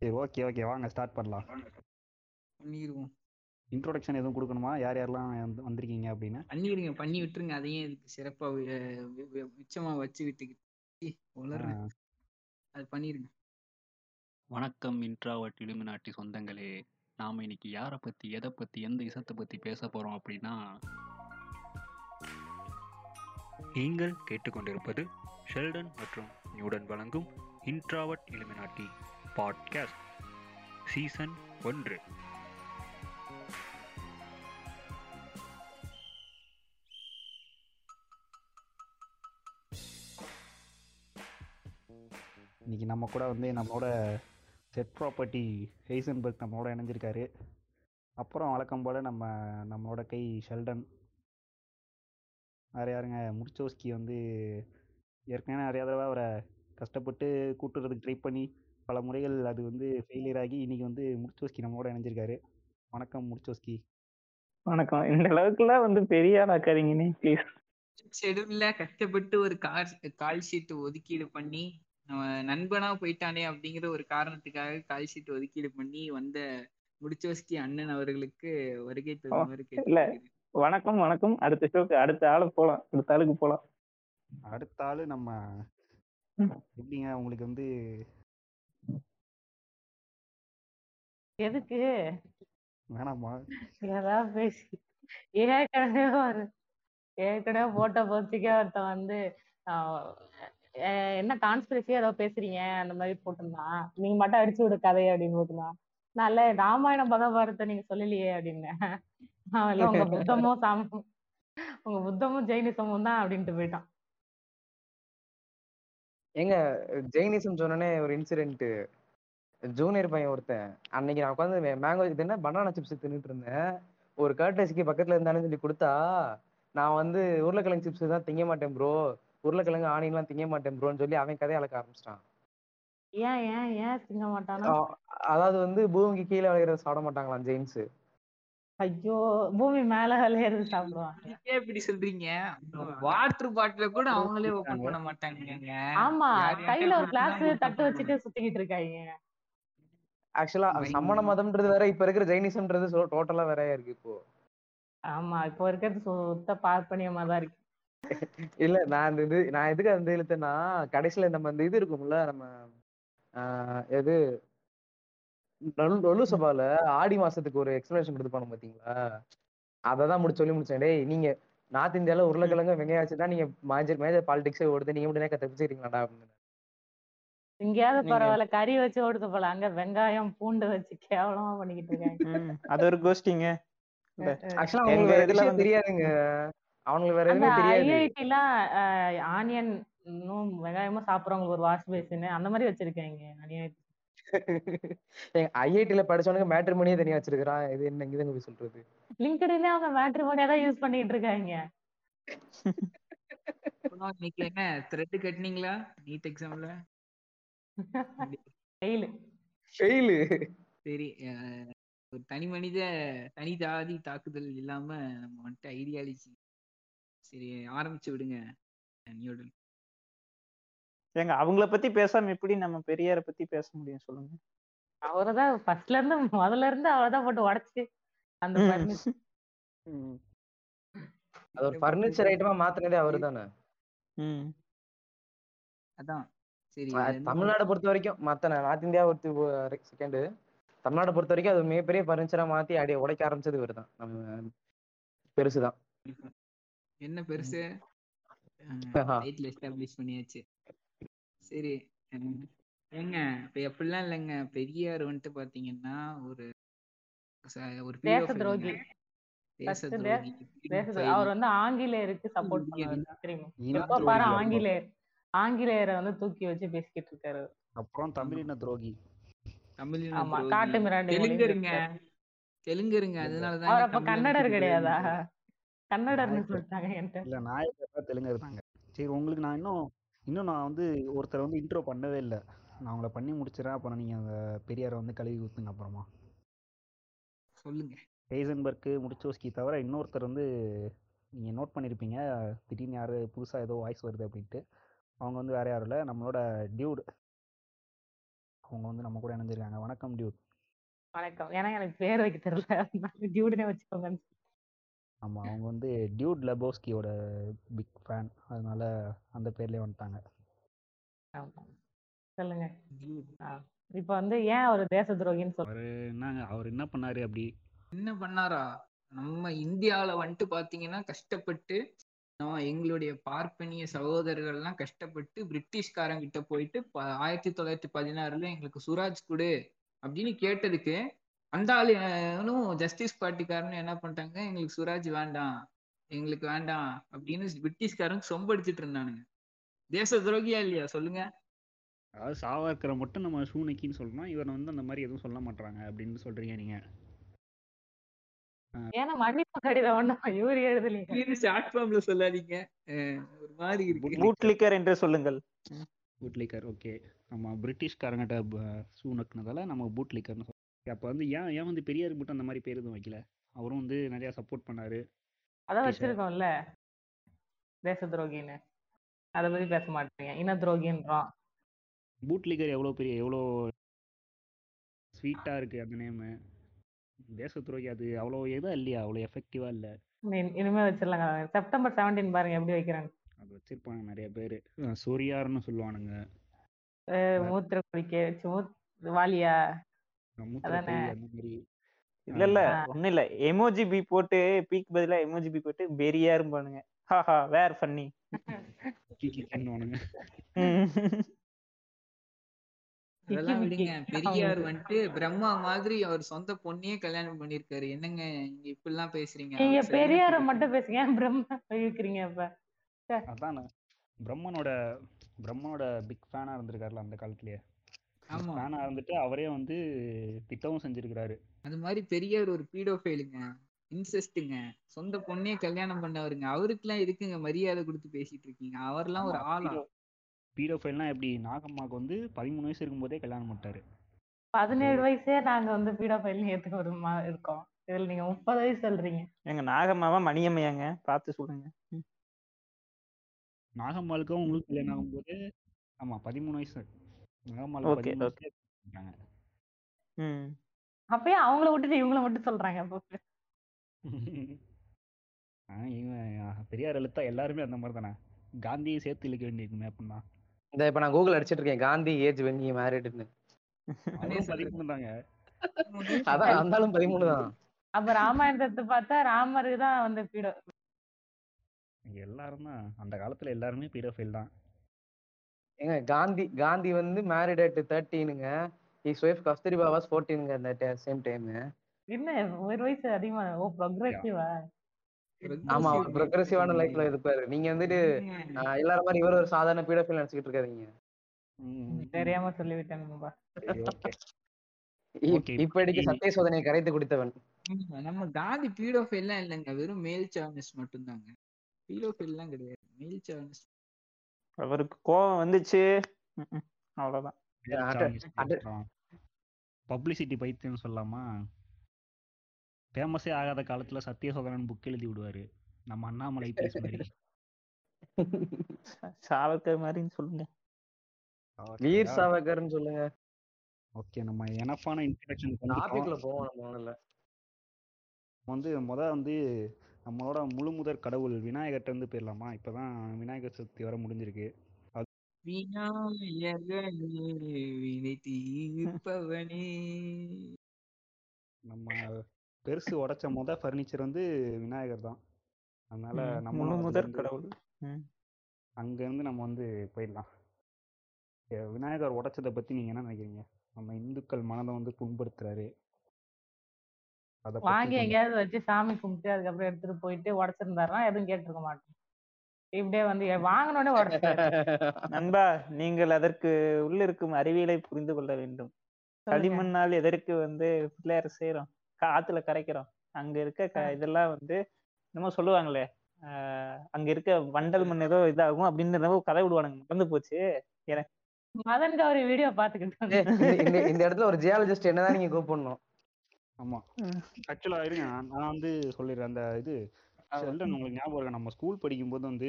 சரி okay okay வாங்க start பண்ணலாம். பண்ணிடுவோம் இன்ட்ரோடக்ஷன் எதுவும் கொடுக்கணுமா? யார் யாரெல்லாம் வந்து- வந்திருக்கீங்க அப்படின்னு? பண்ணிடுங்க பண்ணி விட்டுருங்க. அதையும் இதுக்கு சிறப்பா வி- வி- வி- மிச்சமா வச்சு விட்டுக்கிட்டு உளறேன். அது பண்ணிருங்க வணக்கம் இன்ட்ராவர்ட் இலுமினாட்டி சொந்தங்களே. நாம் இன்னைக்கு யாரை பற்றி எதை பற்றி எந்த இசத்தை பற்றி பேச போகிறோம் அப்படின்னா நீங்கள் கேட்டுக்கொண்டிருப்பது ஷெல்டன் மற்றும் நியூடன் வழங்கும் இன்ட்ராவர்ட் இலுமினாட்டி பாட்காஸ்ட் சீசன் ஒன்று. இன்னைக்கு நம்ம கூட வந்து நம்மளோட செட் ப்ராப்பர்ட்டி ஹெய்சன்பர்க் நம்மளோட இணைஞ்சிருக்காரு. அப்புறம் வழக்கம் போல் நம்ம நம்மளோட கை ஷெல்டன் வேறு யாருங்க? முர்ச்சோஸ்கி வந்து ஏற்கனவே நிறையா தடவை அவரை கஷ்டப்பட்டு கூட்டுறதுக்கு ட்ரை பண்ணி பல முறைகள் அது வந்து ஃபெயிலியர் ஆகி இன்னைக்கு வந்து முர்ச்சோஸ்கி நம்மளோட இணைஞ்சிருக்காரு. வணக்கம் முர்ச்சோஸ்கி. வணக்கம். இந்த அளவுக்குலாம் வந்து பெரிய ஆளாக்காதீங்க நீ ப்ளீஸ் ஷெடியூல்ல கஷ்டப்பட்டு ஒரு கால் கால் ஷீட் ஒதுக்கீடு பண்ணி நம்ம நண்பனா போயிட்டானே அப்படிங்கிற ஒரு காரணத்துக்காக கால் ஷீட் ஒதுக்கீடு பண்ணி வந்த முடிச்சோஸ்கி அண்ணன் அவர்களுக்கு வருகை தருமாறு இல்ல. வணக்கம் வணக்கம். அடுத்த ஷோக்கு அடுத்த ஆளு போலாம். அடுத்த ஆளுக்கு போலாம். அடுத்த ஆள் நம்ம. எப்படிங்க? உங்களுக்கு வந்து எதுக்கு? வேணாமா ஏதாவது பேசி ஏற்கனவே ஒரு ஏற்கனவே போட்ட போச்சுக்கே ஒருத்தன் வந்து என்ன கான்ஸ்பிரசி ஏதோ பேசுறீங்க அந்த மாதிரி போட்டிருந்தான். நீங்க மட்டும் அடிச்சு விடு கதையை அப்படின்னு போட்டிருந்தான். நல்ல ராமாயணம் பகபாரத்தை நீங்க சொல்லலையே இல்ல உங்க புத்தமும் சாம உங்க புத்தமும் ஜெயினிசமும் தான் அப்படின்ட்டு போயிட்டான். ஏங்க ஜெயினிசம் சொன்னோன்னே ஒரு இன்சிடென்ட் ஜூனியர் பையன் ஒருத்தன். அன்னைக்கு நான் உட்காந்து மேங்கோ இது என்ன? பனானா சிப்ஸ் தின்னுட்டு இருந்தேன். ஒரு கர்டசிக்கு பக்கத்துல இருந்தாலும் சொல்லி கொடுத்தா நான் வந்து உருளைக்கிழங்கு சிப்ஸ் தான் திங்க மாட்டேன் ப்ரோ உருளைக்கிழங்கு ஆனியன்லாம் திங்க மாட்டேன் ப்ரோன்னு சொல்லி அவன் கதையை அளக்க ஆரம்பிச்சிட்டான். ஏன் ஏன் ஏன் திங்க மாட்டானா? அதாவது வந்து பூமிக்கு கீழே விளையிறத சாப்பிட மாட்டாங்களாம் ஜெயின்ஸ். ஐயோ பூமி மேல விளையாடுறது சாப்பிடுவாங்க. ஏன் இப்படி சொல்றீங்க? வாட்டர் பாட்டில கூட அவங்களே ஓபன் பண்ண மாட்டாங்க ஆமா கையில ஒரு கிளாஸ் தட்டு வச்சுட்டு சுத்திக்கிட்டு இருக்காங்க. ஆக்சுவலா சமண மதம்ன்றது வேற இப்ப இருக்கிற ஜெயினிசம்ன்றது டோட்டலா வேறையா இருக்கு இப்போ. ஆமா இப்போ இருக்கிறது சுத்த பார்ப்பனியமா தான் இருக்கு. இல்ல நான் இந்த இது நான் எதுக்கு அந்த இழுத்தேன்னா கடைசியில நம்ம இந்த இது இருக்கும்ல நம்ம எது நொல்- நொல்லு சபால ஆடி மாசத்துக்கு ஒரு எக்ஸ்பிளேஷன் கொடுத்துப்பானு பாத்தீங்களா? அததான் முடிச்சு சொல்லி முடிச்சேன். டேய் நீங்க நார்த் இந்தியால உருளைக்கிழங்கு வெங்காயம் வச்சுதான் நீங்க மேஜர் மேஜர் பாலிடிக்ஸே ஓடுது. நீங்க மட்டும் என்ன தப்பிச்சுக்கிறீங்களாடா அப்படின்னு. இங்கேயாவது நீங்க- பரவாயில்ல கறி வச்சு ஓடுது போல அங்க வெங்காயம் பூண்டு வச்சு கேவலமா பண்ணிக்கிட்டு இருக்காங்க. அது ஒரு கோஷ்டிங்க. ஆக்சுவலா இதுல தெரியாதுங்க. அவங்களுக்கு வேற எதுவுமே தெரியாது. ஐஐடிலாம் ஆனியன் இன்னும் வெங்காயமும் சாப்பிடுறவங்களுக்கு ஒரு வாஷ் பேசின் அந்த மாதிரி வச்சிருக்காங்க அநியாயத்துக்கு ஐஐடில படிச்சவனுக்கு மேட்ரிமோனியே தனியா வச்சிருக்கான் இது என்ன இங்க போய் சொல்றது? லிங்க்டின்ல அவங்க மேட்ரிமோனியா தான் யூஸ் பண்ணிட்டு இருக்காங்க. இன்னைக்கு என்ன த்ரெட் கட்டினீங்களா? நீட் எக்ஸாம்ல சரி ஒரு தனி மனித தனி ஜாதி தாக்குதல் இல்லாம நம்ம வந்துட்டு ஐடியாலஜி சரி ஆரம்பிச்சு விடுங்க நியூடன் ஏங்க அவங்கள பத்தி பேசாம எப்படி நம்ம பெரியார பத்தி பேச முடியும் சொல்லுங்க. அவரதான் ஃபர்ஸ்ட்ல இருந்து முதல்ல இருந்து அவரதான் போட்டு உடைச்சு அந்த அது ஒரு ஃபர்னிச்சர் ஐட்டமா மாத்தினதே அவரு தானே. அதான். தமிழ்நாடை பொறுத்த வரைக்கும் மத்த நா- நார்த் இந்தியா ஒரு செகண்ட் தமிழ்நாடை பொறுத்த வரைக்கும் அது மிகப்பெரிய பர்னிச்சரா மாத்தி அடி உடைக்க ஆரம்பிச்சது இவரு தான். நம்ம பெருசுதான் என்ன பெருசு? எஸ்டாப்ளிஷ் பண்ணியாச்சு. சரி ஏங்க இப்ப எப்படிலாம் இல்லைங்க? பெரியார் வந்துட்டு பாத்தீங்கன்னா ஒரு ஒரு தேச துரோகி. அவர் வந்து ஆங்கிலேயருக்கு சப்போர்ட் பண்ணுவாரு ஆங்கிலேயர். ஆங்கிலேயரை வந்து தூக்கி வச்சு பேசிக்கிட்டு இருக்காரு. அப்புறம் தமிழின துரோகி. தமிழின ஆமா. காட்டு மிராண்டி தெலுங்கருங்க. தெலுங்கருங்க அதனாலதான் அவர் அப்ப கன்னடர் கிடையாதா? கன்னடர்னு சொல்லிட்டாங்க என்கிட்ட. இல்ல நாயக்கர் தெலுங்கு இருந்தாங்க சரி உங்களுக்கு நான் இன்னும் இன்னும் நான் வந்து ஒருத்தரை வந்து இன்ட்ரோ பண்ணவே இல்லை. நான் அவங்கள பண்ணி முடிச்சிடறேன். அப்புறம் நீங்க அந்த பெரியாரை வந்து கழுவி ஊத்துங்க அப்புறமா. சொல்லுங்க. ஹெய்சன்பர்க்கு முடிச்சோஸ்கி தவிர இன்னொருத்தர் வந்து நீங்கள் நோட் பண்ணியிருப்பீங்க திடீர்னு யார் புதுசாக ஏதோ வாய்ஸ் வருது அப்படின்ட்டு. அவங்க வந்து வேற யாரும் இல்லை. நம்மளோட டியூட். அவங்க வந்து நம்ம கூட இணைஞ்சிருக்காங்க. வணக்கம் டியூட். வணக்கம். ஏன்னா எனக்கு பேர் வைக்க தெரியல. டியூடுனே வச்சுக்கோங்க. ஆமாம் அவங்க வந்து டியூட் லெபோஸ்கியோட பிக் ஃபேன். அதனால அந்த பேர்லேயே வந்துட்டாங்க. சொல்லுங்க. இப்போ வந்து ஏன் அவர் தேச துரோகின்னு சொல்ற அவர் என்னங்க? அவர் என்ன பண்ணாரு அப்படி? என்ன பண்ணாரா? நம்ம இந்தியாவுல வந்துட்டு பாத்தீங்கன்னா கஷ்டப்பட்டு எங்களுடைய பார்ப்பனிய சகோதரர்கள்லாம் கஷ்டப்பட்டு பிரிட்டிஷ்காரங்க கிட்ட போயிட்டு ப- ஆயிரத்தி தொள்ளாயிரத்தி பதினாறுல எங்களுக்கு சுராஜ் கொடு அப்படின்னு கேட்டதுக்கு அந்த ஆளுனும் ஜஸ்டிஸ் பார்ட்டிக்காரனும் என்ன பண்ணிட்டாங்க எங்களுக்கு சுராஜ் வேண்டாம் எங்களுக்கு வேண்டாம் அப்படின்னு பிரிட்டிஷ்காரங்க சொம்படிச்சிட்டு இருந்தானுங்க. தேச துரோகியா இல்லையா? சொல்லுங்க. அதாவது சாவாக்கிற மட்டும் நம்ம சூனைக்கின்னு சொல்லணும் இவரை வந்து அந்த மாதிரி எதுவும் சொல்ல மாட்டாங்க அப்படின்னு சொல்றீங்க நீங்க. ஏன்னா மன்னிப்பு கடிதம் ஒண்ணும் இவர் எழுதலீங்க. இது ஷார்ட் ஃபார்ம்ல சொல்லாதீங்க. ஒரு மாதிரி இருக்கு பூட்லிக்கர் என்று சொல்லுங்கள். பூட்லிக்கர் ஓகே நம்ம பிரிட்டிஷ்காரங்கிட்ட நக்குனதால நம்ம பூட்லிக்கர்னு சொல்றோம் அப்போ வந்து ஏன் ஏன் வந்து பெரியாருக்கு மட்டும் அந்த மாதிரி பேர் எதுவும் வைக்கல? அவரும் வந்து நிறைய சப்போர்ட் பண்ணாரு. அதான். வச்சிருக்கோம்ல. தேச துரோகின்னு. அதை பத்தி பேச மாட்டீங்க. இன துரோகின்றோம். பூட்லிக்கர் எவ்வளோ பெரிய எவ்வளோ ஸ்வீட்டாக இருக்குது அந்த நேமு தேச துரோகி அது அவ்வளோ எதா இல்லையா? அவ்வளோ எஃபெக்டிவாக இல்லை. இனி- இனிமே வச்சிடலாங்க. செப்டம்பர் செவன்டீன் பாருங்க எப்படி வைக்கிறாங்க. அது வச்சிருப்பாங்க நிறைய பேர். சொரியார்னு சொல்லுவானுங்க. மூத்திர குடிக்க மூத் வாலியா? இல்ல இல்ல ஒண்ணும் இல்ல. எமோஜி பி போட்டு பீக் பதிலா எமோஜி பி போட்டு பெரியா இருப்பானுங்க ஹாஹா வேர் ஃபன்னி அதெல்லாம் விடுங்க. பெரியார் வந்துட்டு பிரம்மா மாதிரி அவர் சொந்த பொண்ணையே கல்யாணம் பண்ணிருக்காரு என்னங்க நீங்க இப்படிலாம் பேசுறீங்க? நீங்க பெரியார பெரிய- மட்டும் பேசுங்க. பிரம்ம இழுக்கிறீங்க இப்ப அதான். பிரம்மனோட பிரம்மனோட பிக் ஃபேனாக இருந்திருக்காருல அந்த காலத்துலயே. ஆமா. ஃபேனாக இருந்துட்டு அவரே வந்து திட்டமும் செஞ்சிருக்கிறாரு. அது மாதிரி பெரியார் ஒரு பீடோஃபைலுங்க இன்செஸ்ட்டுங்க சொந்த பொண்ணையே கல்யாணம் பண்ணவருங்க. அவருக்குலாம் எதுக்குங்க மரியாதை கொடுத்து பேசிட்டு இருக்கீங்க? அவர்லாம் ஒரு ஆளா? பீடோஃபைல்னா எப்படி? நாகம்மாவுக்கு வந்து பதிமூணு வயசு இருக்கும்போதே கல்யாணம் பண்ணிட்டாரு. பதினேழு வயசே நாங்க வந்து பீடோஃபைல் ஏத்துக்க ஒரு இருக்கோம். இதுல நீங்க முப்பது வயசு சொல்றீங்க. எங்க நாகம்மாவா மணியம்மையாங்க? பார்த்து சொல்லுங்க. நாகம்மாளுக்கும் உங்களுக்கு கல்யாணம் ஆகும்போது ஆமா பதிமூணு வயசு. நாகம்மாளுக்கு பதிமூணு. ம். அப்பயே அவங்கள விட்டுட்டு இவங்கள மட்டும் சொல்றாங்க அப்போ. ஆ, இவன் பெரியார் எழுத்தா எல்லாருமே அந்த மாதிரி தானே? காந்தியை சேர்த்து இழுக்க வேண்டியிருக்குமே அப்படின்னா. இந்த இப்ப நான் கூகுள் அடிச்சிட்டு இருக்கேன் காந்தி ஏஜ் வென் ஹி மேரிட்னு அதான் அந்தாலும் பதிமூணு தான் அப்ப ராமாயணத்தை பார்த்தா ராமருக்கு தான் வந்து பீடோ எல்லாரும் தான் அந்த காலத்துல எல்லாருமே பீடோஃபைல் தான். ஏங்க காந்தி காந்தி வந்து மேரிட் அட் தேர்ட்டீனுங்க ஹிஸ் ஒய்ஃப் கஸ்தூரிபா வாஸ் ஃபோர்டீனுங்க அந்த சேம் டைம் என்ன ஒரு வயசு அதிகமா ஓ ப்ரொக்ரெசிவா ஆமா அவர் ப்ரொக்ரெசிவான லைஃப்ல இருப்பாரு. நீங்க வந்துட்டு எல்லாரும் மாதிரி இவர் ஒரு சாதாரண பீடோஃபைல் நினைச்சுக்கிட்டு இருக்காதீங்க. தெரியாம Okay, இப்படிக்கு இப்ப சத்திய சோதனையை கரைத்து குடித்தவன். நம்ம காந்தி பீடோஃபைல்லாம் இல்லைங்க. வெறும் மேல் சாவனிஸ்ட் மட்டும்தாங்க. பீடோஃபைல்லாம் கிடையாது. மேல் சாவனிஸ்ட் அவருக்கு கோவம் வந்துச்சு. அவ்வளவுதான். அட- பப்ளிசிட்டி பைத்தியம்னு சொல்லலாமா ஃபேமஸே ஆகாத காலத்துல சத்தியசோதனன் புக் எழுதி விடுவாரு. நம்ம அண்ணாமலை பேஸ் மாதிரி. சாவர்கர் மாதிரின்னு சொல்லுங்க. வீர் சாவகர்னு சொல்லுங்க. ஓகே நம்ம எனப்பான இன்ட்ரடக்ஷன் டாபிக்ல போவோம் நம்ம முதல்ல. வந்து முத வந்து நம்மளோட முழு முதற் கடவுள் விநாயகர்ட்ட இருந்து போயிடலாமா இப்பதான் விநாயகர் சதுர்த்தி வர முடிஞ்சிருக்கு. நம்ம பெருசு உடைச்ச முத ஃபர்னிச்சர் வந்து விநாயகர் தான். அதனால நம்ம முதற் கடவுள். ம். அங்க இருந்து நம்ம வந்து போயிடலாம். விநாயகர் உடைச்சதை பத்தி நீங்க என்ன நினைக்கிறீங்க? நம்ம இந்துக்கள் மனதை வந்து புண்படுத்துறாரு. அத பத்தி வாங்கி எங்கேயாவது வச்சு சாமி கும்பிட்டு அதுக்கப்புறம் எடுத்துட்டு போயிட்டு உடச்சிருந்தாருன்னா எதுவும் கேட்டிருக்க மாட்டோம். இப்படியே வந்து வாங்கினோடனே உடச்சிட்டாரு. நண்பா நீங்கள் அதற்கு உள்ளிருக்கும் அறிவியலை புரிந்து கொள்ள வேண்டும். களிமண்ணால் எதற்கு வந்து பிள்ளையார் செய்யறோம் ஆத்துல கரைக்கிறோம். அங்க இருக்க க- இதெல்லாம் வந்து என்னமோ சொல்லுவாங்களே ஆஹ் அங்க இருக்க வண்டல் மண் ஏதோ இதாகும் அப்படின்னு கதை விடுவானுங்க. மறந்து போச்சு. மதன் கௌரி வீடியோ பாத்துக்கிட்டு ஏய், இந்த- இடத்துல ஒரு ஜியாலஜிஸ்ட் என்னதான் நீங்க கூப்பிடணும். ஆமா. ஆக்சுவலா இருங்க நான் வந்து சொல்லிடுறேன். அந்த இது செல்டன் உங்களுக்கு ஞாபகம் இருக்கா? நம்ம ஸ்கூல் படிக்கும்போது வந்து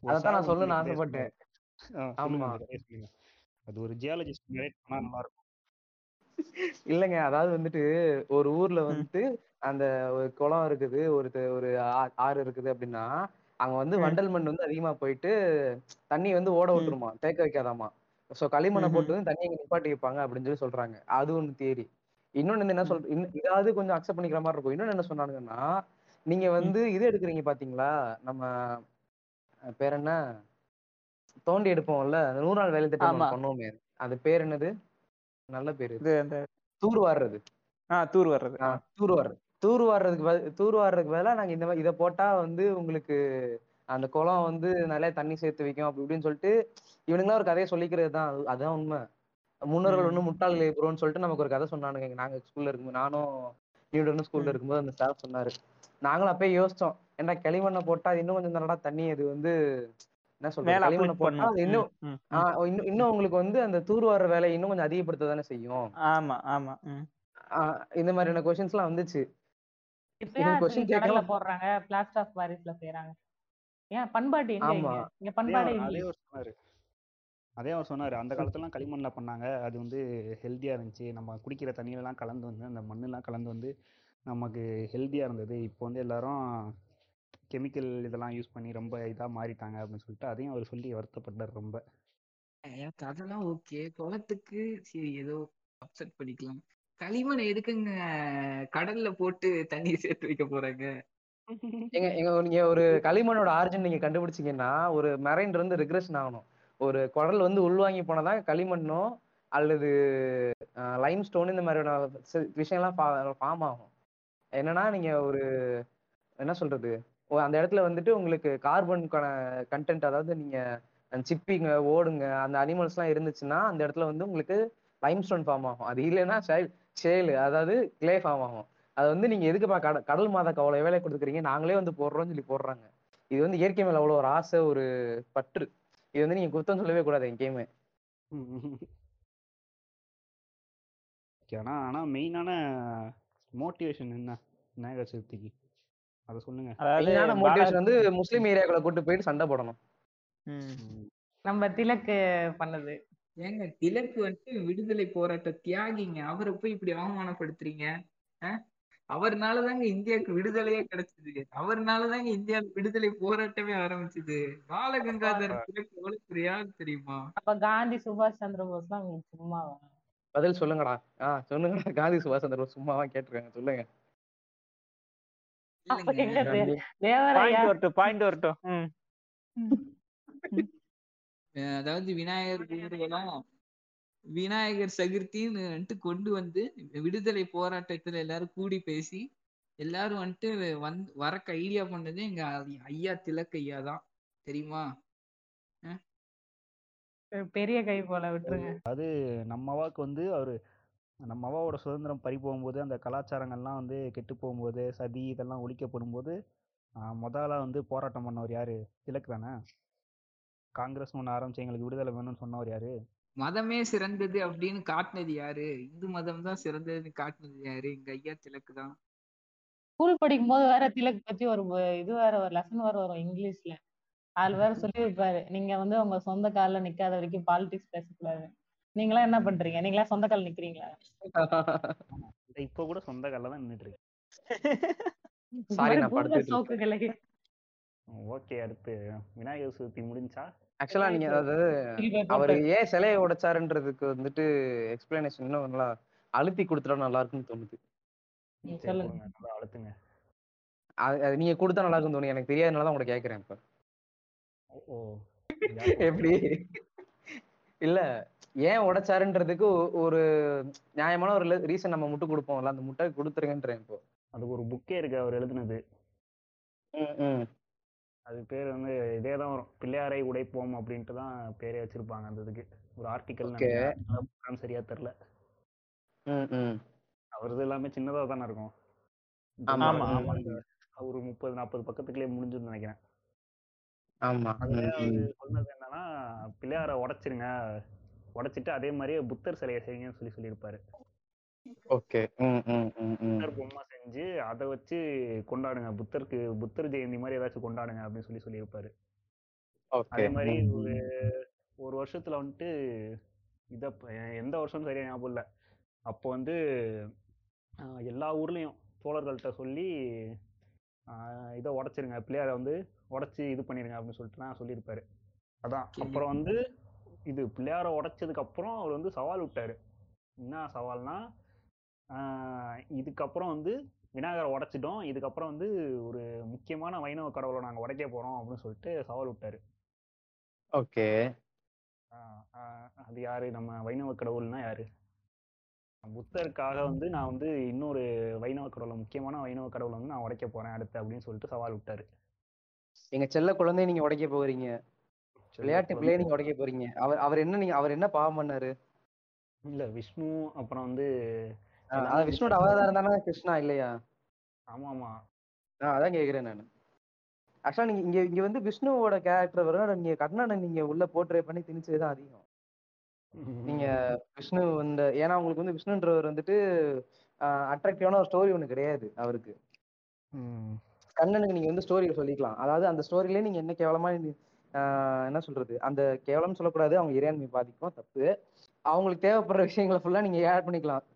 ஒரு அதைத்தான் நான் வந்து சொல்லணும்னு ஆசைப்பட்டேன். ஆமா. அது ஒரு ஜியாலஜிஸ்ட் நல்லா இருக்கும். இல்லைங்க அதாவது வந்துட்டு ஒரு ஊர்ல ம். வந்துட்டு அந்த ஒரு குளம் இருக்குது ஒரு த- ஒரு ஆ- ஆறு இருக்குது அப்படின்னா அங்க வந்து ம். வண்டல் மண் வந்து அதிகமா போயிட்டு தண்ணி வந்து ஓட ம். விட்டுருமா தேக்க வைக்காதாமா சோ களிமண்ணை ம்ஹும். போட்டு வந்து தண்ணி அங்க நிப்பாட்டி வைப்பாங்க அப்படின்னு சொல்லி சொல்றாங்க அது ஒண்ணு தியரி இன்னொன்னு வந்து என்ன ம். சொல் இன்னும் இதாவது கொஞ்சம் அக்செப்ட் பண்ணிக்கிற மாதிரி இருக்கும் இன்னொன்னு என்ன சொன்னானுங்கன்னா நீங்க ம். வந்து இது எடுக்குறீங்க பாத்தீங்களா நம்ம அஹ், பேர் என்ன தோண்டி எடுப்போம்ல அந்த நூறு நாள் வேலை திட்டம் ஆமா ஒண்ணு பண்ணுவோமே அது பேர் என்னது நல்ல பேரு இது அந்த தூர் வாடுறது ஆ தூர் வர்றது. தூர் வாடுறது தூர் வாடுறதுக்கு தூர் வாடுறதுக்கு பதிலா நாங்க இந்த மாதிரி இதை போட்டா வந்து உங்களுக்கு அந்த குளம் வந்து நிறைய தண்ணி சேர்த்து வைக்கும் அப்படி இப்படின்னு சொல்லிட்டு இவனுங்களாம் ஒரு கதையை சொல்லிக்கிறது தான். அது- அதுதான் உண்மை. முன்னோர்கள் ம். ஒன்றும் முட்டாள்கள் ப்ரோன்னு சொல்லிட்டு நமக்கு ஒரு கதை சொன்னானுங்க. இங்க நாங்க ஸ்கூல்ல இருக்கும்போது நானும் நியூடனும் ஸ்கூல்ல. இருக்கும்போது அந்த சார் சொன்னாரு. நாங்களும் அப்பயே யோசிச்சோம். ஏன்டா களிமண்ணை போட்டா இன்னும் கொஞ்சம் நல்லா தண்ணி அது வந்து என்ன சொல்றது? இன்னும். ஆஹ் இன்னும் உங்களுக்கு வந்து அந்த தூர் வாடுற வேலையை இன்னும் கொஞ்சம் அதிகப்படுத்த தானே செய்யும். ஆமா ஆமா இந்த மாதிரியான கொஸ்டின்ஸ் எல்லாம் வந்துச்சு. போடுறாங்க? பிளாஸ்ட் ஆஃப் பாரிஸ்ல செய்யறாங்க ஏன்? பண்பாட்டு எங்க ஆமா. இங்க? பண்பாடே அவர் அதே அவர் சொன்னாரு. அதே அவர் சொன்னாரு. அந்த காலத்துலலாம் களிமண்ல பண்ணாங்க. அது வந்து ஹெல்த்தியா இருந்துச்சு. நம்ம குடிக்கிற தண்ணியெல்லாம் கலந்து வந்து அந்த மண்ணெல்லாம் கலந்து வந்து நமக்கு ஹெல்த்தியா இருந்தது. இப்போ வந்து எல்லாரும் கெமிக்கல் இதெல்லாம் யூஸ் பண்ணி ரொம்ப இதா மாறிட்டாங்க அப்படின்னு சொல்லிட்டு அதையும் அவர் சொல்லி வருத்தப்பட்டார் ரொம்ப. அதெல்லாம் ஓகே. குளத்துக்கு சரி ஏதோ அப்செட் பண்ணிக்கலாம். களிமண் எதுக்குங்க கடல்ல போட்டு தண்ணி சேர்த்து வைக்க போறாங்க? எங்க எங்க நீங்க ஒரு களிமண்ணோட ஆரிஜின் நீங்க கண்டுபிடிச்சீங்கன்னா ஒரு மெரைன் இருந்து ரிக்ரெஷன் ஆகணும். ஒரு குடல் வந்து உள்வாங்கி போனதான் களிமண்ணோ அல்லது லைம் ஸ்டோன் இந்த மாதிரியான விஷயம்லாம் ஃபார்ம் ஆகும். என்னன்னா நீங்க ஒரு என்ன சொல்றது? அந்த இடத்துல வந்துட்டு உங்களுக்கு கார்பனுக்கான கண்டென்ட் அதாவது நீங்க சிப்பிங்க ஓடுங்க அந்த அனிமல்ஸ்லாம் இருந்துச்சுன்னா அந்த இடத்துல வந்து உங்களுக்கு லைம் ஸ்டோன் ஃபார்ம் ஆகும். அது இல்லைன்னா ஷேல் அதாவது கிளே ஃபார்ம் ஆகும். அது வந்து நீங்க எதுக்குப்பா கடல் கடல் மாதாக்கு அவ்வளவு வேலை கொடுத்துக்கிறீங்க நாங்களே வந்து போடுறோம்னு சொல்லி போடுறாங்க. இது வந்து இயற்கை மேல அவ்வளவு ஒரு ஆசை ஒரு பற்று. இது வந்து நீங்க குத்தம் சொல்லவே கூடாது எங்கேயுமே ஓகே ஆனால் ஆனா மெயினான மோட்டிவேஷன் என்ன? விநாயகர் சதுர்த்திக்கு? அதை சொல்லுங்க. அதாவது மோட்டிவேஷன் வந்து முஸ்லீம் ஏரியாக்களை கூட்டு போயிட்டு சண்டை போடணும். நம்ம திலக்கு பண்ணது. ஏங்க திலக்கு வந்துட்டு விடுதலை போராட்ட தியாகிங்க. அவரை போய் இப்படி அவமானப்படுத்துறீங்க? அவர்னாலதாங்க இந்தியாவுக்கு விடுதலையே கிடைச்சது. அவர்னாலதாங்க இந்தியாவுக்கு விடுதலை போராட்டமே ஆரம்பிச்சது. பாலகங்காதர திலக் எவ்வளவு பெரிய ஆள் தெரியுமா? அப்ப காந்தி சுபாஷ் சந்திர போஸ் தான் சும்மாவா? பதில் சொல்லுங்கடா. ஆஹ் சொல்லுங்கடா. காந்தி சுபாஷ் சந்திர போஸ் சும்மாவா கேட்டிருக்காங்க. சொல்லுங்க. பாயிண்ட் வரட்டும் அதாவது விநாயகர் விநாயகர் சதுர்த்தின்னு வந்துட்டு கொண்டு வந்து விடுதலை போராட்டத்துல எல்லாரும் கூடி பேசி எல்லாரும் வந்துட்டு வந்து வரக்கு ஐடியா பண்ணதே எங்க ஐயா திலக் ஐயா தான். தெரியுமா? பெரிய கை போல விட்டுருங்க. அது நம்ம அவாவுக்கு வந்து அவர் நம்ம அவாவோட சுதந்திரம் பறி போகும்போது அந்த கலாச்சாரங்கள்லாம் வந்து கெட்டு போகும்போது சதி இதெல்லாம் ஒழிக்கப்படும் போது வந்து போராட்டம் பண்ணவர் யாரு? திலக் தானே? காங்கிரஸ் ஒன்று ஆரம்பிச்சு எங்களுக்கு விடுதலை வேணும்னு சொன்னவர் யாரு? மதமே சிறந்தது அப்படின்னு காட்டினது யாரு? இந்து மதம் தான் சிறந்ததுன்னு காட்டினது யாரு? எங்க ஐயா திலக்கு தான். ஸ்கூல் படிக்கும் போது வேற திலக் பத்தி ஒரு இது வேற ஒரு லெசன் வேற வரும் இங்கிலீஷ்ல. அது வேற சொல்லி வைப்பாரு நீங்க வந்து உங்க சொந்த கால்ல நிக்காத வரைக்கும் பாலிடிக்ஸ் பேசக்கூடாது நீங்களாம் என்ன பண்றீங்க? நீங்களா சொந்த கால் நிக்கிறீங்களா இப்போ கூட சொந்த காலில் தான் நின்றுட்டு இருக்கு இந்த சாரி நான் படுத்துட்டு இருக்கேன். ஓகே அடுத்து விநாயகர் சதுர்த்தி முடிஞ்சா? ஆக்சுவலா நீங்க அதாவது அவரு ஏன் சிலையை உடைச்சாருன்றதுக்கு வந்துட்டு எக்ஸ்பிளனேஷன் இன்னும் நல்லா அழுத்தி கொடுத்துட்டா நல்லா இருக்கும்னு தோணுது அழுத்துங்க. அது அது நீங்க கொடுத்தா நல்லா இருக்கும்னு தோணுது. எனக்கு தெரியாதனால தான் உங்களை கேட்கறேன் இப்ப. எப்படி? இல்ல ஏன் உடைச்சாருன்றதுக்கு ஒரு நியாயமான ஒரு ரீசன் நம்ம முட்டு கொடுப்போம்ல அந்த முட்டை கொடுத்துருங்கன்றேன் இப்போ அதுக்கு ஒரு புக்கே இருக்கு அவர் எழுதுனது. அது பேர் வந்து இதே தான் வரும் பிள்ளையாரை உடைப்போம் அப்படின்ட்டு தான் பேரே வச்சிருப்பாங்க அந்த இதுக்கு ஒரு ஆர்டிக்கல் சரியா தெரில. அவரது எல்லாமே சின்னதா தானே இருக்கும். ஒரு முப்பது நாற்பது பக்கத்துக்குள்ளே முடிஞ்சுன்னு நினைக்கிறேன் ஆமா. சொன்னது என்னன்னா பிள்ளையாரை உடைச்சிருங்க உடைச்சிட்டு அதே மாதிரியே புத்தர் சிலையை செய்யுங்கன்னு சொல்லி சொல்லியிருப்பாரு. ஓகே. புத்தர் பொம்மை செஞ்சு அதை வச்சு கொண்டாடுங்க. புத்தருக்கு புத்தர் ஜெயந்தி மாதிரி ஏதாச்சும் கொண்டாடுங்க அப்படின்னு சொல்லி சொல்லியிருப்பாரு. ஓகே. அதே மாதிரி ஒரு. ஒரு வருஷத்துல வந்துட்டு இதை எந்த வருஷம் சரியா ஞாபகம் இல்லை. அப்போ வந்து எல்லா ஊர்லேயும் சோழர்கள்ட்ட சொல்லி இதை உடைச்சிருங்க. பிள்ளையாரை வந்து உடைச்சி இது பண்ணிருங்க அப்படின்னு சொல்லிட்டு தான் சொல்லியிருப்பாரு. அதான். அப்புறம் வந்து இது பிள்ளையாரை உடைச்சதுக்கு அப்புறம் அவர் வந்து சவால் விட்டாரு. என்ன சவால்னா இதுக்கப்புறம் வந்து விநாயகரை உடைச்சிட்டோம். இதுக்கப்புறம் வந்து ஒரு முக்கியமான வைணவ கடவுளை நாங்கள் உடைக்க போறோம் அப்படின்னு சொல்லிட்டு சவால் விட்டாரு. ஓகே. அது யாரு? நம்ம வைணவ கடவுள்னா யாரு? புத்தருக்காக வந்து நான் வந்து இன்னொரு வைணவ கடவுளை முக்கியமான வைணவ கடவுளை வந்து நான் உடைக்க போறேன் அடுத்து அப்படின்னு சொல்லிட்டு சவால் விட்டாரு. எங்க செல்ல குழந்தைய நீங்க உடைக்க போறீங்க. விளையாட்டு பிள்ளைய நீங்க உடைக்க போறீங்க. அவர் அவர் என்ன நீங்க அவர் என்ன பாவம் பண்ணாரு? இல்ல விஷ்ணு அப்புறம் வந்து விஷ்ணுவோட அவதாரம் தானே கிருஷ்ணா இல்லையா? ஆமா ஆமா ஆஹ் அதான் கேக்குறேன் நான். ஆக்சுவலா நீங்க இங்க இங்க வந்து விஷ்ணுவோட கேரக்டர் வரும் நீங்க கர்ணனை நீங்க உள்ள போர்ட்ரே பண்ணி திணிச்சதுதான் அதிகம். நீங்க விஷ்ணு இந்த ஏன்னா உங்களுக்கு வந்து விஷ்ணுன்றவர் வந்துட்டு அட்ராக்டிவான ஒரு ஸ்டோரி ஒண்ணு கிடையாது அவருக்கு. கண்ணனுக்கு நீங்க வந்து ஸ்டோரி சொல்லிக்கலாம். அதாவது அந்த ஸ்டோரியிலே நீங்க என்ன கேவலமா என்ன சொல்றது? அந்த கேவலம் சொல்லக்கூடாது. அவங்க இறையாண்மை பாதிக்கும். தப்பு. அவங்களுக்கு தேவைப்படுற விஷயங்களை ஃபுல்லா நீங்க ஆட் பண்ணிக்கலாம்.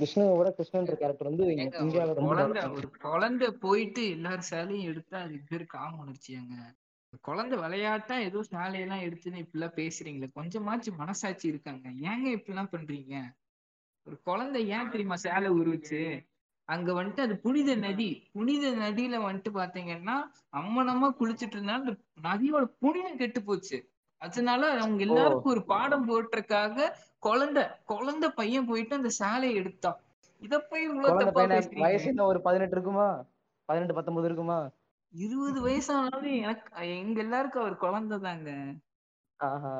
விஷ்ணுவோட கிருஷ்ணன்ற கேரக்டர் வந்து இந்தியாவுல ரொம்ப ஒரு குழந்தை போயிட்டு எல்லாரும் சேலையும் எடுத்தா அதுக்கு பேரு காம உணர்ச்சியாங்க குழந்தை விளையாட்டா ஏதோ சேலையெல்லாம் எடுத்துன்னு இப்படிலாம் பேசுறீங்களே. கொஞ்சமாச்சும் மனசாட்சி இருக்காங்க. ஏங்க இப்படிலாம் பண்றீங்க? ஒரு குழந்தை ஏன் தெரியுமா சேலை உருவுச்சு? அங்க வந்துட்டு அது புனித நதி புனித நதியில வந்துட்டு பாத்தீங்கன்னா அம்மனமா குளிச்சிட்டு இருந்தா அந்த நதியோட புனிதம் கெட்டு போச்சு. அதனால அவங்க எல்லாருக்கும் ஒரு பாடம் போட்டுறதுக்காக குழந்தை குழந்தை பையன் போயிட்டு அந்த சேலையை எடுத்தான். இத போய் வயசு என்ன ஒரு பதினெட்டு இருக்குமா? பதினெட்டு பத்தொன்பது இருக்குமா? இருபது வயசானாலும் எனக்கு எங்க எல்லாருக்கும் அவர் குழந்தை தாங்க. ஆஹா.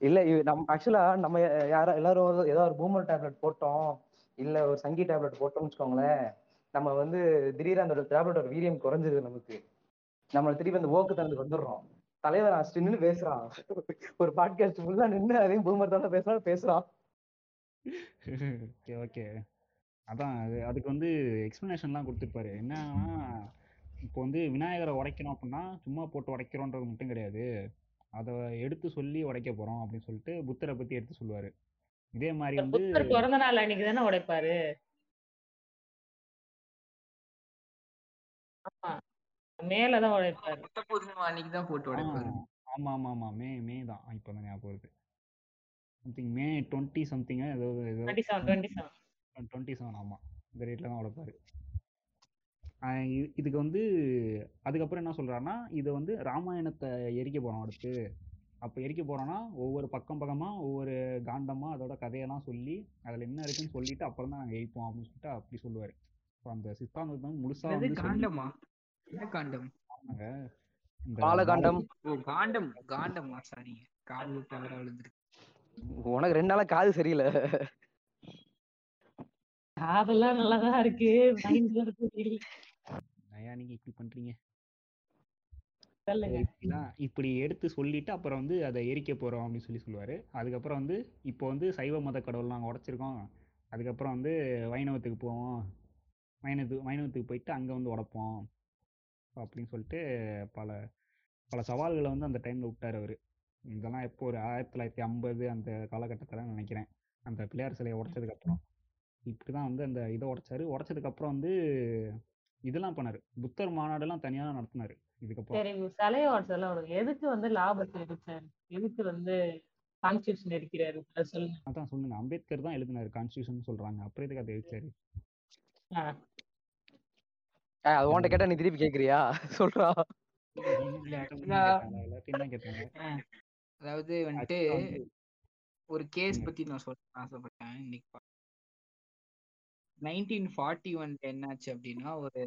இல்ல நம்ம ஆக்சுவலா நம்ம யாரா எல்லாரும் ஏதோ ஒரு பூமர் டேப்லெட் போட்டோம். இல்ல ஒரு சங்கி டேப்லெட் போட்டோம்னு வச்சுக்கோங்களேன். நம்ம வந்து திடீர்னு அந்த டேப்லெட்டோட வீரியம் குறைஞ்சிருது நமக்கு. நம்ம திருப்பி அந்த ஓக்கு தந்து வந்துடுறோம். தலைவர் அசிட்டு நின்று பேசுறான். ஒரு பாட்காஸ்ட் ஃபுல்லா நின்று அதையும் பூமர் தானே பேசுறான் பேசுறான். Okay okay. அதான் அது அதுக்கு வந்து எக்ஸ்பிளனேஷன்லாம் கொடுத்துருப்பாரு. என்னன்னா இப்போ வந்து விநாயகரை உடைக்கணும் அப்படின்னா சும்மா போட்டு உடைக்கிறோன்றது மட்டும் கிடையாது. அதை எடுத்து சொல்லி உடைக்க போகிறோம் அப்படின்னு சொல்லிட்டு புத்தரை பற்றி எடுத்து சொல்லுவார். இதே மாதிரி வந்து பிறந்த நாள் அன்னைக்கு தானே உடைப்பாரு? ஆமா. மேலதான் உடைப்பாரு. அன்னைக்கு தான் போட்டு உடைப்பாரு. ஆமா ஆமா ஆமா. மே மே தான் இப்போ தான் ஞாபகம் வருது. சம்திங் மே டுவெண்ட்டி சம்திங் ஏதோ டுவெண்ட்டி செவன் ஆமாம் இந்த ரேட்டில் தான் உடைப்பாரு. இதுக்கு வந்து அதுக்கப்புறம் என்ன சொல்றாருன்னா இதை வந்து ராமாயணத்தை எரிக்க போறோம் அடுத்து. அப்போ எரிக்க போறோம்னா ஒவ்வொரு பக்கம் பக்கமா ஒவ்வொரு காண்டமா அதோட கதையெல்லாம் சொல்லி அதுல என்ன இருக்குன்னு சொல்லிட்டு அப்புறம் தான் நாங்கள் எரிப்போம் அப்படின்னு சொல்லிட்டு அப்படி சொல்லுவாரு. ஸோ அந்த சித்தாந்தத்தை முழுசா வந்து காண்டமா என்ன காண்டம் ஆமாங்க. ஓ காண்டம் காண்டமா சாரிங்க விட்டு அவரை விழுந்துருக்கு உனக்கு ரெண்டு நாளா காது சரியில்லை. அதெல்லாம் நல்லாதான் இருக்கு. நீங்க இப்படி பண்றீங்க? இப்படி எடுத்து சொல்லிட்டு அப்புறம் வந்து அதை எரிக்க போறோம் அப்படின்னு சொல்லி சொல்லுவாரு. அதுக்கப்புறம் வந்து இப்போ வந்து சைவ மத கடவுள் நாங்கள் உடைச்சிருக்கோம். அதுக்கப்புறம் வந்து வைணவத்துக்கு போவோம். வைணவத்துக்கு வைணவத்துக்கு போயிட்டு அங்கே வந்து உடைப்போம் அப்படின்னு சொல்லிட்டு பல பல சவால்களை வந்து அந்த டைம்ல விட்டார் அவர். இதெல்லாம் எப்போ ஒரு ஆயிரத்தி தொள்ளாயிரத்தி ஐம்பது அந்த காலகட்டத்தில் நினைக்கிறேன். அந்த பிள்ளையார் சிலையை உடைச்சதுக்கப்புறம் அப்புறம். இப்படிதான் வந்து அந்த இதை உடைச்சாரு. உடைச்சதுக்கு அப்புறம் வந்து இதெல்லாம் பண்ணார். புத்தர் மாநாடெல்லாம் தனியாக நடத்தினார். இதுக்கப்புறம். சிலைய உடச்சதெல்லாம் விடுங்க எதுக்கு வந்து லாபத்தை எடுத்தாரு? எதுக்கு வந்து கான்ஸ்டியூஷன் இருக்கிறாரு அது சொல்லுங்க. அதான் சொல்லுங்க. அம்பேத்கர் தான் எழுதினாரு கான்ஸ்டியூஷன் சொல்றாங்க. அப்புறம் எதுக்கு அதை உன்கிட்ட கேட்டா நீ திருப்பி கேக்குறியா? சொல்றா. அதாவது வந்துட்டு ஒரு கேஸ். பத்தி நான் சொல்ல ஆசைப்பட்டேன். இன்னைக்கு நைன்டீன் ஃபார்ட்டி ஒன்ல என்னாச்சு அப்படின்னா ஒரு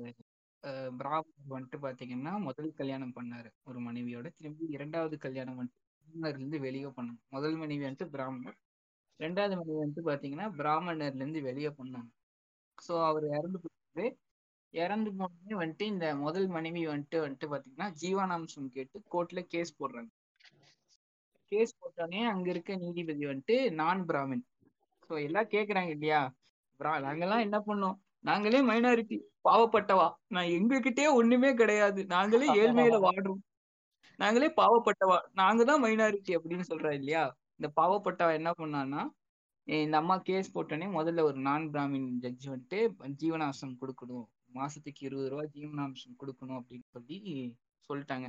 அஹ், வந்துட்டு பாத்தீங்கன்னா முதல் கல்யாணம் பண்ணாரு ஒரு மனைவியோட. திரும்பி இரண்டாவது கல்யாணம் வந்துட்டு இருந்து வெளியே பண்ணாங்க. முதல் மனைவி வந்துட்டு பிராமணர். ரெண்டாவது மனைவி வந்துட்டு பாத்தீங்கன்னா பிராமணர்ல இருந்து வெளியே பண்ணாங்க. ஸோ அவர் இறந்து போயிட்டு இறந்து போனே வந்துட்டு இந்த முதல் மனைவி வந்துட்டு வந்துட்டு பாத்தீங்கன்னா ஜீவானாம்சம் கேட்டு கோர்ட்ல கேஸ் போடுறாங்க. கேஸ் போட்டோடனே அங்க இருக்க நீதிபதி வந்துட்டு நான் பிராமின். ஸோ எல்லாம் கேக்குறாங்க இல்லையா? பிரா நாங்கெல்லாம் என்ன பண்ணோம்? நாங்களே மைனாரிட்டி பாவப்பட்டவா? நான் எங்ககிட்டயே ஒண்ணுமே கிடையாது. நாங்களே ஏழ்மையில வாடுறோம் நாங்களே பாவப்பட்டவா? நாங்க தான் மைனாரிட்டி அப்படின்னு சொல்றா இல்லையா? இந்த பாவப்பட்டவ என்ன பண்ணான்னா இந்த அம்மா கேஸ் போட்டோன்னே முதல்ல ஒரு நான் பிராமின் ஜட்ஜ் வந்துட்டு ஜீவனாம்சம் கொடுக்கணும். மாசத்துக்கு இருபது ரூபா ஜீவனாம்சம் கொடுக்கணும் அப்படின்னு சொல்லி சொல்லிட்டாங்க.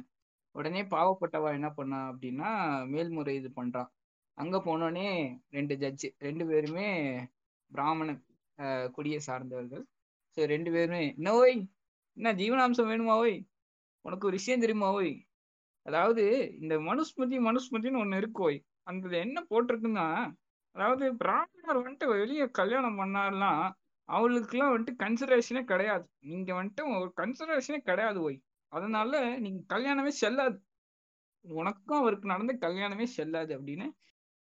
உடனே பாவப்பட்டவா என்ன பண்ணா அப்படின்னா மேல்முறையீடு பண்றான் அங்க போனோடனே ரெண்டு ஜட்ஜு ரெண்டு பேருமே பிராமண ஆஹ், குடியை சார்ந்தவர்கள். ஸோ ரெண்டு பேருமே என்ன ஓய்? என்ன ஜீவனாம்சம் வேணுமா ஓய்? உனக்கு ஒரு விஷயம் தெரியுமா ஓய்? அதாவது இந்த மனுஸ்மதி மனுஸ்மிருதின்னு ஒன்று இருக்கு ஓய். அந்த என்ன போட்டிருக்குன்னா அதாவது பிராமணர் வந்துட்டு வெளியே கல்யாணம் பண்ணாலாம் அவளுக்குலாம் வந்துட்டு கன்சிடரேஷனே கிடையாது. நீங்க வந்துட்டு ஒரு கன்சிடரேஷனே கிடையாது ஓய். அதனால நீங்க கல்யாணமே செல்லாது. உனக்கும் அவருக்கு நடந்த கல்யாணமே செல்லாது அப்படின்னு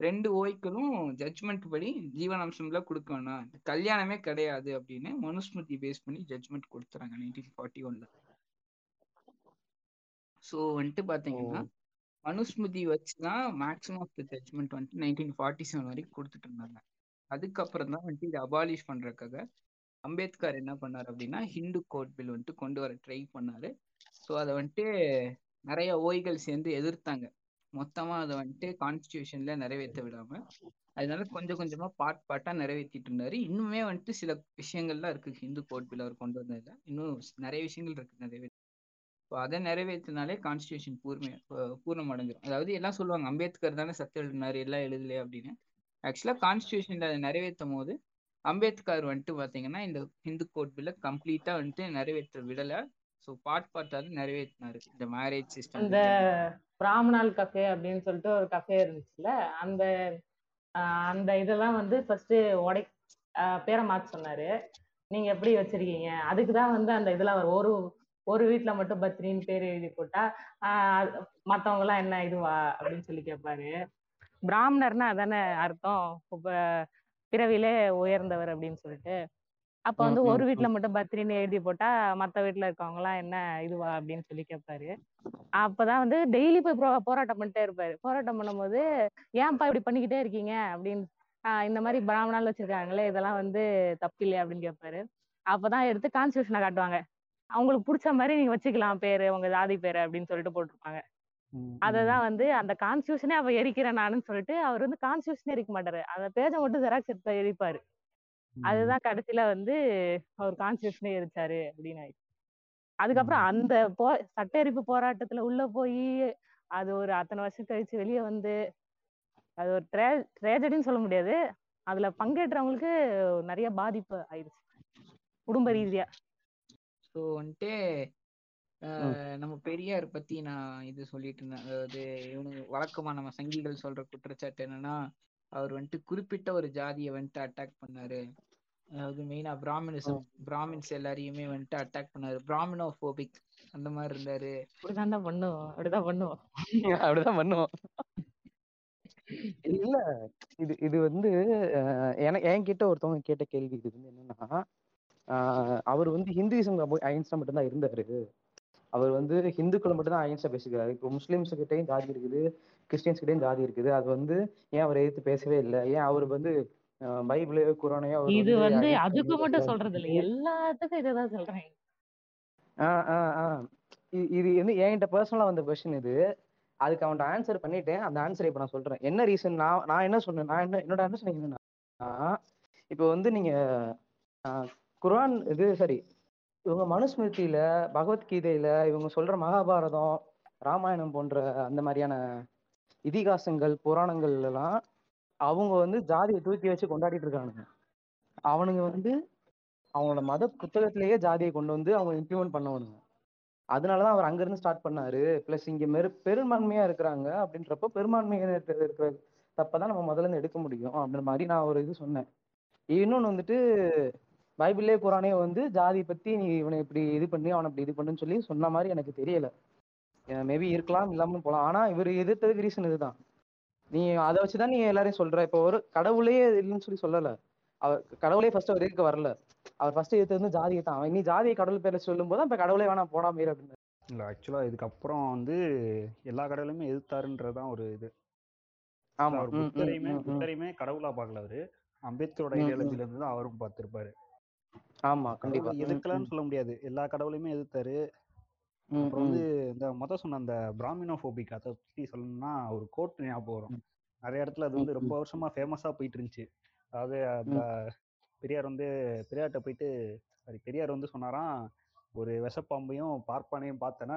ரெண்டு ஓய்க்களும் ஜட்ஜ்மெண்ட் படி ஜீவனாம்சம்ல கொடுக்க வேணாம். கல்யாணமே கிடையாது அப்படின்னு மனுஸ்மிருதி பேஸ் பண்ணி ஜட்ஜ்மெண்ட் கொடுத்துறாங்க நைன்டீன் ஃபார்ட்டி ஒன்ல ஸோ வந்துட்டு பாத்தீங்கன்னா மனுஸ்மிருதி வச்சுதான் மேக்ஸிமம் ஆஃப் த ஜட்ஜ்மெண்ட் வந்துட்டு நைன்டீன் ஃபார்ட்டி செவன் வரைக்கும் கொடுத்துட்டு இருந்தாங்க. அதுக்கப்புறம் தான் வந்துட்டு இதை அபாலிஷ் பண்றதுக்காக அம்பேத்கர் என்ன பண்ணாரு அப்படின்னா ஹிந்து கோட் பில் வந்துட்டு கொண்டு வர ட்ரை பண்ணாரு. ஸோ அதை வந்துட்டு நிறைய ஓய்கள் சேர்ந்து எதிர்த்தாங்க. மொத்தமா அதை வந்துட்டு கான்ஸ்டியூஷன்ல நிறைவேற்ற விடாம அதனால கொஞ்சம் கொஞ்சமா பார்ட் பார்ட்டா நிறைவேற்றிட்டு இருந்தாரு. இன்னுமே வந்துட்டு சில விஷயங்கள்லாம் இருக்கு. ஹிந்து கோட் பில் அவர் கொண்டு வந்ததுல. இன்னும் நிறைய விஷயங்கள் இருக்கு நிறைவேற்ற இப்போ அதை நிறைவேற்றினாலே கான்ஸ்டியூஷன் பூர்ண பூர்ணம் அடைஞ்சிரும் அதாவது எல்லாம் சொல்லுவாங்க அம்பேத்கர் தானே சட்டம் எழுதினாரு எல்லாம் எழுதலையே அப்படின்னு. ஆக்சுவலா கான்ஸ்டியூஷன்ல அதை நிறைவேற்றும் போது அம்பேத்கர் வந்துட்டு பாத்தீங்கன்னா இந்த ஹிந்து கோட் பில்ல கம்ப்ளீட்டா வந்துட்டு நிறைவேற்ற விடல. ஸோ பார்ட் பார்ட்டாவது நிறைவேற்றினாரு. இந்த மேரேஜ் சிஸ்டம் பிராமணால் கஃபே அப்படின்னு சொல்லிட்டு ஒரு கஃபே இருந்துச்சுல்ல? அந்த ஆஹ் அந்த இதெல்லாம் வந்து ஃபர்ஸ்ட் உடை பேரை மாத்த சொன்னாரு. நீங்க எப்படி வச்சிருக்கீங்க? அதுக்கு தான் வந்து அந்த இதுல வரும் ஒரு ஒரு வீட்ல மட்டும் பத்ரின்னு பேர் எழுதி போட்டா ஆஹ் மத்தவங்க எல்லாம் என்ன இதுவா? அப்படின்னு சொல்லி கேட்பாரு. பிராமணர்னா அதானே அர்த்தம்? இப்ப பிறவிலே உயர்ந்தவர் அப்படின்னு சொல்லிட்டு. அப்ப வந்து ம், ஒரு ம், வீட்ல மட்டும் பத்ரின்னு எழுதி போட்டா மத்த வீட்ல இருக்கவங்க எல்லாம் என்ன இதுவா அப்படின்னு சொல்லி கேட்பாரு அப்பதான் வந்து டெய்லி போய் போ- போராட்டம் பண்ணிட்டே இருப்பாரு. போராட்டம் பண்ணும்போது ஏன்ப்பா இப்படி பண்ணிக்கிட்டே இருக்கீங்க? அப்படின்னு ஆஹ் இந்த மாதிரி பிராமணால் வச்சிருக்காங்களே இதெல்லாம் வந்து தப்பில்லையே? அப்படின்னு கேட்பாரு அப்பதான் எடுத்து கான்ஸ்டியூஷனை காட்டுவாங்க. அவங்களுக்கு பிடிச்ச மாதிரி நீங்க வச்சுக்கலாம் பேரு உங்க ஜாதி பேரு அப்படின்னு சொல்லிட்டு போட்டிருப்பாங்க. அததான் வந்து அந்த கான்ஸ்டியூஷனே அவ எரிக்கிறேன் நானுன்னு சொல்லிட்டு அவர் வந்து கான்ஸ்டியூஷனே எரிக்க மாட்டாரு. அந்த பேஜை மட்டும் ஜெராக்ஸ் எடுத்து எரிப்பாரு அதுதான் கடைசியில வந்து அவர் கான்ஸ்டியூஷனே எரிச்சாரு அப்படின்னு ஆயிடுச்சு. அதுக்கப்புறம் அந்த போ சட்ட எரிப்பு போராட்டத்துல உள்ள போய் அது ஒரு அத்தனை வருஷம் கழிச்சு வெளியே வந்து அது ஒரு ட்ரே ட்ரேஜடின்னு சொல்ல முடியாது. அதுல பங்கேற்றவங்களுக்கு நிறைய பாதிப்பு ஆயிடுச்சு. குடும்ப ரீதியா. ஸோ வந்துட்டு நம்ம பெரியார் பத்தி நான் இது சொல்லிட்டு இருந்தேன். அதாவது இவனுங்க வழக்கமா நம்ம சங்கிகள் சொல்ற குற்றச்சாட்டு என்னன்னா அவர் வந்துட்டு குறிப்பிட்ட ஒரு ஜாதியை வந்துட்டு அட்டாக் பண்ணாரு. அதாவது மெயினா பிராமினிசம் பிராமின்ஸ் எல்லாரையுமே வந்துட்டு அட்டாக் பண்ணாரு. பிராமினோபோபிக் அந்த மாதிரி இருந்தாரு. அப்படிதான் தான் பண்ணுவோம். அப்படிதான் பண்ணுவோம். அப்படிதான் பண்ணுவோம். இல்ல இது இது வந்து அஹ், எனக்கு என்கிட்ட ஒருத்தவங்க கேட்ட கேள்வி இது வந்து என்னன்னா ஆஹ், அவர் வந்து ஹிந்துயிசம் அகைன்ஸ்டா மட்டும்தான் இருந்தாரு. அவர் வந்து ஹிந்துக்களை மட்டும் தான் அகைன்ஸ்டா பேசிக்கிறாரு. இப்போ முஸ்லிம்ஸ் கிட்டயும் ஜாதி இருக்குது. கிறிஸ்டியன்ஸ் கிட்டயும் ஜாதி இருக்குது. அது வந்து ஏன் அவர் எதிர்த்து பேசவே இல்லை? ஏன் அவர் வந்து பைபிளையோ குரானையோ இது வந்து அதுக்கு மட்டும். சொல்றது இல்ல எல்லாத்துக்கும் இதுதான் சொல்றேன். இது வந்து என்கிட்ட பர்சனலா வந்த கொஸ்டின் இது. அதுக்கு அவன்கிட்ட ஆன்சர் பண்ணிட்டேன். அந்த ஆன்சரை இப்ப நான் சொல்றேன். என்ன ரீசன் நான் நான் என்ன சொன்னேன்? நான் என்ன என்னோட அண்டர்ஸ்டாண்டிங் என்னன்னா இப்போ வந்து நீங்க ஆஹ், குர்ஆன் இது சரி இவங்க மனுஸ்மிருதியில பகவத்கீதையில இவங்க சொல்ற மகாபாரதம் ராமாயணம் போன்ற அந்த மாதிரியான இதிகாசங்கள் புராணங்கள் எல்லாம் அவங்க வந்து ஜாதியை தூக்கி வச்சு கொண்டாடிட்டு இருக்கானுங்க. அவனுங்க வந்து அவங்களோட மத புத்தகத்திலேயே ஜாதியை கொண்டு வந்து அவங்க இம்ப்ளிமெண்ட் பண்ணவனுங்க. அதனாலதான் அவர் அங்கிருந்து ஸ்டார்ட் பண்ணாரு. பிளஸ் இங்க மெரு பெரும்பான்மையா இருக்கிறாங்க அப்படின்றப்போ பெரும்பான்மையான இருக்கிற இருக்கிற தப்பதான் நம்ம முதல்ல இருந்து எடுக்க முடியும் அப்படின்ற மாதிரி நான் ஒரு இது சொன்னேன். இன்னொன்னு வந்துட்டு பைபிளே குரானே வந்து ஜாதி பத்தி நீ இவனை இப்படி இது பண்ணி அவனை இப்படி இது பண்ணுன்னு சொல்லி சொன்ன மாதிரி எனக்கு தெரியல. மேபி இருக்கலாம் இல்லாம போலாம் ஆனா இவர் எதிர்த்ததுக்கு ரீசன் இதுதான். நீ அதை வச்சுதான் நீ எல்லாரையும் சொல்ற. இப்போ ஒரு கடவுளே இல்லைன்னு சொல்லி சொல்லல. அவர் கடவுளே ஃபர்ஸ்ட் அவர் இருக்க வரல? அவர் ஃபர்ஸ்ட் எடுத்து வந்து ஜாதியை தான் அவன் நீ ஜாதியை கடவுள் பேர்ல சொல்லும் போது இப்ப கடவுளே வேணாம் போடாம இரு அப்படின்னு. இல்லை ஆக்சுவலாக இதுக்கப்புறம் வந்து எல்லா கடவுளையுமே எதிர்த்தாருன்றது தான் ஒரு இது. ஆமா. புத்தரையுமே. புத்தரையுமே கடவுளா பார்க்கல அவரு. அம்பேத்கரோட. ஐடியாலஜில இருந்து தான் அவரும் பார்த்திருப்பாரு. ஆமா கண்டிப்பா. எதிர்க்கலன்னு சொல்ல முடியாது. எல்லா கடவுளையுமே எதிர்த்தாரு. அப்புறம் வந்து இந்த முத சொன்ன அந்த பிராமினோபோபிக் அதை பத்தி சொல்லணும்னா ஒரு கோட் ஞாபகம் வரும். நிறைய இடத்துல அது வந்து ரொம்ப வருஷமா ஃபேமஸா போயிட்டு இருந்துச்சு அதாவது ப- பெரியார் வந்து பெரியார்கிட்ட போயிட்டு சாரி பெரியார் வந்து சொன்னாராம் ஒரு விஷப்பாம்பையும் பார்ப்பானையும் பார்த்தேன்னா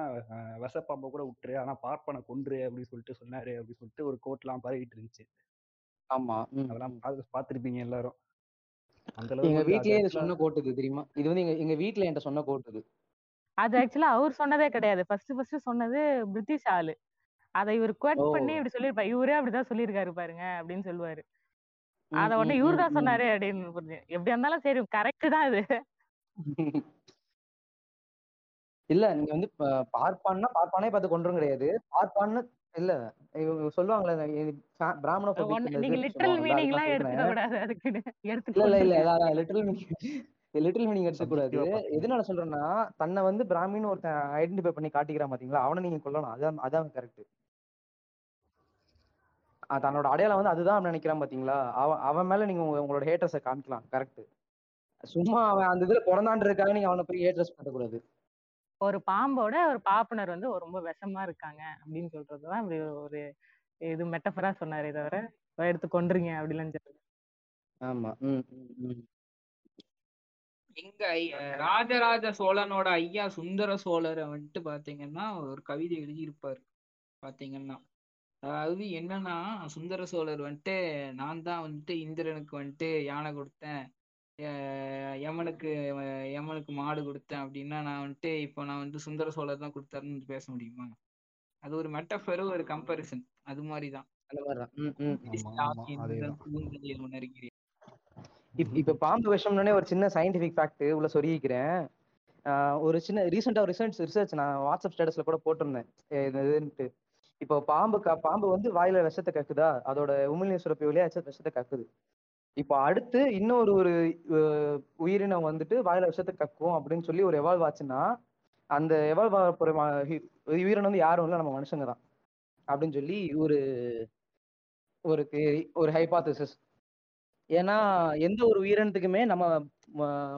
விஷப்பாம்பை கூட விட்டுரு ஆனா பார்ப்பானை கொன்று அப்படின்னு சொல்லிட்டு சொன்னாரு அப்படின்னு சொல்லிட்டு ஒரு கோட்லாம் பரவிட்டு இருந்துச்சு. ஆமா அதெல்லாம் பார்த்துருப்பீங்க எல்லாரும். அந்த எங்க வீட்லயே சொன்ன கோட்டு இது தெரியுமா? இது வந்து எங்க எங்க வீட்ல என்கிட்ட சொன்ன கோட்டு இது. அது ஆக்சுவலா அவர் சொன்னதே கிடையாது. ஃபர்ஸ்ட் ஃபர்ஸ்ட் சொன்னது பிரிட்டிஷ் ஆளு. அதை இவர் குவட் ஓ. பண்ணி இப்படி சொல்லியிருப்பாரு இவரே அப்படிதான் சொல்லியிருக்காரு பாருங்க அப்படின்னு சொல்லுவாரு. அத உடனே இவரு தான். சொன்னாரு அப்படின்னு புரிஞ்சு. எப்படியா இருந்தாலும் சரி கரெக்ட் தான் இது இல்ல நீங்க வந்து பார்ப்பான்னா பார்ப்பானே பார்த்து கொன்றும் கிடையாது. பார்ப்பான்னு இல்ல சொல்லுவாங்களே பிராமண நீங்க லிட்டரல் மீனிங் எல்லாம் எடுத்துக்க கூடாது அதுக்கு இல்ல இல்ல இல்ல லிட்டில் மீனிங் லிட்டில் மீனிங் எடுத்துக்க கூடாது Subjective-ஆ பார்க்கணும். எதனால சொல்றேன்னா தன்னை வந்து பிராமின்னு ஒருத்தன் ஐடென்டிஃபை பண்ணி காட்டிக்கிறான் பாத்தீங்களா? அவனை நீங்க கொல்லணும். அதான் அதான் கரெக்ட் தன்னோட அடையாளம் வந்து அதுதான் அவன் நினைக்கிறான் பாத்தீங்களா? அவன் அவன் மேல நீங்க உங்க- உங்களோட ஹேட்டர்ஸை காமிக்கலாம். கரெக்ட் சும்மா அவன் அந்த இதுல பிறந்தான்றதுக்காக நீங்க அவனை போய் ஹேட்டர்ஸ் பண்ணக்கூடாது. ஒரு பாம்போட ஒரு பாப்பனர் வந்து ரொம்ப விஷமா இருக்காங்க அப்படின்னு சொல்றதுதான் இப்படி ஒரு இது மெட்டஃபரா சொன்னாரே தவிர எடுத்து கொன்றுங்க அப்படிலாம் சொல்லி ஆமா. ம் ம், ம். எங்க ராஜராஜ சோழனோட ஐயா சுந்தர சோழரை வந்துட்டு பாத்தீங்கன்னா ஒரு கவிதை எழுதியிருப்பாரு. பாத்தீங்கன்னா அதாவது என்னன்னா சுந்தர சோழர் வந்துட்டு நான் தான் வந்துட்டு இந்திரனுக்கு வந்துட்டு யானை கொடுத்தேன். யமனுக்கு யமனுக்கு மாடு கொடுத்தேன் அப்படின்னா நான் வந்துட்டு இப்போ நான் வந்து சுந்தர சோழர் தான் கொடுத்தாருன்னு பேச முடியுமா? அது ஒரு மெட்டஃபரு ஒரு கம்பேரிசன் அது மாதிரிதான். அந்த மாதிரிதான். ம் ம். ஆமா ஆமா. அதேதான். பூந்தலில் உணர்கிறேன். இப்ப பாம்பு விஷம்னே ஒரு சின்ன சயின்டிபிக் ஃபேக்ட் உள்ள சொல்லிக்கிறேன் ஒரு சின்ன ரீசெண்டா ஒரு ரிசர்ச் ரிசர்ச் நான் வாட்ஸ்அப் ஸ்டேட்டஸ்ல கூட போட்டிருந்தேன். இதுன்ட்டு. இப்போ பாம்பு க- பாம்பு வந்து வாயில விஷத்தை கக்குதா? அதோட உமிழ்நீர் சுரப்பி வழியா விஷத்தை கக்குது. இப்போ அடுத்து இன்னொரு ஒரு உயிரினம் வந்துட்டு வாயில விஷத்தை கக்கும் அப்படின்னு சொல்லி ஒரு எவால்வ் ஆச்சுன்னா அந்த எவால்வ் ஆக உயிரினம் வந்து யாரும் இல்லை நம்ம மனுஷங்க தான். அப்படின்னு சொல்லி ஒரு ஒரு ஒரு ஹைபாத்தசிஸ் ஏன்னா எந்த ஒரு உயிரினத்துக்குமே நம்ம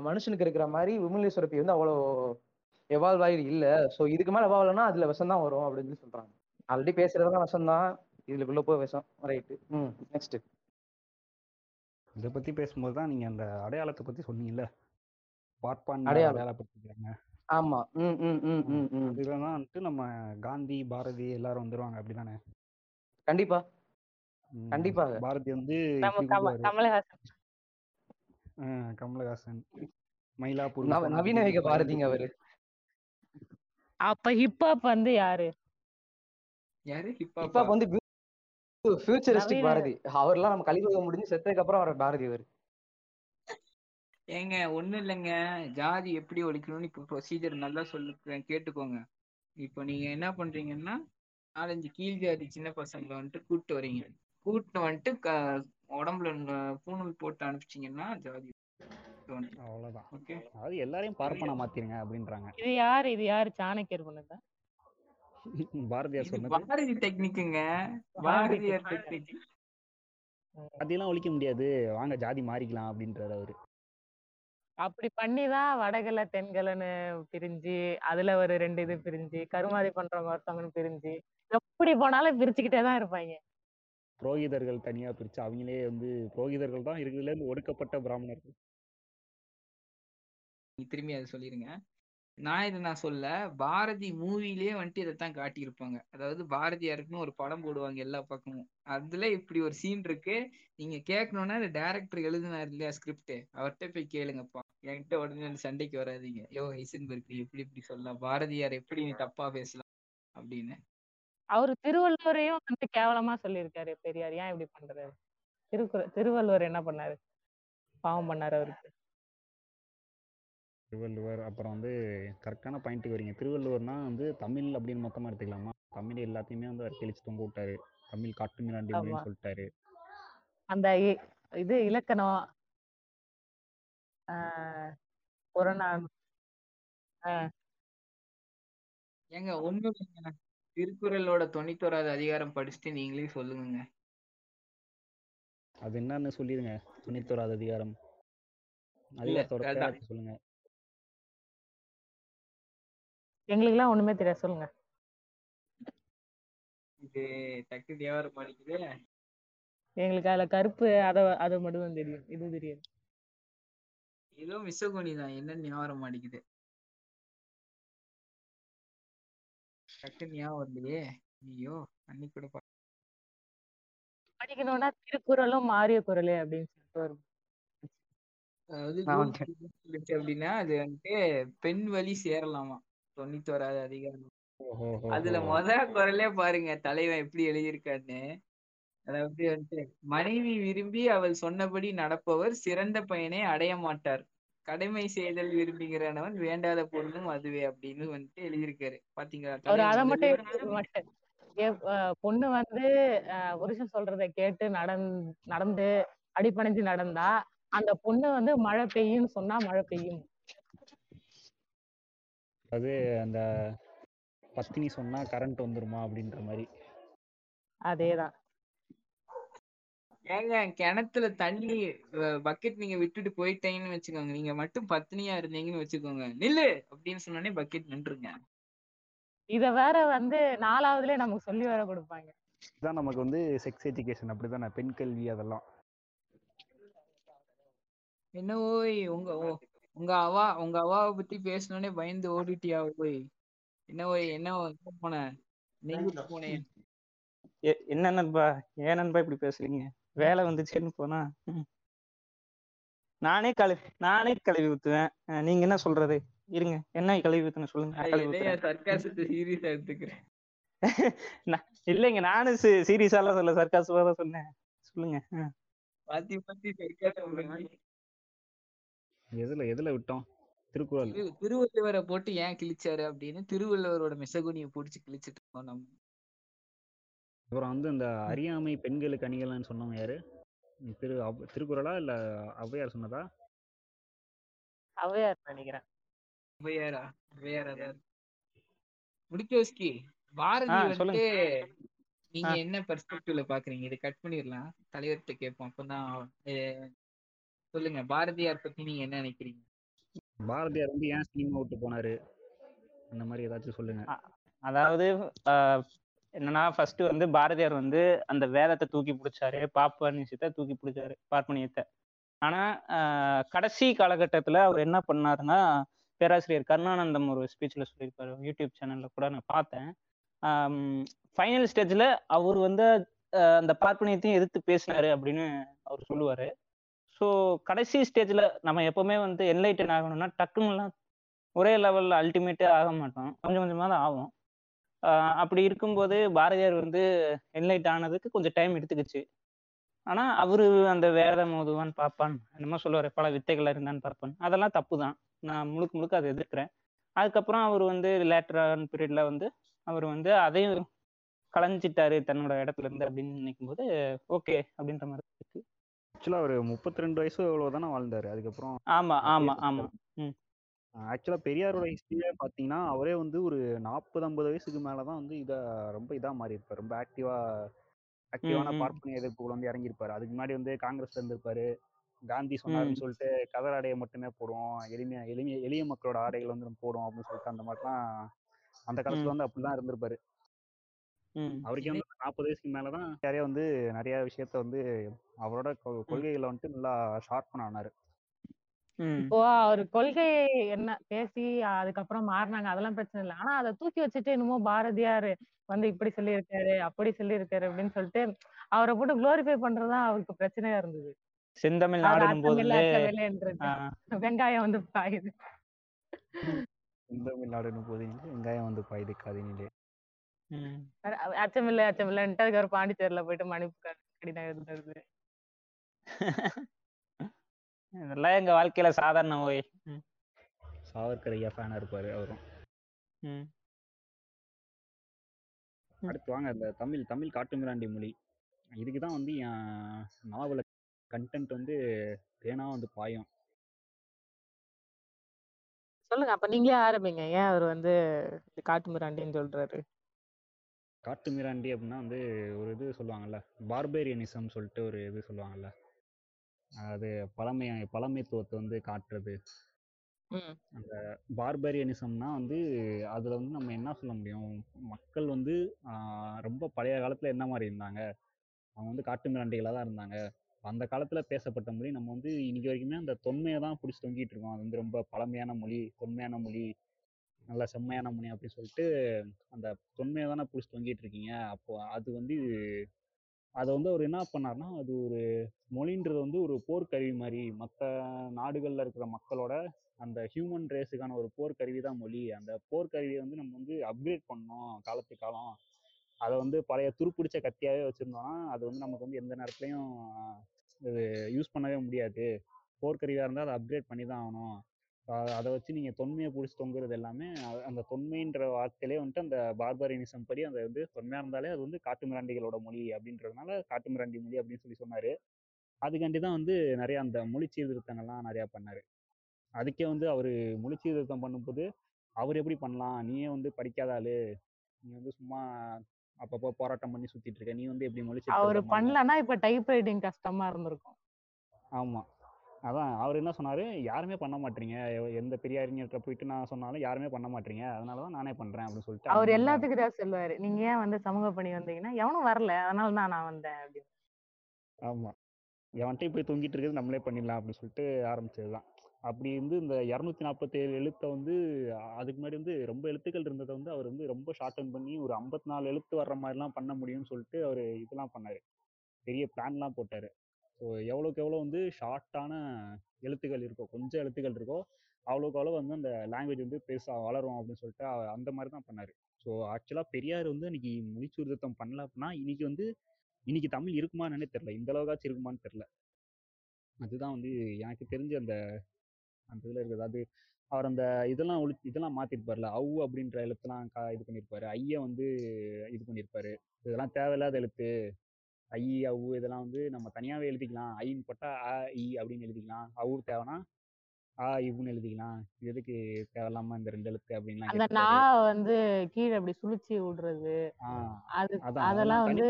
மனுஷனுக்கு இருக்கிற மாதிரி உமிழ்நீர் சுரப்பி வந்து அவ்வளோ எவால்வ் ஆகி இல்ல. ஸோ இதுக்கு மேல எவால்வ் ஆனா அதுல விஷம் தான் வரும் அப்படின்னு சொல்றாங்க. ஆல்ரெடி பேசுறதெல்லாம் விஷம் தான். இதுக்குள்ள போய் விஷம். ரைட்டு ம் நெக்ஸ்ட் இதை பத்தி பேசும்போது தான் நீங்க அந்த அடையாளத்தை பத்தி சொன்னீங்கல்ல? பார்ப்பான். அடையாளப்படுத்திக்கிறாங்க ஆமா. ம் ம் ம் ம் தான் வந்துட்டு நம்ம காந்தி பாரதி எல்லாரும் வந்துருவாங்க அப்படிதானே? கண்டிப்பா. ம். கண்டிப்பாக. பாரதி வந்து. கமலஹாசன். கமலஹாசன். மயிலாப்பூர் நவ- நவீன வேக பாரதிங்க அவரு. அப்ப ஹிப்ஹாப் வந்து யாரு? யாரு? இப்ப ஹிப்பா வந்து ஃபியூச்சரிஸ்டிக் பாரதி. அவர்லாம் நம்ம கலியுகம் முடிஞ்சு செத்ததுக்கு அப்புறம் அவர் பாரதி அவர். ஏங்க ஒண்ணும் இல்லைங்க. ஜாதி எப்படி ஒழிக்கணும்னு இப்போ ப்ரொசீஜர் நல்லா சொல்லு கேட்டுக்கோங்க. இப்போ நீங்க என்ன பண்றீங்கன்னா நாலஞ்சு கீழ் ஜாதி சின்ன பசங்களை வந்துட்டு கூப்பிட்டு வரீங்க. கூப்பிட்டு வந்துட்டு உடம்புல பூணூல் போட்டு அனுப்பிச்சிங்கன்னா ஜாதி அவ்வளவுதான். ஓகே? அதாவது எல்லாரையும் பார்ப்பனா மாத்திருங்க அப்படின்றாங்க. இது யாரு? இது யாரு? சாணக்கியர் பண்ணதா பாரதியார் சொன்னது. பாரதி டெக்னிக்குங்க. பாரதி பாரதியார். டெக்னிக். அதெல்லாம் ஒழிக்க முடியாது. வாங்க ஜாதி மாறிக்கலாம் அப்படின்றாரு அவரு. அப்படி பண்ணிதான் வடகலை தென்கலைன்னு பிரிஞ்சு அதுல ஒரு ரெண்டு இது பிரிஞ்சு கருமாதி பண்றவங்க ஒருத்தவங்கன்னு பிரிஞ்சு எப்படி போனாலும் பிரிச்சுக்கிட்டே தான் இருப்பாங்க. புரோகிதர்கள் தனியாக பிரித்து அவங்களே வந்து புரோகிதர்கள் தான் இருக்கிறதுலேருந்து ஒடுக்கப்பட்ட பிராமணர்கள். நீ திரும்பி அதை சொல்லிருங்க. நான் இதை நான் சொல்ல பாரதி மூவிலேயே வந்துட்டு இதைத்தான் காட்டியிருப்பாங்க. அதாவது பாரதியாருக்குன்னு ஒரு படம் போடுவாங்க எல்லா பக்கமும். அதுல இப்படி ஒரு சீன் இருக்கு. நீங்க கேட்கணும்னா இந்த டேரக்டர் எழுதினார் இல்லையா ஸ்கிரிப்ட் அவர்கிட்ட போய் கேளுங்கப்பா. என்கிட்ட உடனே சண்டைக்கு வராதீங்க. யோ ஹைசன்பர்க் எப்படி இப்படி சொல்லலாம்? பாரதியார் எப்படி நீ தப்பா பேசலாம்? அப்படின்னு. அவரு திருவள்ளுவரையும் வந்து கேவலமா சொல்லியிருக்காரு பெரியார். ஏன் இப்படி பண்றாரு திருக்குறள் திருவள்ளுவர் என்ன பண்ணாரு? பாவம் பண்ணாரு அவருக்கு. திருவள்ளுவர் அப்புறம் வந்து கரெக்டான பாயிண்ட்டுக்கு வரீங்க. திருவள்ளுவர்னா வந்து தமிழ் அப்படின்னு மொத்தமா எடுத்துக்கலாமா? தமிழ் எல்லாத்தையுமே வந்து அவர் கிழிச்சு தொங்க விட்டாரு. தமிழ் காட்டு மிராண்டி ஆமா. மொழின்னு சொல்லிட்டாரு. அந்த இ- இது இலக்கணம் ஆஹ் புறநானூறு ஏங்க ஒண்ணு இல்லைங்க. திருக்குறளோட தொண்ணூத்தோராவது அதிகாரம் படிச்சுட்டு நீங்களே சொல்லுங்க அது என்னன்னு சொல்லிருங்க தொண்ணூத்தோராது அதிகாரம். அதிகாரத்தோட சொல்லுங்க. எங்களுக்கு எல்லாம் ஒண்ணுமே தெரியாது. சொல்லுங்க. இது டக்கு வியாபாரம் படிக்குது எங்களுக்கு அதுல கருப்பு அத அது மட்டும் தான் தெரியும். இது தெரியாது. ஏதோ மிஸ்ஸகோனி தான். என்ன ஞாபகம் மாட்டேங்குது டக்கு ஞாபகம் வரலையே ஐயோ அன்னைக்கு கூட பா- படிக்கணும்னா திருக்குறளும் மாறிய குரலே அப்படின்னு சொல்லிட்டு வரும் அதாவது நான் ரூல் வந்து- சொல்லிச்சு அப்படின்னா அது வந்துட்டு பெண் வழி சேரலாமா? தொண்ணூத்தோராது அதிகாரம். அதுல முத குரலே பாருங்க தலைவன் எப்படி எழுதியிருக்கான்னு. அதாவது வந்துட்டு மனைவி விரும்பி அவள் சொன்னபடி நடப்பவர் சிறந்த பயனை அடைய மாட்டார். கடமை செய்தல் விரும்புகிறவன் வேண்டாத பொருளும் அதுவே அப்படின்னு வந்துட்டு எழுதியிருக்காரு. பாத்தீங்களா? அவர் அதை மட்டும் பொண்ணு வந்து புருஷன் சொல்றதை கேட்டு நடந் நடந்து அடிபணிஞ்சு நடந்தா அந்த பொண்ணு வந்து மழை பெய்யும்னு சொன்னா மழை பெய்யும். அது அந்த பத்தினி சொன்னா கரண்ட் வந்துருமா அப்படின்ற மாதிரி. அதேதான். ஏங்க கிணத்துல தண்ணி பக்கெட் நீங்க விட்டுட்டு போயிட்டீங்கன்னு வச்சுக்கோங்க. நீங்க மட்டும் பத்தினியா இருந்தீங்கன்னு வச்சுக்கோங்க. நில்லு! அப்படின்னு சொன்னோடனே பக்கெட் நின்றுங்க இத வேற வந்து நாலாவதுலயே நமக்கு சொல்லி வேற கொடுப்பாங்க. இதுதான் நமக்கு வந்து செக்ஸ் எஜுகேஷன் அப்படிதானே? பெண் கல்வி அதெல்லாம். என்ன ஓய் உங்க ஓ உங்க அவா உங்க அவாவை பத்தி பேசணுன்னே பயந்து ஓடிட்டியா ஓய்? என்ன ஓய் என்ன போன? என்ன நண்பா? ஏன் நண்பா இப்படி பேசுறீங்க? வேலை வந்துச்சுன்னு போனா. நானே கழுவி நானே கழுவி ஊத்துவேன். நீங்க என்ன சொல்றது? இருங்க. என்ன கழுவி ஊத்துன சொல்லுங்க. சர்க்காசத்தை சீரியஸா எடுத்துக்கிறேன். நான் இல்லைங்க. நானும் சீரியஸாலாம் சொல்ல சர்க்காசமா தான் சொன்னேன். சொல்லுங்க. பாத்தி பாத்தி எதுல எதுல விட்டோம்? திருக்குறள். திரு திருவள்ளுவரை போட்டு ஏன் கிழிச்சாரு அப்படின்னு திருவள்ளுவரோட மிசகுனியை புடிச்சு கிழிச்சிட்டு இருக்கோம் நம்ம. அப்புறம் வந்து இந்த அறியாமை பெண்களுக்கு அணிகலன்னு சொன்னவங்க யாரு? திரு அவ்- திருக்குறளா இல்ல ஔவையார் சொன்னதா? அவையார் நினைக்கிறேன். ஔவையாரா? ஔவையாரா தான். இருக்கு. முடிக்கோஸ்கி பாரதி வந்துட்டு சொல்லுங்க. நீங்க ஆ. என்ன பெர்ஸ்பெக்டிவ்ல பாக்குறீங்க? இதை கட் பண்ணிடலாம். தலைவர்கிட்ட கேட்போம். அப்பதான் அஹ், சொல்லுங்க. பாரதியார் பத்தி நீங்க என்ன நினைக்கிறீங்க? பாரதியார் வந்து ஏன் சினிமா விட்டு போனாரு? அந்த மாதிரி ஏதாச்சும் சொல்லுங்க. அதாவது ஆஹ், என்னன்னா ஃபர்ஸ்ட் வந்து பாரதியார் வந்து அந்த வேதத்தை தூக்கி பிடிச்சாரு பாப்பானியத்தை தூக்கி பிடிச்சாரு பார்ப்பனியத்தை. ஆனா கடைசி காலகட்டத்துல அவர் என்ன பண்ணாருன்னா பேராசிரியர் கருணானந்தம் ஒரு ஸ்பீச்ல சொல்லியிருப்பாரு யூடியூப் சேனல்ல கூட நான் பார்த்தேன். ஃபைனல் ஸ்டேஜ்ல அவர் வந்து அந்த பார்ப்பனியத்தையும் எதிர்த்து பேசினாரு அப்படின்னு அவர் சொல்லுவாரு. ஸோ கடைசி ஸ்டேஜ்ல நம்ம எப்பவுமே வந்து என்லைட்டன் ஆகணும்னா டக்குன்னுலாம் ஒரே லெவல்ல அல்டிமேட்டே ஆக மாட்டோம். கொஞ்சம் கொஞ்சமாக தான் ஆகும். அப்படி இருக்கும்போது பாரதியார் வந்து என்லைட் ஆனதுக்கு கொஞ்சம் டைம் எடுத்துக்கிச்சு. ஆனா அவரு அந்த வேதம் ஓதுவான் பார்ப்பான் என்னமோ சொல்லுவாரு பல வித்தைகள் இருந்தான்னு பார்ப்பான். அதெல்லாம் தப்பு தான் நான் முழுக்க முழுக்க அதை எதிர்க்கிறேன். அதுக்கப்புறம் அவர் வந்து லேட்டரான பீரியட்ல வந்து அவர் வந்து அதையும் களைஞ்சிட்டாரு தன்னோட இடத்துல இருந்து அப்படின்னு நினைக்கும் போது ஓகே அப்படின்ற மாதிரி இருக்கு. ஆக்சுவலா அவர் முப்பத்தி ரெண்டு வயசு அவ்வளவுதானே வாழ்ந்தாரு? அதுக்கப்புறம் ஆமா ஆமா ஆமா. ம். ஆக்சுவலா பெரியாரோட ஹிஸ்டரியே பாத்தீங்கன்னா அவரே வந்து ஒரு நாற்பது ஐம்பது வயசுக்கு மேலதான் வந்து இதா ரொம்ப இதா மாறி இருப்பாரு ரொம்ப ஆக்டிவா ஆக்டிவான ம், ம். பார்ப்பனிய எதிர்ப்புகள் வந்து இறங்கியிருப்பாரு. அதுக்கு முன்னாடி வந்து காங்கிரஸ்ல இருந்திருப்பாரு. காந்தி சொன்னாருன்னு சொல்லிட்டு கதர் ஆடையை மட்டுமே போடுவோம். எளிமையா எளிமைய எளிய மக்களோட ஆடைகள் வந்து நம்ம போடுவோம். அப்படின்னு சொல்லிட்டு அந்த மாதிரிலாம் அந்த காலத்துல வந்து அப்படிலாம் இருந்திருப்பாரு. ம். அவருக்கே வந்து நாற்பது வயசுக்கு மேலதான் நிறைய வந்து நிறைய விஷயத்த வந்து அவரோட கொ- கொள்கைகளை வந்துட்டு நல்லா ஷார்ப்பன் ஆனாரு. ம் இப்போ அவர் கொள்கை என்ன பேசி அதுக்கப்புறம் மாறினாங்க. அதெல்லாம் பிரச்சனை இல்லை. ஆனா அதை தூக்கி வச்சுட்டு என்னமோ பாரதியார் வந்து இப்படி சொல்லியிருக்காரு அப்படி சொல்லியிருக்காரு அப்படின்னு சொல்லிட்டு அவரை போட்டு குளோரிஃபை பண்றதுதான் அவருக்கு பிரச்சனையா இருந்தது. செந்தமிழ் போது ஆஹ் வெங்காயம் வந்து பாயுது. தமிழ்நாடு போதினிலே வெங்காயம் வந்து பாயுது காதினிலே அச்சமில்லை அச்சமில்லைன்ட்டு அதுக்கு பாண்டிச்சேரியில போயிட்டு மன்னிப்பு கடிதம் எழுதுறது இதெல்லாம் எங்க வாழ்க்கையில சாதாரண ஓய். சாவர்கர் ஐயா ஃபேனா இருப்பாரு அவரும். ம். அடுத்து வாங்க இந்த தமிழ் தமிழ் காட்டுமிராண்டி மொழி. இதுக்கு தான் வந்து என் நாவல கண்டென்ட் வந்து தேனா வந்து பாயும். சொல்லுங்க அப்ப நீங்களே ஆரம்பிங்க. ஏன் அவர் வந்து காட்டு மிராண்டின்னு சொல்றாரு? காட்டு மிராண்டி அப்படின்னா வந்து ஒரு இது சொல்லுவாங்கல்ல பார்பேரியனிசம் சொல்லிட்டு ஒரு இது சொல்லுவாங்கல்ல. அது பழமை பழமைத்துவத்தை வந்து காட்டுறது. ம். பார்பேரியனிசம்னா வந்து அதில் வந்து நம்ம என்ன சொல்ல முடியும்? மக்கள் வந்து ரொம்ப பழைய காலத்தில் என்ன மாதிரி இருந்தாங்க? அவங்க வந்து காட்டு மிராண்டிகளா தான் இருந்தாங்க. அந்த காலத்துல பேசப்பட்ட மொழி நம்ம வந்து இன்னைக்கு வரைக்குமே அந்த தொன்மையை தான் பிடிச்சி தொங்கிட்டு இருக்கோம். அது வந்து ரொம்ப பழமையான மொழி தொன்மையான மொழி நல்ல செம்மையான மொழி அப்படின்னு சொல்லிட்டு அந்த தொன்மையை தானே பிடிச்சி தொங்கிட்டு இருக்கீங்க? அப்போ அது வந்து அதை வந்து அவர் என்ன பண்ணாருன்னா அது ஒரு மொழின்றது வந்து ஒரு போர்க்கருவி மாதிரி மற்ற நாடுகளில் இருக்கிற மக்களோட அந்த ஹியூமன் ரேஸுக்கான ஒரு போர்க்கருவி தான் மொழி. அந்த போர்க்கருவியை வந்து நம்ம வந்து அப்கிரேட் பண்ணோம் காலத்து காலம். அதை வந்து பழைய துருப்பிடிச்ச கத்தியாகவே வச்சுருந்தோம்னா அது வந்து நமக்கு வந்து எந்த நேரத்துலையும் இது யூஸ் பண்ணவே முடியாது. போர்க்கருவியாக இருந்தால் அதை அப்கிரேட் பண்ணி தான் ஆகணும். அதை வச்சு நீங்கள் தொன்மையை பிடிச்சி தொங்குறது எல்லாமே அந்த தொன்மைன்ற வார்த்தையிலே வந்துட்டு அந்த பார்பரினிசம் படி அந்த வந்து தொன்மையாக இருந்தாலே அது வந்து காட்டு மிராண்டிகளோட மொழி அப்படின்றதுனால காட்டு மிராண்டி மொழி அப்படின்னு சொல்லி சொன்னார். அதுக்காண்டி தான் வந்து நிறைய அந்த மொழி சீர்திருத்தங்கள்லாம் நிறையா பண்ணார். அதுக்கே வந்து அவர் மொழி சீர்திருத்தம் பண்ணும்போது அவர் எப்படி பண்ணலாம்? நீயே வந்து படிக்காத ஆளு. நீ வந்து சும்மா அப்பப்போ போராட்டம் பண்ணி சுத்திட்டு இருக்க. நீ வந்து எப்படி மொழி அவரு பண்ணலன்னா இப்ப டைப் ரைட்டிங் கஷ்டமா இருந்திருக்கும். ஆமா. அதான் அவர் என்ன சொன்னாரு? யாருமே பண்ண மாட்டீங்க. எந்த பெரிய அறிஞர்கிட்ட போயிட்டு நான் சொன்னாலும் யாருமே பண்ண மாட்டீங்க. அதனால தான் நானே பண்றேன். அப்படின்னு சொல்லிட்டு அவர் எல்லாத்துக்கும் தான் சொல்லுவாரு. நீங்க ஏன் வந்து சமூக பணி வந்தீங்கன்னா எவனும் வரல. அதனால தான் நான் வந்தேன். அப்படின்னு. ஆமா. எவன்கிட்ட போய் தொங்கிட்டு இருக்கிறது நம்மளே பண்ணிடலாம். அப்படின்னு சொல்லிட்டு ஆரம்பிச்சது தான் அப்படி இருந்து இந்த இரநூத்தி நாற்பத்தேழு எழுத்தை வந்து அதுக்கு முன்னாடி வந்து ரொம்ப எழுத்துக்கள் இருந்ததை வந்து அவர் வந்து ரொம்ப ஷார்டன் பண்ணி ஒரு ஐம்பத்தி நாலு எழுத்து வர்ற மாதிரிலாம் பண்ண முடியும்னு சொல்லிட்டு அவர் இதெல்லாம் பண்ணாரு. பெரிய பிளான்லாம் போட்டாரு. ஸோ எவ்வளோக்கு எவ்வளோ வந்து ஷார்ட்டான எழுத்துக்கள் இருக்கோ கொஞ்சம் எழுத்துக்கள் இருக்கோ அவ்வளோக்கு அவ்வளோ வந்து அந்த லாங்குவேஜ் வந்து பெருசாக வளரும் அப்படின்னு சொல்லிட்டு அந்த மாதிரி தான் பண்ணார். ஸோ ஆக்சுவலாக பெரியார் வந்து இன்னைக்கு மொழிச்சீர்திருத்தம் பண்ணல அப்படின்னா இன்னைக்கு வந்து இன்னைக்கு தமிழ் இருக்குமான்னு தெரில இந்த அளவுக்காச்சும் இருக்குமான்னு தெரில அதுதான் வந்து எனக்கு தெரிஞ்ச அந்த அந்த இதில் இருக்குது. அது அவர் அந்த இதெல்லாம் ஒழி இதெல்லாம் மாற்றிருப்பார்ல அவு அப்படின்ற எழுத்துலாம் கா இது பண்ணியிருப்பாரு ஐயா வந்து இது பண்ணியிருப்பாரு இதெல்லாம் தேவையில்லாத எழுத்து. ஐ அவு இதெல்லாம் வந்து நம்ம தனியாகவே எழுதிக்கலாம். ஐன்னு போட்டால் அ இ அப்படின்னு எழுதிக்கலாம். அவு தேவைன்னா ஆ இவுன்னு எழுதிக்கலாம். இது எதுக்கு தேவையில்லாம இந்த ரெண்டு எழுத்து அப்படின்லாம் அந்த நான் வந்து கீழே அப்படி சுழிச்சு விடுறது. ஆ அது அதெல்லாம் வந்து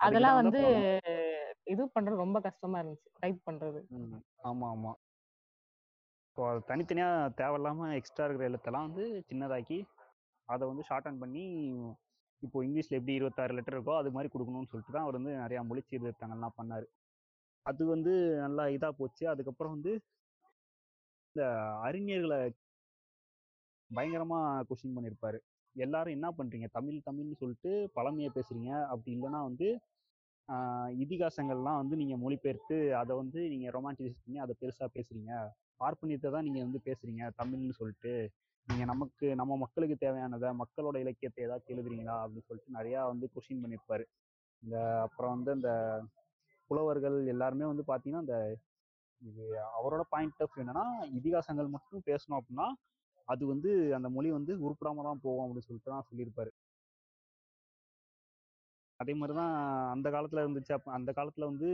அதெல்லாம் வந்து இது பண்றது ரொம்ப கஷ்டமா இருந்துச்சு. டைப் பண்றது. ஆமா ஆமா. ஸோ அது தனித்தனியாக தேவையில்லாமல் எக்ஸ்ட்ரா இருக்கிற எழுத்தெல்லாம் வந்து சின்னதாக்கி அதை வந்து ஷார்டன் பண்ணி இப்போ இங்கிலீஷில் எப்படி இருபத்தாறு லெட்டர் இருக்கோ அது மாதிரி கொடுக்கணும்னு சொல்லிட்டு தான் அவர் வந்து நிறையா மொழி சீர்திருத்தங்கள்லாம் பண்ணார். அது வந்து நல்லா இதாக போச்சு. அதுக்கப்புறம் வந்து இந்த அறிஞர்களை பயங்கரமாக கொஸ்டின் பண்ணியிருப்பார் எல்லாரும் என்ன பண்ணுறீங்க தமிழ் தமிழ்னு சொல்லிட்டு பழமையை பேசுகிறீங்க அப்படி இல்லைன்னா வந்து இதிகாசங்கள்லாம் வந்து நீங்கள் மொழிபெயர்த்து அதை வந்து நீங்கள் ரொமான்டிசைஸ் பண்ணி அதை பெருசாக பேசுகிறீங்க பார்ப்பனியத்தை தான் நீங்கள் வந்து பேசுகிறீங்க தமிழ்னு சொல்லிட்டு. நீங்கள் நமக்கு நம்ம மக்களுக்கு தேவையானதை மக்களோட இலக்கியத்தை ஏதாச்சும் எழுதுறீங்களா? அப்படின்னு சொல்லிட்டு நிறையா வந்து கொஷின் பண்ணியிருப்பாரு இந்த அப்புறம் வந்து அந்த புலவர்கள் எல்லாருமே வந்து பார்த்தீங்கன்னா இந்த இது அவரோட பாயிண்ட் ஆஃப் என்னன்னா இதிகாசங்கள் மட்டும் பேசணும் அப்படின்னா அது வந்து அந்த மொழி வந்து உருப்படாம தான் போகும் அப்படின்னு சொல்லிட்டு தான் சொல்லியிருப்பாரு. அதே மாதிரி தான் அந்த காலத்தில் இருந்துச்சு அப்போ அந்த காலத்தில் வந்து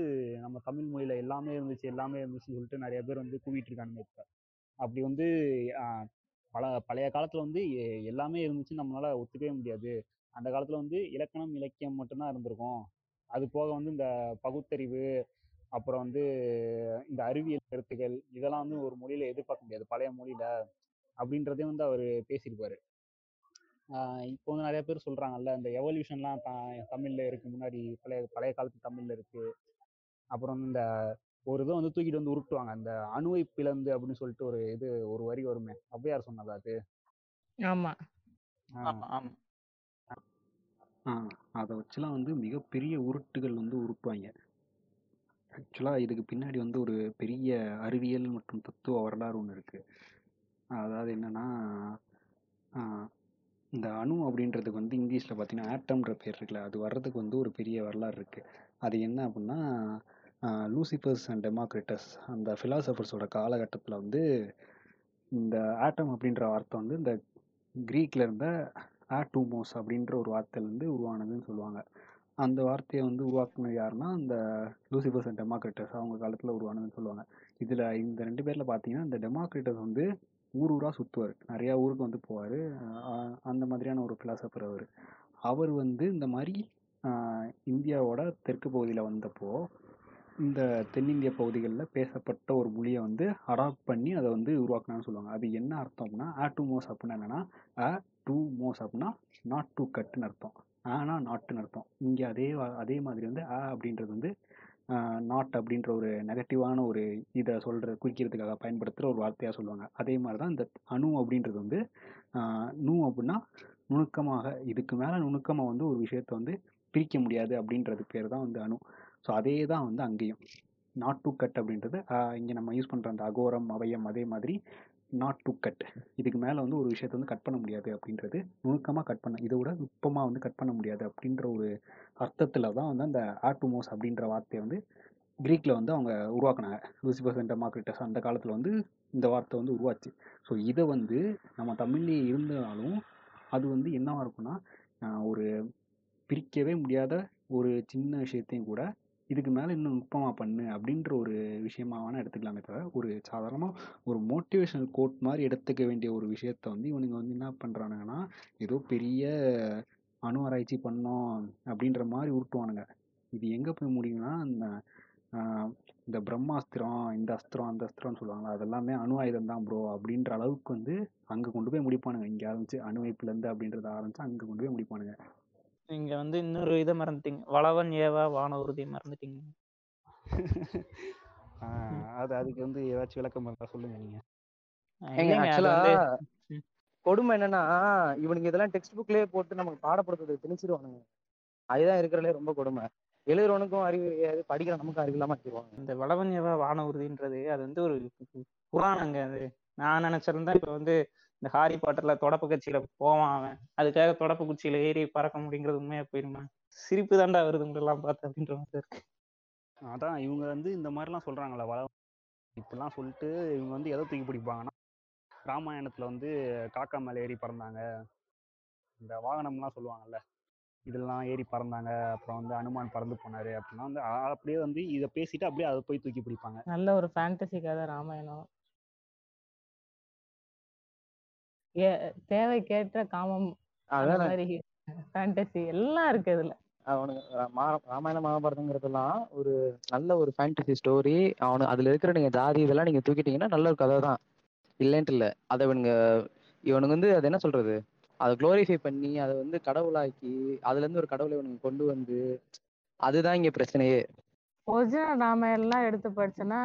நம்ம தமிழ் மொழியில் எல்லாமே இருந்துச்சு எல்லாமே இருந்துச்சுன்னு சொல்லிட்டு நிறைய பேர் வந்து கூவிட்டு இருக்கானுங்க இப்போ. அப்படி வந்து பல பழைய காலத்தில் வந்து எ- எல்லாமே இருந்துச்சுன்னு நம்மளால ஒத்துக்கவே முடியாது. அந்த காலத்தில் வந்து இலக்கணம் இலக்கியம் மட்டும்தான் இருந்திருக்கும். அது போக வந்து இந்த பகுத்தறிவு அப்புறம் வந்து இந்த அறிவியல் கருத்துக்கள் இதெல்லாம் வந்து ஒரு மொழியில எதிர்பார்க்க முடியாது. பழைய மொழியில அப்படின்றதே வந்து அவர் பேசியிருப்பாரு. ஆஹ் இப்போ வந்து நிறைய பேர் சொல்றாங்கல்ல இந்த எவல்யூஷன்லாம் த தமிழ்ல இருக்கு முன்னாடி பழைய பழைய காலத்து தமிழ்ல இருக்கு. அப்புறம் வந்து இந்த ஒரு இதை வந்து தூக்கிட்டு வந்து உருட்டுவாங்க. அந்த அணுவை பிளந்து அப்படின்னு சொல்லிட்டு ஒரு இது ஒரு வரி வருமே. ஔவையார் சொன்னதா அது. ஆமா. ஆஹ் ஆமா ஆமா. ஆ அதை வச்சுலாம் வந்து மிகப்பெரிய உருட்டுகள் வந்து உருட்டுவாங்க. ஆக்சுவலாக இதுக்கு பின்னாடி வந்து ஒரு பெரிய அறிவியல் மற்றும் தத்துவ வரலாறு ஒன்று இருக்குது அதாவது என்னன்னா இந்த அணு அப்படின்றதுக்கு வந்து இங்கிலீஷில் பார்த்தீங்கன்னா ஆட்டம்ன்ற பேர் இருக்குல்ல அது வர்றதுக்கு வந்து ஒரு பெரிய வரலாறு இருக்குது அது என்ன அப்படின்னா லூசிபர்ஸ் அண்ட் டெமோக்ரிட்டஸ் அந்த ஃபிலாசபர்ஸோட காலகட்டத்தில் வந்து இந்த ஆட்டம் அப்படின்ற வார்த்தை வந்து இந்த க்ரீக்கில் இருந்த ஆட்டூமோஸ் அப்படின்ற ஒரு வார்த்தையிலேருந்து உருவானதுன்னு சொல்லுவாங்க. அந்த வார்த்தையை வந்து உருவாக்குனது யாருன்னா அந்த லூசிபர்ஸ் அண்ட் டெமோக்ரிட்டஸ் அவங்க காலத்தில் உருவானதுன்னு சொல்லுவாங்க. இதில் இந்த ரெண்டு பேரில் பார்த்தீங்கன்னா இந்த டெமோக்ரிட்டஸ் வந்து ஊர் ஊராக சுற்றுவார் நிறையா ஊருக்கு வந்து போவார். அந்த மாதிரியான ஒரு ஃபிலாசபர் அவர். அவர் வந்து இந்த மாதிரி இந்தியாவோட தெற்கு பகுதியில் வந்தப்போ இந்த தென்னிந்திய பகுதிகளில் பேசப்பட்ட ஒரு மொழியை வந்து அடாப்ட் பண்ணி அதை வந்து உருவாக்குனான்னு சொல்லுவாங்க. அது என்ன அர்த்தம் அப்படின்னா ஆட்டோமோஸ் அப்படின்னா என்னன்னா அ டூ மோஸ் அப்படின்னா நாட் டூ கட்டுன்னு அர்த்தம். ஆனா நாட்டுன்னு அர்த்தம். இங்கே அதே அதே மாதிரி வந்து ஆ அப்படின்றது வந்து நாட் அப்படின்ற ஒரு நெகட்டிவான ஒரு இதை சொல்கிற குறிக்கிறதுக்காக பயன்படுத்துகிற ஒரு வார்த்தையாக சொல்லுவாங்க. அதே மாதிரி தான் இந்த அணு அப்படின்றது வந்து நூ நு அப்படின்னா நுணுக்கமாக இதுக்கு மேலே நுணுக்கமாக வந்து ஒரு விஷயத்த வந்து பிரிக்க முடியாது அப்படின்றது பேர் தான் வந்து அணு ஸோ அதே தான் வந்து அங்கேயும். நாட் டு கட் அப்படின்றது இங்கே நம்ம யூஸ் பண்ணுற அந்த அகோரம் அவயம் அதே மாதிரி நாட் டு கட் இதுக்கு மேலே வந்து ஒரு விஷயத்தை வந்து கட் பண்ண முடியாது அப்படின்றது நுணுக்கமாக கட் பண்ண இதை விட நுட்பமாக வந்து கட் பண்ண முடியாது அப்படின்ற ஒரு அர்த்தத்தில் தான் வந்து அந்த ஆட்டுமோஸ் அப்படின்ற வார்த்தையை வந்து கிரீக்கில் வந்து அவங்க உருவாக்குனாங்க. லூசிபஸ் அண்ட் அந்த காலத்தில் வந்து இந்த வார்த்தை வந்து உருவாச்சு. ஸோ இதை வந்து நம்ம தமிழ்லேயே இருந்தாலும் அது வந்து என்னவாக இருக்கும்னா ஒரு பிரிக்கவே முடியாத ஒரு சின்ன விஷயத்தையும் கூட இதுக்கு மேலே இன்னும் நுட்பமாக பண்ணு அப்படின்ற ஒரு விஷயமா வேணால் எடுத்துக்கலாமே தவிர ஒரு சாதாரணமாக ஒரு மோட்டிவேஷனல் கோட் மாதிரி எடுத்துக்க வேண்டிய ஒரு விஷயத்த வந்து இவனுங்க வந்து என்ன பண்ணுறானுங்கன்னா ஏதோ பெரிய அணு ஆராய்ச்சி பண்ணோம் அப்படின்ற மாதிரி உருட்டுவானுங்க. இது எங்கே போய் முடியும்னா இந்த இந்த பிரம்மாஸ்திரம் இந்த அஸ்திரம் அந்த அஸ்திரம்னு சொல்லுவாங்களா அதெல்லாமே அணு ஆயுதம் தான் ப்ரோ அப்படின்ற அளவுக்கு வந்து அங்கே கொண்டு போய் முடிப்பானுங்க. இங்கே ஆரம்பிச்சு அணு வைப்புலேருந்து அப்படின்றத ஆரம்பிச்சு அங்கே கொண்டு போய் முடிப்பானுங்க. நீங்க வந்து இன்னொரு இதை மறந்துட்டீங்க. வளவன் ஏவா வான உறுதி மறந்துட்டீங்க ஆஹ் அது அதுக்கு வந்து ஏதாச்சும் விளக்கம் இருந்தா சொல்லுங்க நீங்க. ஆக்சுவலா. கொடுமை என்னன்னா இவனுங்க இதெல்லாம் டெக்ஸ்ட் புக்லயே போட்டு நமக்கு பாடப்படுத்துறது திணிச்சிருவானுங்க. அதுதான் இருக்கிறதுலே ரொம்ப கொடுமை. எழுதுறவனுக்கும் அறிவு கிடையாது படிக்கிற நமக்கும் அறிவு இல்லாம ஆக்கிடுவாங்க இந்த வளவன் ஏவா வான உறுதின்றது அது வந்து ஒரு புராணங்க அது. நான் நினைச்சிருந்தா இப்ப வந்து இந்த ஹாரி பாட்டர்ல தொடப்பு கட்சியில போவான் அவன். அதுக்காக தொடப்பு குச்சியில ஏறி பறக்க முடியுங்கிறது உண்மையா போயிருமா? சிரிப்பு தாண்டா வருது உங்களெல்லாம் பார்த்து அப்படின்ற மாதிரி இருக்கு. அதான் இவங்க வந்து இந்த மாதிரிலாம் சொல்றாங்களே வள இப்படிலாம் சொல்லிட்டு இவங்க வந்து எதை தூக்கி பிடிப்பாங்கன்னா ராமாயணத்துல வந்து காக்கா மேல ஏறி பறந்தாங்க. இந்த வாகனம்லாம் சொல்லுவாங்கல்ல இதெல்லாம் ஏறி பறந்தாங்க அப்புறம் வந்து அனுமான் பறந்து போனாரு அப்படின்னா வந்து அப்படியே வந்து இதை பேசிட்டு அப்படியே அதை போய் தூக்கி பிடிப்பாங்க. நல்ல ஒரு ஃபேண்டசி கதை ராமாயணம் ஏ தேவைக்கேற்ற காமம் அந்த அதான். மாதிரி ஃபேண்டசி எல்லாம் இருக்கு இதுல. அவனுக்கு மா- ராமாயண மகாபாரதங்கிறதெல்லாம் ஒரு நல்ல ஒரு ஃபேண்டசி ஸ்டோரி அவனு அதுல இருக்கிற நீங்க ஜாதி இதெல்லாம் நீங்க தூக்கிட்டீங்கன்னா நல்ல ஒரு கதை தான். இல்லைன்ட்டு இல்ல. அதை இவனுங்க இவனுங்க வந்து அது என்ன சொல்றது? அதை குளோரிஃபை பண்ணி அதை வந்து கடவுளாக்கி அதுல இருந்து ஒரு கடவுளை இவனுங்க கொண்டு வந்து அதுதான் இங்க பிரச்சனையே. ஒரிஜினல் ராமாயணம்லாம் எடுத்து படிச்சோன்னா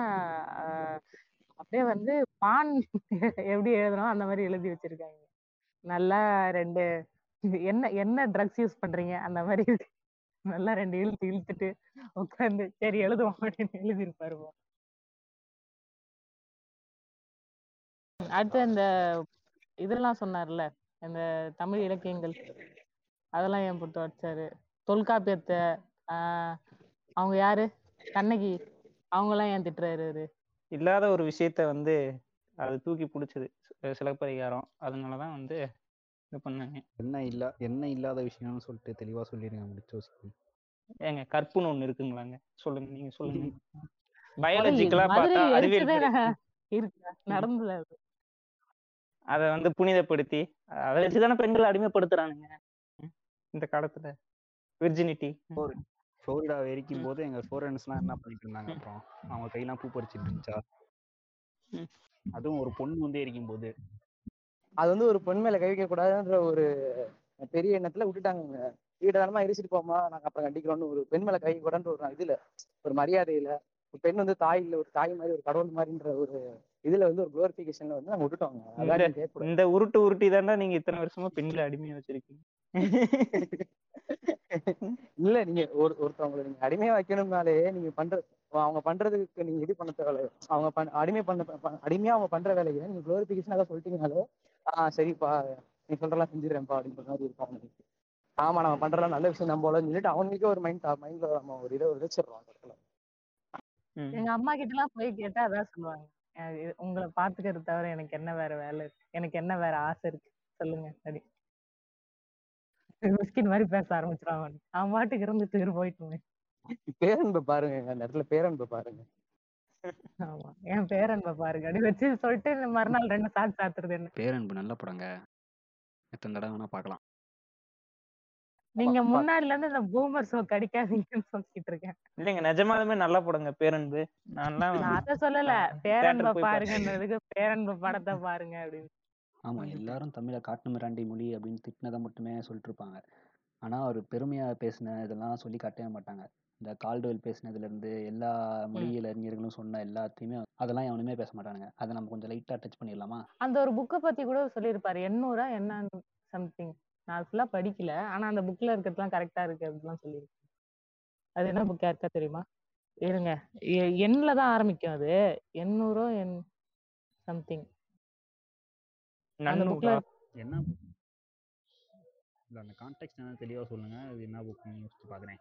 அப்படியே வந்து பான் எப்படி எழுதணும் அந்த மாதிரி எழுதி வச்சிருக்காங்க. நல்லா ரெண்டு என்ன என்ன ட்ரக்ஸ் யூஸ் பண்றீங்க? அந்த மாதிரி நல்லா ரெண்டு இழுத்து இழுத்துட்டு உட்காந்து சரி எழுதுவோம் அப்படின்னு எழுதியிருப்பாரு அடுத்து இந்த இதெல்லாம் சொன்னார்ல இந்த தமிழ் இலக்கியங்கள். அதெல்லாம் ஏன் போட்டு வச்சாரு? தொல்காப்பியத்தை ஆஹ் அவங்க யாரு? கண்ணகி. அவங்கெல்லாம் ஏன் திட்டுறாரு அவரு? இல்லாத ஒரு விஷயத்த வந்து அது தூக்கி பிடிச்சது. சிலப்பதிகாரம். அதனாலதான் வந்து இது பண்ணாங்க. என்ன இல்ல என்ன இல்லாத விஷயம்னு சொல்லிட்டு தெளிவா சொல்லிருங்க முடிச்சோசி ஏங்க கற்புன்னு ஒண்ணு இருக்குங்களாங்க? சொல்லுங்க நீங்க சொல்லுங்க. பயாலஜிக்கலா பார்த்தா அறிவியல் நடந்தது அது. அதை வந்து புனிதப்படுத்தி அதை வச்சுதானே பெண்கள் அடிமைப்படுத்துறானுங்க. இந்த காலத்துல. விர்ஜினிட்டி. ஃப்ளோரிடா எரிக்கும் போது எங்க ஃபோரன்ஸ்லாம் என்ன பண்ணிட்டு இருந்தாங்க அப்புறம்? அவங்க கையெல்லாம் பூ பறிச்சிட்டு இருந்துச்சா. அதுவும் ஒரு பொண்ணு வந்து எரிக்கும் போது அது வந்து ஒரு பெண் மேல கை வைக்க கூடாதுன்ற ஒரு பெரிய எண்ணத்துல விட்டுட்டாங்க வீடதானமா எரிச்சிட்டு போமா நாங்க அப்புறம் கண்டிக்கிறோம்னு ஒரு பெண் மேல கை வைக்க கூடாதுன்ற ஒரு இதுல ஒரு மரியாதையில ஒரு பெண் வந்து தாய் இல்ல ஒரு தாய் மாதிரி ஒரு கடவுள் மாதிரின்ற ஒரு இதுல வந்து ஒரு குளோரிபிகேஷன்ல வந்து நாங்க விட்டுட்டோங்க. இந்த உருட்டு உருட்டி தாண்டா நீங்க இத்தனை வருஷமா பெண்களை அடிமையா வச்சிருக்கீங்க? இல்ல நீங்க ஒரு ஒருத்தவங்களை நீங்க அடிமையா வைக்கணும்னாலே நீங்க பண்ற அவங்க பண்றதுக்கு நீங்க இது பண்ண தேவை அவங்க பண் அடிமை பண்ண அடிமையா அவங்க பண்ற வேலையை நீங்க குளோரிபிகேஷன் அதை சொல்லிட்டீங்கனாலே ஆஹ் சரிப்பா நீ சொல்றலாம் செஞ்சிடறேன்ப்பா அப்படின்ற மாதிரி இருக்கும் அவனுக்கு ஆமா நம்ம பண்றலாம் நல்ல விஷயம் நம்ம போலன்னு சொல்லிட்டு அவனுக்கே ஒரு மைண்ட் மைண்ட்ல நம்ம ஒரு இதை விதைச்சிடுறோம் அந்த இடத்துல. ம். எங்க அம்மா கிட்ட எல்லாம் போய் கேட்டா அதான் சொல்லுவாங்க. உங்களை பாத்துக்கிறது தவிர எனக்கு என்ன வேற வேலை இருக்கு? எனக்கு என்ன வேற ஆசை இருக்கு? சொல்லுங்க அப்படி மிஸ்கின் மாதிரி பேச ஆரம்பிச்சிருவாங்க. அவன் பாட்டுக்கு இருந்துட்டு போயிட்டு பேரன்பை பாருங்க அந்த இடத்துல பேரன்பை பாருங்க. ஆமா என் பேரன்பை பாருங்க. அப்படி வச்சு சொல்லிட்டு மறுநாள் ரெண்டு சாத்து சாத்துறது என்ன? பேரன்பு நல்ல படங்க. எத்தனை தடவை வேணா பார்க்கலாம். நீங்க. முன்னாடில இருந்து இந்த பூமர் ஷோ கடிக்காதீங்கன்னு சொல்லிட்டு இருக்கேன். இல்லைங்க நிஜமாலுமே நல்லா படங்க பேரன்பு. நான்லாம் நான் அத சொல்லல. பேரன்பை பாருங்கன்றதுக்கு பேரன்பு படத்தை பாருங்க அப்படின்னு. ஆமா வந்துட்டு எல்லாரும் தமிழை காட்டு மிராண்டி மொழி அப்படின்னு திட்டினதை மட்டுமே சொல்லிட்டு இருப்பாங்க ஆனா அவர் பெருமையா பேசின இதெல்லாம் சொல்லி காட்டவே மாட்டாங்க. இந்த கால்டுவெல் பேசினதுல இருந்து எல்லா ம். மொழியியல் அறிஞர்களும் சொன்ன எல்லாத்தையுமே அதெல்லாம் எவனுமே பேச மாட்டானுங்க. அதை நம்ம கொஞ்சம் லைட்டா டச் பண்ணிடலாமா? அந்த ஒரு புக்கை பத்தி கூட சொல்லியிருப்பாரு. எண்ணூறா என்ன சம்திங் நான் ஃபுல்லா படிக்கல. ஆனா அந்த புக்ல இருக்கிறதுலாம் கரெக்டா இருக்கு அப்படிலாம் சொல்லியிருக்கேன் அது என்ன புக் யாருக்கா தெரியுமா? இருங்க. எ- எண்ல தான் ஆரம்பிக்கும் அது. எண்ணூறோ எண் சம்திங் என்ன? இல்ல அந்த கான்டெக்ட் என்ன தெளிவா சொல்லுங்க. அது என்ன புக்னு யோசிச்சு பாக்குறேன்.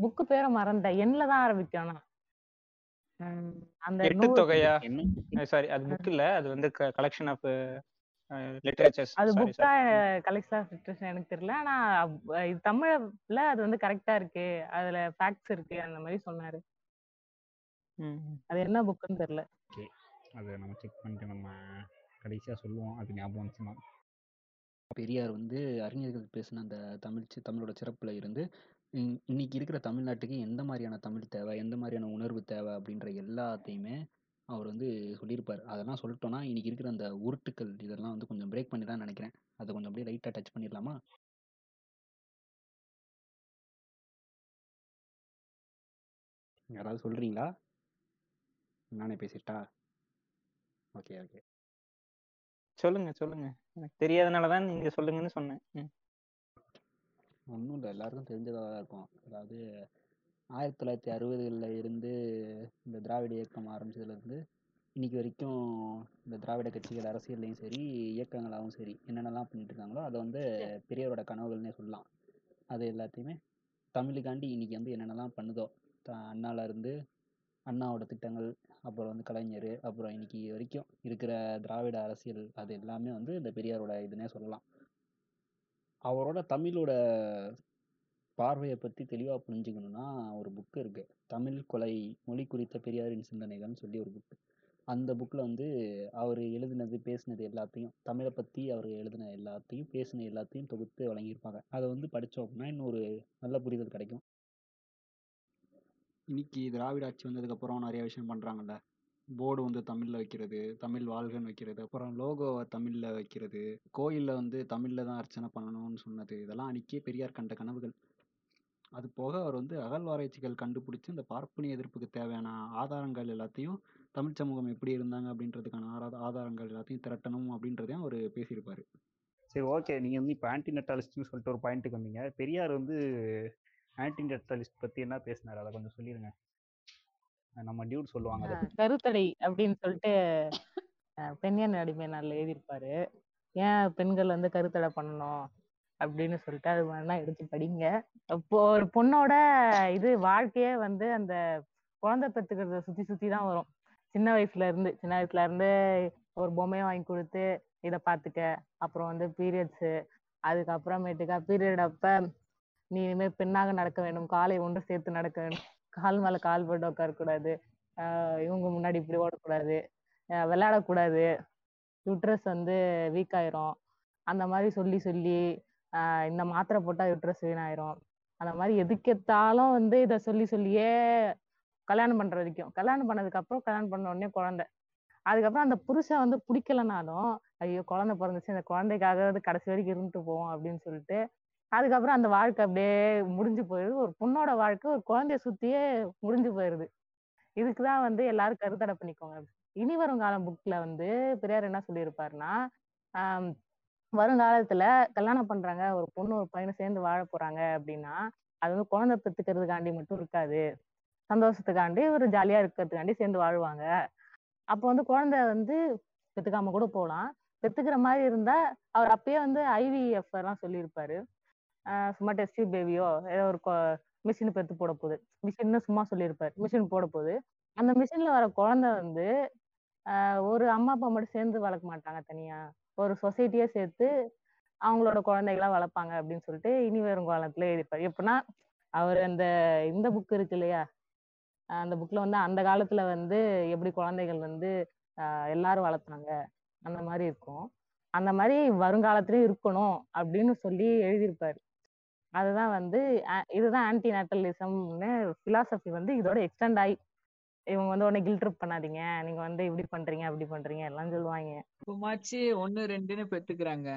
புக்கு பேரை மறந்துட்டேன். எண்ல தான் ஆரம்பிக்கும் அந்த எட்டு தொகையா? சாரி அது புக் இல்ல. அது வந்து கலெக்ஷன் ஆஃப் லிட்டரேச்சர்ஸ் அது சாரி கலெக்ஷன் ஆஃப் லிட்ரேச்சர் எனக்கு தெரியல. ஆனா இது தமிழ்ல அது வந்து கரெக்டா இருக்கு. அதுல ஃபேக்ட்ஸ் இருக்கு. அந்த மாதிரி சொன்னாரு. அது என்ன புக்குன்னு தெரியல. ஓகே. அதை நம்ம செக் பண்ணிட்டு நம்ம கடைசியாக சொல்லுவோம் அது ஞாபகம் வந்துச்சுன்னா பெரியார் வந்து அறிஞர்கள் பேசின அந்த தமிழ் சி- தமிழோட சிறப்பில் இருந்து இன்னைக்கு இருக்கிற தமிழ்நாட்டுக்கு எந்த மாதிரியான தமிழ் தேவை எந்த மாதிரியான உணர்வு தேவை அப்படின்ற எல்லாத்தையுமே அவர் வந்து சொல்லியிருப்பார். அதெல்லாம் சொல்லிட்டோன்னா இன்னைக்கு இருக்கிற அந்த உருட்டுக்கள் இதெல்லாம் வந்து கொஞ்சம் பிரேக் பண்ணி தான் நினைக்கிறேன். அதை கொஞ்சம் அப்படியே லைட்டாக டச் பண்ணிடலாமா? யாராவது சொல்கிறீங்களா நானே பேசிட்டா? ஓகே ஓகே சொல்லுங்க சொல்லுங்க. எனக்கு தெரியாதனால தான் நீங்க சொல்லுங்கன்னு சொன்னேன். ஒன்றும் இல்லை. எல்லாருக்கும் தெரிஞ்சதாக தான் இருக்கும். அதாவது ஆயிரத்தி தொள்ளாயிரத்தி அறுபதுகளில் இருந்து இந்த திராவிட இயக்கம் ஆரம்பிச்சதுலேருந்து இன்னைக்கு வரைக்கும் இந்த திராவிட கட்சிகள் அரசியல்லையும் சரி இயக்கங்களாகவும் சரி என்னென்னலாம் பண்ணிட்டு இருக்காங்களோ அதை வந்து பெரியாரோட கனவுகள்னே சொல்லலாம். அது எல்லாத்தையுமே தமிழுக்காண்டி இன்னைக்கு வந்து என்னென்னலாம் பண்ணுதோ த அண்ணால இருந்து அண்ணாவோட திட்டங்கள் அப்புறம் வந்து கலைஞர் அப்புறம் இன்னைக்கு வரைக்கும் இருக்கிற திராவிட அரசியல் அது எல்லாமே வந்து இந்த பெரியாரோட இதுனே சொல்லலாம். அவரோட தமிழோட பார்வையை பற்றி தெளிவாக புரிஞ்சுக்கணுன்னா ஒரு புக்கு இருக்கு. தமிழ் கொலை மொழி குறித்த பெரியாரின் சிந்தனைகள்னு சொல்லி ஒரு புக்கு அந்த புக்கில் வந்து அவர் எழுதினது பேசினது எல்லாத்தையும் தமிழை பற்றி அவர் எழுதின எல்லாத்தையும் பேசின எல்லாத்தையும் தொகுத்து வழங்கியிருப்பாங்க. அதை வந்து படித்தோம் அப்படின்னா இன்னும் ஒரு நல்ல புரிதல் கிடைக்கும். இன்னைக்கு திராவிட ஆட்சி வந்ததுக்கப்புறம் நிறைய விஷயம் பண்ணுறாங்கல்ல போர்டு வந்து தமிழில் வைக்கிறது தமிழ் வாழ்கன்னு வைக்கிறது அப்புறம் லோகோவை தமிழில் வைக்கிறது கோயிலில் வந்து தமிழில் தான் அர்ச்சனை பண்ணணும்னு சொன்னது இதெல்லாம் அன்றைக்கே பெரியார் கண்ட கனவுகள். அது போக அவர் வந்து அகழ்வாராய்ச்சிகள் கண்டுபிடிச்சி இந்த பார்ப்பனிய எதிர்ப்புக்கு தேவையான ஆதாரங்கள் எல்லாத்தையும் தமிழ் சமூகம் எப்படி இருந்தாங்க அப்படின்றதுக்கான ஆரா ஆதாரங்கள் எல்லாத்தையும் திரட்டணும் அப்படின்றதையும் அவர் பேசியிருப்பார். சரி ஓகே நீங்க வந்து இப்போ ஆன்டி நெட்டாலிஸ்ட்னு சொல்லிட்டு ஒரு பாயிண்ட்டுக்கு வந்தீங்க. பெரியார் வந்து ஆன்டி நெட்டாலிஸ்ட் பத்தி என்ன பேசினார்? அதை கொஞ்சம் சொல்லிடுங்க அஹ் நம்ம டியூட் சொல்லுவாங்க கருத்தடை அப்படின்னு சொல்லிட்டு பெண்ணியன் அடிமை நாள்ல எழுதியிருப்பாரு? ஏன் பெண்கள் வந்து கருத்தடை பண்ணணும்? அப்படின்னு சொல்லிட்டு அது வேணா எடுத்து படிங்க. இப்போ ஒரு பொண்ணோட இது வாழ்க்கையே வந்து அந்த குழந்தை பெத்துக்கிறத சுத்தி சுத்தி தான் வரும். சின்ன வயசுல இருந்து சின்ன வயசுல இருந்து ஒரு பொம்மையை வாங்கி கொடுத்து இதை பார்த்துக்க. அப்புறம் வந்து பீரியட்ஸு அதுக்கப்புறமேட்டுக்கா பீரியட் அப்ப நீ இனிமேல் பெண்ணாக நடக்க வேண்டும். காலை ஒன்று சேர்த்து நடக்க வேண்டும். கால் மேல கால் போட்டு உட்காரக்கூடாது. ஆஹ் இவங்க முன்னாடி இப்படி ஓடக்கூடாது. விளையாடக்கூடாது. யூட்ரஸ் வந்து வீக் ஆயிரும். அந்த மாதிரி சொல்லி சொல்லி ஆஹ் இந்த மாத்திரை போட்டா யூட்ரஸ் வீணாயிரும். அந்த மாதிரி எதுக்கெத்தாலும் வந்து இதை சொல்லி சொல்லியே கல்யாணம் பண்ற வரைக்கும். கல்யாணம் பண்ணதுக்கு அப்புறம் கல்யாணம் பண்ண உடனே குழந்தை. அதுக்கப்புறம் அந்த புருஷன் வந்து பிடிக்கலனாலும் ஐயோ குழந்தை பிறந்துச்சு. இந்த குழந்தைக்காக கடைசி வரைக்கும் இருந்துட்டு போவோம் அப்படின்னு சொல்லிட்டு அதுக்கப்புறம் அந்த வாழ்க்கை அப்படியே முடிஞ்சு போயிடுது ஒரு பொண்ணோட வாழ்க்கை ஒரு குழந்தைய சுத்தியே முடிஞ்சு போயிருது. இதுக்குதான் வந்து எல்லாரும் கருத்தடை பண்ணிக்கோங்க. இனி வரும் காலம் புக்ல வந்து பெரியார் என்ன சொல்லியிருப்பாருன்னா ஆஹ் வருங்காலத்துல கல்யாணம் பண்றாங்க ஒரு பொண்ணு ஒரு பையனை சேர்ந்து வாழ போறாங்க அப்படின்னா அது வந்து குழந்தை பெத்துக்கிறதுக்காண்டி மட்டும் இருக்காது. சந்தோஷத்துக்காண்டி ஒரு ஜாலியா இருக்கிறதுக்காண்டி சேர்ந்து வாழ்வாங்க. அப்போ வந்து குழந்தை வந்து பெத்துக்காம கூட போகலாம் பெத்துக்கிற மாதிரி இருந்தா அவர் அப்பயே வந்து ஐவிஎஃப் எல்லாம் சொல்லியிருப்பாரு. சும்மா டெஸ்ட் பேபியோ ஏதோ ஒரு மிஷின் பெத்து போட போகுது. மிஷின்னு சும்மா சொல்லியிருப்பாரு. மிஷின் போட போகுது. அந்த மிஷின்ல வர குழந்தை வந்து ஒரு அம்மா அப்பா மட்டும் சேர்ந்து வளர்க்க மாட்டாங்க தனியா. ஒரு சொசைட்டியே சேர்த்து அவங்களோட குழந்தைகளா வளர்ப்பாங்க அப்படின்னு சொல்லிட்டு இனி வரும் காலத்துல எழுதியிருப்பாரு. எப்படின்னா அவர் அந்த இந்த புக் இருக்கு இல்லையா? அந்த புக்ல வந்து அந்த காலத்துல வந்து எப்படி குழந்தைகள் வந்து எல்லாரும் வளர்த்தாங்க அந்த மாதிரி இருக்கும். அந்த மாதிரி வருங்காலத்திலயும் இருக்கணும் அப்படின்னு சொல்லி எழுதியிருப்பாரு. அதுதான் வந்து இதுதான் ஆன்டி நேட்டலிசம்னு பிலாசபி வந்து இதோட எக்ஸ்டெண்ட் ஆகி இவங்க வந்து உடனே கில் ட்ரிப் பண்ணாதீங்க நீங்க வந்து இப்படி பண்றீங்க அப்படி பண்றீங்க எல்லாம் சொல்லுவாங்க. இப்பமாச்சு ஒண்ணு ரெண்டுன்னு பெத்துக்கிறாங்க.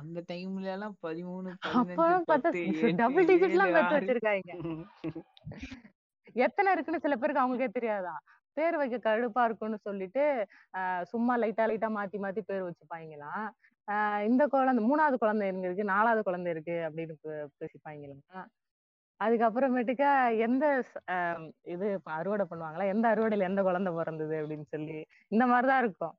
அந்த டைம்ல எல்லாம் பதிமூணு அப்ப பதினஞ்சு பார்த்தா டபுள் டிஜிட் எல்லாம் பெத்து வச்சிருக்காங்க. எத்தனை இருக்குன்னு சில பேருக்கு அவங்களுக்கே தெரியாதான் பேர் வைக்க கடுப்பா இருக்கும்னு சொல்லிட்டு சும்மா லைட்டா லைட்டா மாத்தி மாத்தி பேர் வச்சுப்பாங்களாம். ஆஹ் இந்த குழந்தை மூணாவது குழந்தை எங்க இருக்கு நாலாவது குழந்தை இருக்கு அப்படின்னு பே- பேசிப்பாங்களாம் அதுக்கப்புறமேட்டுக்கா எந்த ஆஹ் இது இப்ப அறுவடை பண்ணுவாங்களா? எந்த அறுவடையில எந்த குழந்தை பிறந்தது அப்படின்னு சொல்லி இந்த மாதிரிதான் இருக்கும்.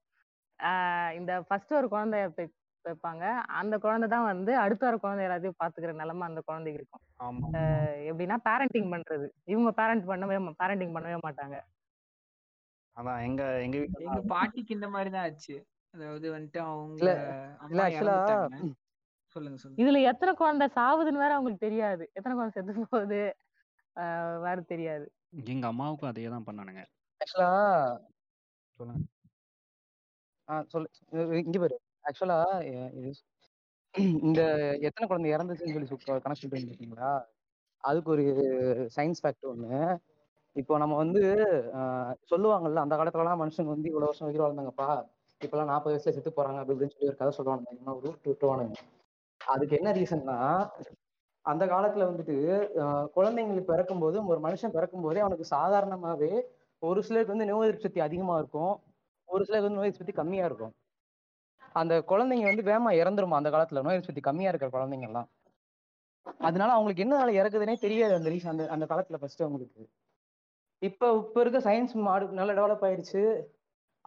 ஆஹ் இந்த ஃபர்ஸ்ட் ஒரு குழந்தைய பெ- பெப்பாங்க. அந்த குழந்தை தான் வந்து அடுத்த ஒரு குழந்தை எல்லாத்தையும் பாத்துக்கிற நிலைமை அந்த குழந்தைக்கு இருக்கும். ஆமா எப்படின்னா பேரண்டிங் பண்றது. இவங்க பேரண்ட் பண்ணவே பேரண்டிங் பண்ணவே மாட்டாங்க. அதான் எங்க எங்க எங்க பாட்டிக்கு இந்த மாதிரிதான் ஆச்சு. அதாவது வந்துட்டு அவங்க இல்ல ஆக்சுவலா சொல்லுங்க சொல்லுங்க. இதுல எத்தனை குழந்தை சாவுதுன்னு வேற அவங்களுக்கு தெரியாது. எத்தனை குழந்தை செத்து போகுது ஆஹ் வேற தெரியாது. எங்க அம்மாவுக்கும் அதே தான் பண்ணானுங்க. ஆக்சுவலா சொல்லுங்க. ஆ சொல்லு இங்க பாரு. ஆக்சுவலா இது இந்த எத்தனை குழந்தை இறந்துச்சுன்னு சொல்லி கணக்கு இருந்தீங்களா அதுக்கு ஒரு சயின்ஸ் ஃபேக்ட் ஒண்ணு. இப்போ நம்ம வந்து ஆஹ் சொல்லுவாங்கல்ல அந்த காலத்துலலாம் மனுஷங்க வந்து இவ்வளவு வருஷம் உயிர் வாழ்ந்தாங்கப்பா. இப்பெல்லாம் நாற்பது வயசுல செத்து போறாங்க அப்படி இப்படின்னு சொல்லி ஒரு கதை சொல்லுவானுங்க இன்னும் ரூட் விட்டுவானுங்க அதுக்கு என்ன ரீசன்னா அந்த காலத்துல வந்துட்டு ஆஹ் பிறக்கும் பிறக்கும்போது ஒரு மனுஷன் பிறக்கும் போதே அவனுக்கு சாதாரணமாவே ஒரு சிலருக்கு வந்து நோய் எதிர்ப்பு சக்தி அதிகமா இருக்கும். ஒரு சிலருக்கு வந்து நோய் எதிர்ப்பு சக்தி கம்மியா இருக்கும். அந்த குழந்தைங்க வந்து வேமா இறந்துருமா அந்த காலத்துல? நோய் எதிர்ப்பு சக்தி கம்மியா இருக்கிற குழந்தைங்க எல்லாம் அதனால அவங்களுக்கு என்ன நாள் இறக்குதுன்னே தெரியாது அந்த ரீசன் அந்த அந்த காலத்துல ஃபர்ஸ்ட் அவங்களுக்கு. இப்ப இப்ப இருக்க சயின்ஸ் மாடு நல்லா டெவலப் ஆயிடுச்சு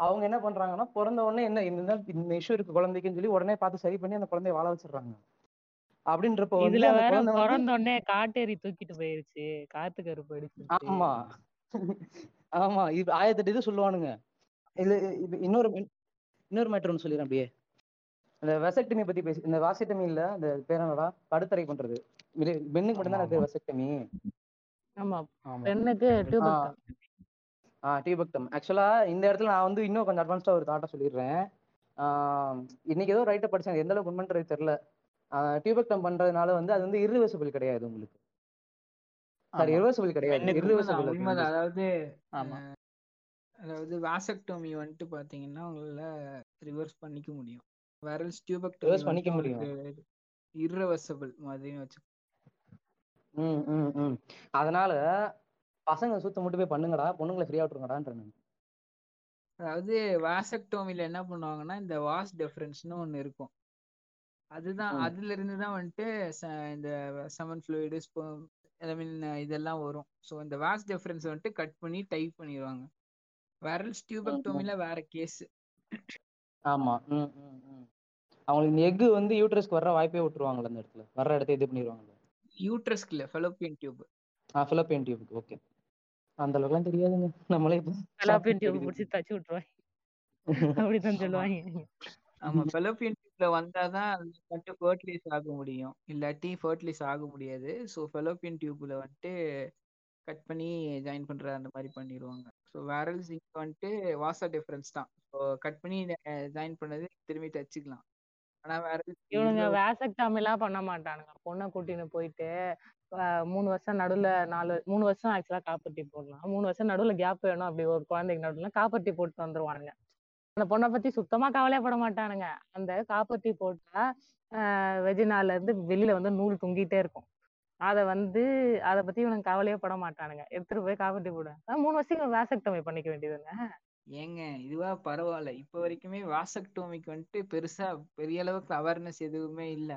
அவங்க என்ன பண்றாங்கன்னா பிறந்த உடனே என்ன இந்த இந்த இஷ்யூ இருக்கு குழந்தைக்குன்னு சொல்லி உடனே பார்த்து சரி பண்ணி அந்த குழந்தைய வாழ வச்சிடுறாங்க. அப்படின்றப்ப இதுல வேற பிறந்த உடனே காட்டேரி தூக்கிட்டு போயிருச்சு காத்து கருப்பு ஆமா. ஆமா இது ஆயிரத்தெட்டு இது சொல்லுவானுங்க. இது இது இன்னொரு இன்னொரு மேட்டர் ஒன்று சொல்லிடுறேன் அப்படியே. இந்த வெசக்டமி பத்தி பேசி இந்த வாசெக்டமி இல்ல இந்த பேர் என்னடா? கடுத்தரை பண்றது. பெண்ணுக்கு மட்டும் தான் பேர் வெசக்டமி ஆமா ஆமா. பெண்ணுக்கு ஆ டியூபெக்டம் ஆக்சுவலா இந்த இடத்துல நான் வந்து இன்னும் கொஞ்சம் அட்வான்ஸ்டா ஒரு தாட்டை சொல்லிடுறேன். ஆஹ் இன்னைக்கு ஏதோ ரைட்டை படிச்சேன். எந்த அளவுக்கு உண்மைன்றது தெரியல. டியூபெக்டம் பண்றதுனால வந்து அது வந்து irreversible கிடையாது உங்களுக்கு. சாரி irreversible கிடையாது. வந்து அதாவது ஆமா. அதாவது வாசக்டோமி வந்துட்டு பாத்தீங்கன்னா உங்களால ரிவர்ஸ் பண்ணிக்க முடியும். வேரல்ஸ் டியூபெக்டோமி ரிவர்ஸ் பண்ணிக்க முடியும். irreversible மாதிரின்னு வச்சு ம் ம் ம். அதனால பசங்க சுத்த மட்டும் போய் பண்ணுங்கடா பொண்ணுங்களை ஃப்ரீயா விட்டுருங்கடான்ற நான். அதாவது வாசக்டோமில என்ன பண்ணுவாங்கன்னா இந்த வாஸ் டெஃபரன்ஸ்னு ஒண்ணு இருக்கும். அதுதான் அதுல இருந்து தான் வந்துட்டு இந்த semen fluid sperm I mean இதெல்லாம் வரும். ஸோ இந்த வாஸ் டெஃபரன்ஸ் வந்துட்டு கட் பண்ணி டைப் பண்ணிடுவாங்க வேரல்ஸ். டியூபெக்டோமில வேற கேஸ் ஆமா அவங்களுக்கு எக்கு வந்து யூட்ரஸ்க்கு வர்ற வாய்ப்பே விட்டுருவாங்கல்ல அந்த இடத்துல. வர்ற இடத்த இது பண்ணிடுவாங்கல்ல யூட்ரஸ்க்கு இல்லை ஃபெலோப்பியன் டியூப் ஆ ஃபிலப்பியன் டியூப் ஓகே அந்த அளவுக்குலாம் தெரியாதுங்க. நம்மளே இப்போ டியூப் பிடிச்சி தச்சு விட்டுருவாங்க அப்படித்தான் ஆமா சொல்லுவாங்க. ஆமா ஃபெலோப்பியன் டியூப்ல வந்தாதான் அது வந்துட்டு ஃபர்டிலைஸ் ஆக முடியும். இல்லாட்டி ஃபர்டிலைஸ் ஆக முடியாது. ஸோ ஃபெலோப்பியன் டியூப்ல வந்துட்டு கட் பண்ணி ஜாயின் பண்ற அந்த மாதிரி பண்ணிடுவாங்க. ஸோ வேரல்ஸ் இங்க வந்துட்டு வாசா டிஃபரன்ஸ் தான். ஸோ கட் பண்ணி ஜாயின் பண்ணது திரும்பி தச்சுக்கலாம். ஆனா வேரல்ஸ் இவனுங்க வேசக்டாமி எல்லாம் பண்ண மாட்டானுங்க. பொண்ணை கூட்டின்னு போயிட்டு மூணு வருஷம் நடுவுல நாலு மூணு வருஷம் ஆக்சுவலா காப்பர்ட்டி போடலாம். மூணு வருஷம் நடுவுல கேப் வேணும் அப்படி ஒரு குழந்தைக்கு நடுவுல காப்பர்ட்டி போட்டு வந்துருவானுங்க. அந்த பொண்ணை பத்தி சுத்தமா கவலையப்பட மாட்டானுங்க. அந்த காப்பர்ட்டி போட்டா வெஜினால இருந்து வெளியில வந்து நூல் தொங்கிட்டே இருக்கும். அதை வந்து அதை பத்தி இவனுக்கு கவலையே பட மாட்டானுங்க. எடுத்துட்டு போய் காப்பர்ட்டி போடுவாங்க மூணு வருஷம் வேசக்டமி பண்ணிக்க வேண்டியதுங்க ஏங்க இதுவா பரவாயில்ல. இப்போ வரைக்குமே வாசக்டோமிக்கு வந்துட்டு பெருசா பெரிய அளவுக்கு அவேர்னஸ் எதுவுமே இல்லை.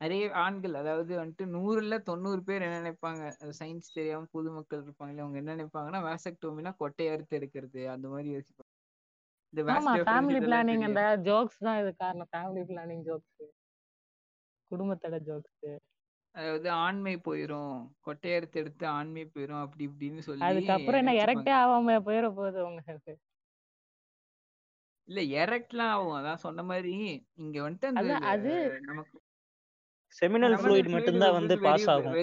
நிறைய ஆண்கள் அதாவது வந்துட்டு நூறுல தொண்ணூறு பேர் என்ன நினைப்பாங்க? சயின்ஸ் தெரியாம பொதுமக்கள் இருப்பாங்களே அவங்க என்ன நினைப்பாங்கன்னா வாசக்டோமினா கொட்டை அறுத்து எடுக்கிறது அந்த மாதிரி யோசிப்பாங்க. இந்த ஃபேமிலி பிளானிங் அந்த ஜோக்ஸ் தான் இது காரணம். ஃபேமிலி பிளானிங் ஜோக்ஸ் குடும்பத்தோட ஜோக்ஸ் அதாவது ஆண்மை போயிரும் கொட்டை அறுத்து எடுத்து ஆண்மை போயிரும் அப்படி இப்படின்னு சொல்லி அதுக்கப்புறம் என்ன எரக்டே ஆகாம போயிட போகுது உங்களுக்கு. இல்ல எரக்ட்லாம் ஆகும். அதான் சொன்ன மாதிரி இங்க வந்துட்டு அந்த அது நமக்கு செமினல் ஃப்ளூயிட் fluid மட்டும்தான் வந்து பாஸ் ஆகும்.